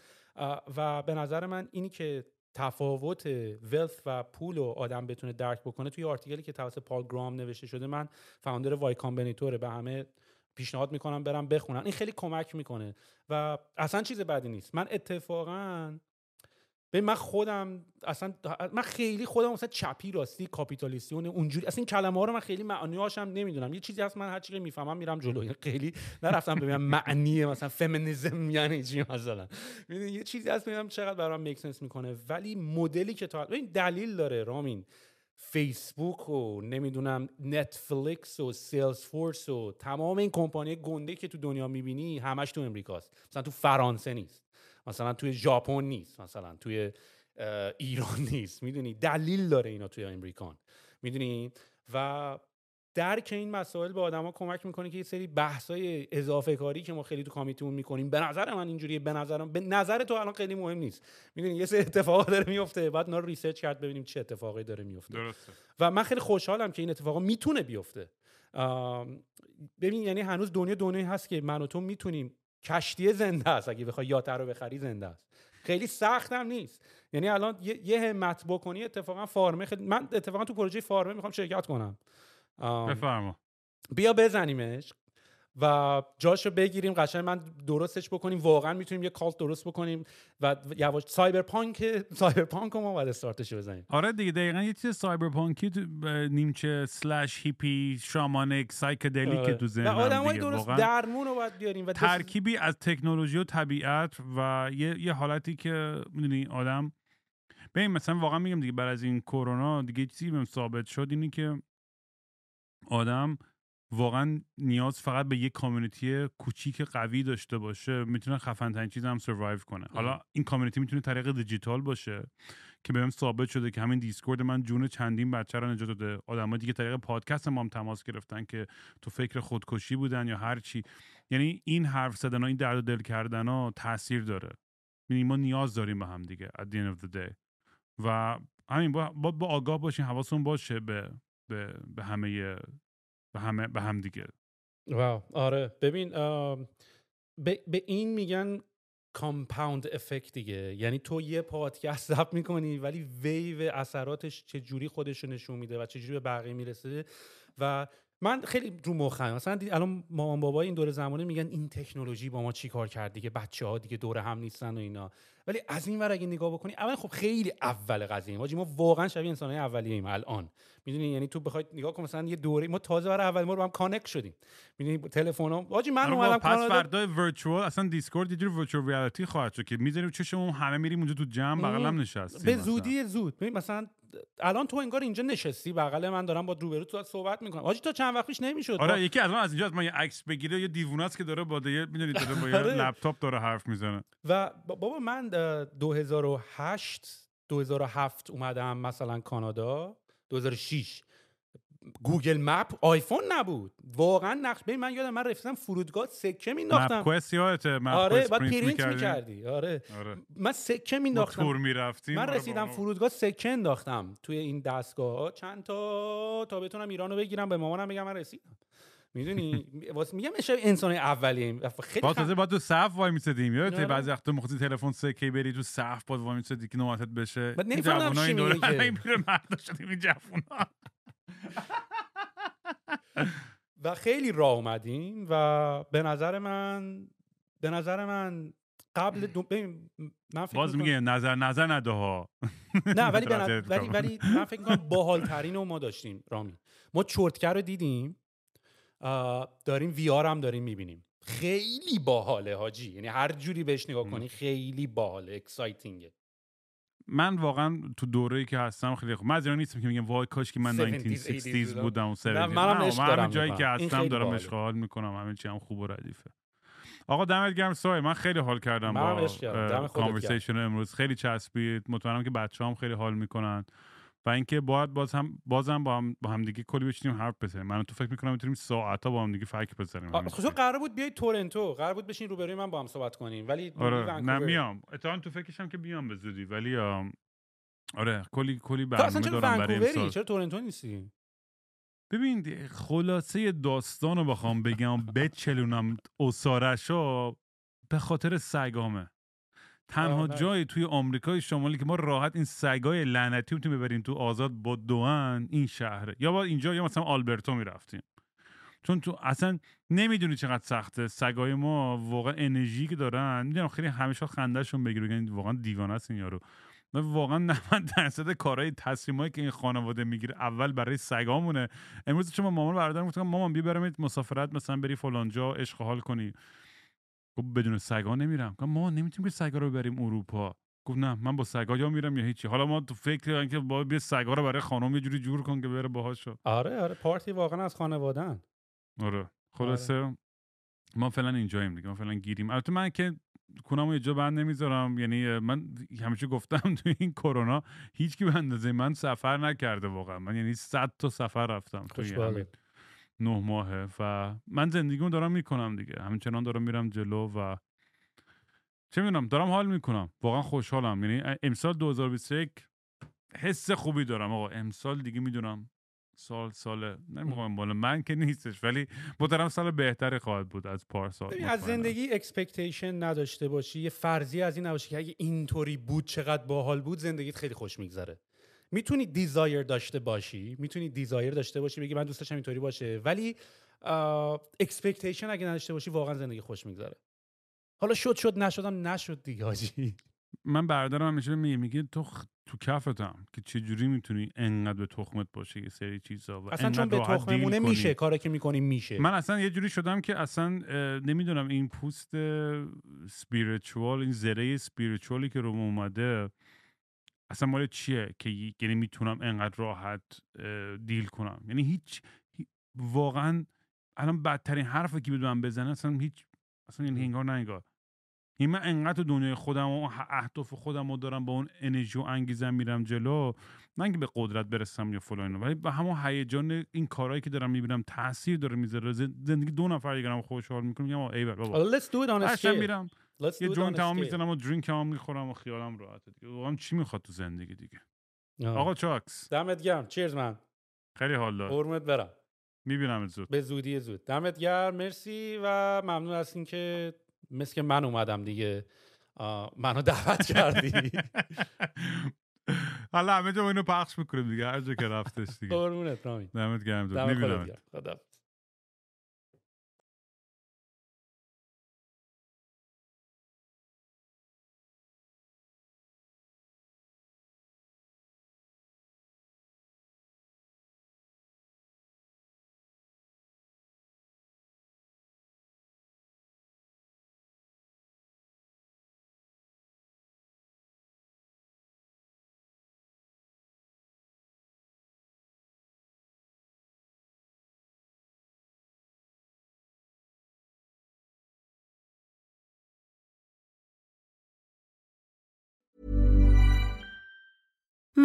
و به نظر من اینی که تفاوت wealth و پول رو آدم بتونه درک بکنه توی article ی که توسط Paul Graham نوشته شده من فاوندر وای کامبینیتوره. به همه پیشنهاد می‌کنم برم بخونن. این خیلی کمک می‌کنه. و اصلا چیز بدی نیست. من اتفاقا من خودم اصلا من خیلی خودم مثلا چپی راستی کاپیتالیسیون اونجوری اصلا این کلمه ها رو من خیلی معنیاش هم نمی‌دونم. یه چیزی هست من هر چی که می‌فهمم میرم جلو. این خیلی نرفتم ببینم معنی مثلا فمینیسم یعنی چی مثلا. می‌دونی یه چیزی هست ببینم چقدر برام میک سنس می‌کنه. ولی مدلی که تا ببین دلیل داره رامین. فیسبوک و نمی‌دونم نتفلیکس و سیلز فورس و تمام این کمپانی گنده که تو دنیا می‌بینی همش تو امریکاست. مثلا تو فرانسه نیست. مثلا توی ژاپن نیست مثلا توی ایران نیست. می‌دونی؟ دلیل داره اینا توی امریکان می‌دونی؟ و درک این مسائل به آدما کمک می‌کنه که یه سری بحثای اضافه کاری که ما خیلی تو کامیتیمون می‌کنیم به نظر من اینجوریه به نظرم به نظر تو الان خیلی مهم نیست. می‌دونی؟ یه سری اتفاقا داره میفته بعد اونا رو ریسرچ کرد ببینیم چه اتفاقی داره میفته درسته. و من خیلی خوشحالم که این اتفاقا می‌تونه بیفته. ببین یعنی هنوز دنیا دنیایی هست که من و تو می‌تونیم کشتی زنده است. اگه بخوای یات رو بخری زنده است. خیلی سخت هم نیست. یعنی الان یه, یه همت بکنی اتفاقا فارمه خیلی من اتفاقا تو پروژه فارمه می‌خوام شرکت کنم. آم، بفرما. بیا بزنیمش. و جاشو بگیریم قشنگ من درستش بکنیم واقعا می‌تونیم یه cult درست بکنیم و یواش cyberpunk cyberpunk رو ما باید استارتش بزنیم. آره دیگه دقیقا یه چیز cyberpunk ی تو نیمچه slash hippie shamanic psychedelic که تو و ذهنم آدمای درست درمون رو باید بیاریم و ترکیبی از تکنولوژی و طبیعت و یه, یه حالتی که می‌دونی آدم ببین مثلا واقعا میگم دیگه بعد از این کرونا دیگه چیزی بهم ثابت شد اینی که آدم واقعا نیاز فقط به یه کامیونیتی کوچیک قوی داشته باشه می‌تونه خفن ترین چیز هم سروایو کنه. حالا این کامیونیتی می‌تونه طریق دیجیتال باشه که بهم ثابت شده که همین دیسکورد من جون چندین بچه رو نجات داده. آدمای دیگه طریق پادکست ما هم تماس گرفتن که تو فکر خودکشی بودن یا هر چی. یعنی این حرف زدن ها این درد و دل کردن ها تاثیر داره. یعنی ما نیاز داریم به هم دیگه at the end of the day. و همین با, با, با آگاه باشین حواسون باشه به به, به همه به همه به هم دیگه. واو. آره. ببین به, به این میگن کامپاوند افکت دیگه. یعنی تو یه پادکست ضبط می‌کنی ولی ویو اثراتش چه جوری خودش رو نشون میده و چه جوری به بقیه می‌رسه و من خیلی رو مخم. مثلا دید الان مامان بابا این دور زمانه میگن این تکنولوژی با ما چی کار کرد دیگه؟ بچه ها دیگه دور هم نیستن و اینا. ولی از این ور اگه نگاه بکنی اول خب خیلی اول قضیه. ما ما واقعا شبیه انسان های اولیه ایم الان. می‌دونی؟ یعنی تو بخواید نگاه کن مثلا یه دوره ما تازه برای اول ما رو هم connect شدیم. می‌دونی؟ تلفن ها حاجی من آره اومدم پس فردا virtual اصلا Discord یه جور virtual reality خواهد شد که می‌ذاریم چشمون همه میریم اونجا تو جمع بغل هم نشستیم به. زودی زود. ببین مثلا الان تو انگار اینجا نشستی بغل من دارم با روبرو تو صحبت می‌کنم. حاجی تا چند وقت پیش نمی‌شد؟ آره یکی از من از اینجا از من یه عکس بگیره یه دیوونه است که داره با یه می‌دونی داره با یه آره. لپتاپ داره حرف می‌زنه. و با- بابا من اه، 2008 2007 اومدم مثلا کانادا. 2006 گوگل مپ آیفون نبود. واقعا نقش ببین من یادم من رفتم فرودگاه سکه مپ مینداختم یادته مپ آره بعد پرینت؟ می‌کردی؟ آره. آره. من سکه با مینداختم. تور می‌رفتیم من آره، رسیدم با- فرودگاه سکه انداختم توی این دستگاه. چند تا؟ تا بتونم ایرانو بگیرم به مامانم بگم من رسیدم. می‌دونی؟ واسه میگم میشه انسان اولیه. خیلی با تازه باید تو صف وای میسدیم یادته آره. بعضی وقتا مخصوصی تلفن سکی بری تو صف باید وای میسدی که نوبتت بشه. بعد نمی‌فهمم چی میگه. این میره مردا شدیم این جوونا و خیلی راه اومدیم و به نظر من به نظر من قبل دو... من فکر باز می‌کنم- میگه نظر نظر نده ها. نه ولی, اعتراض ولی, می‌کنم. ولی من فکر کنم باحالترین رو ما داشتیم رامی. ما چرتکه رو دیدیم داریم وی آر هم داریم می‌بینیم. خیلی باحاله حاجی. یعنی هر جوری بهش نگاه کنی خیلی باحاله اکسایتینگه من واقعا تو دوره‌ای که هستم خیلی خوب. من از نیستم که میگم وای کاش که من 70s 1960s بودم. 70s نه، منم عشق من همه جایی. که هستم دارم باحاله. اشغال می‌کنم. همه چی هم خوب و ردیفه. آقا دمت گرم سوی. من خیلی حال کردم با عشق. کانورسیشن امروز. خیلی چسبید. مطمئنم که بچه هم خیلی حال می‌کنن. و اینکه باید باز هم بازم با هم با هم دیگه کلی بشینیم حرف بزنیم. من تو فکر می‌کنم می‌تونیم ساعتا با هم دیگه فکر بزنیم. خصوصا قرار بود بیای تورنتو قرار بود بشین روبروی من با هم صحبت کنیم ولی آره نه. میام. اتفاقا تو فکرشم که بیام به زودی ولی آم، آره کلی کلی برنامه دارم برای امسال. چرا تورنتو نیستی؟ ببین خلاصه داستان رو بخوام بگم بچلونم اسارشا به خاطر سگامه. تنها. جایی توی آمریکای شمالی که ما راحت این سگای لعنتی رو می‌تونیم ببریم تو آزاد با دوان این شهره. یا با اینجا یا مثلا آلبرتو می‌رفتیم. چون تو اصلا نمی‌دونی چقدر سخته. سگای ما واقعا انرژی که دارن می‌دونم خیلی همیشه خندهشون بگیره بگن واقعا دیوانه است این یارو. واقعا 90 درصد کارهای تصمیمایی که این خانواده می‌گیره اول برای سگامونه. امروز چون مامان برادرم گفتم مامان بیا برم مسافرت مثلا بری فلان جا عشق حال کنی. گفت بدون سگا نمیرم. گفتم ما نمی‌تونیم که سگا رو ببریم اروپا. گفت نه من با سگا یا میرم یا هیچی. حالا ما تو فکر اینکه با بیا سگا رو برای خانم یه جوری جور کن که بره باهاشو. آره آره. پارتی واقعا از خانوادن آره. خلاصه ما فعلا اینجاییم دیگه. ما فعلا گیریم. البته من که کنم یه جا بند نمی‌ذارم. یعنی من همیشه گفتم توی این کرونا هیچ کی به اندازه من سفر نکرده واقعا. من یعنی صد تا سفر رفتم. همین نه ماهه و من زندگیمو دارم می‌کنم دیگه. همچنان دارم میرم جلو و چه می‌دونم دارم حال می‌کنم. واقعا خوشحالم. یعنی امسال 2021 حس خوبی دارم آقا. امسال دیگه می‌دونم سال سال نمی‌خوام بالا من که نیستش ولی مطمئنم سال بهتری خواهد بود از پارسال. از. زندگی expectation نداشته باشی. یه فرضی از این نباشه که اگه اینطوری بود چقدر باحال بود زندگیت خیلی خوش میگذره. می‌تونی desire داشته باشی می‌تونی desire داشته باشی بگی من دوست داشتم اینطوری باشه ولی expectation اگه نداشته باشی واقعا زندگی خوش میگذره. حالا شد شد نشدم نشد دیگه حاجی. من برادرم همیشه میگه میگه تو خ- تو کفتم که چه جوری می‌تونی انقدر به تخمت باشه یه سری چیزا و اصلا چون به تخممونه. میشه کاری که می‌کنیم میشه. من اصلا یه جوری شدم که اصلا نمی‌دونم این پوست سپیریچوال این زره سپیریچوالی که رو اومده اصلا مال چیه که یعنی می‌تونم انقدر راحت دیل کنم؟ یعنی هیچ هی- واقعا الان بدترین حرفی که بدونم بزنه اصلا هیچ اصلا یعنی انگار نه انگار. این من انقدر دنیای خودم و اهداف خودم رو دارم با اون انرژی و انگیزم میرم جلو نه اینکه به قدرت برسم یا فلان ولی به همون هیجان این کارهایی که دارم می‌بینم تاثیر داره می‌ذاره. زندگی دو نفر دیگه خوشحال می‌کنم میگم ای بابا. let's do it on a قشنگ scale. میرم. Let's do یه هم scale. می‌زنم و درینک هم می‌خورم و خیالم راحته دیگه. واقعا چی می‌خواد تو زندگی دیگه؟ آه. آقا چاکس. دمت گرم. چیرز من خیلی حال داد. قرمت برم. می‌بینم زود. به زودی زود. دمت گرم. مرسی و ممنون از اینکه مثل که من اومدم دیگه. منو دعوت کردی. حالا همه جا اینو پخش می‌کنیم دیگه. هر جا که رفتش دیگه. قربونت رامین دمت گرم. می‌بینم گرم. خدا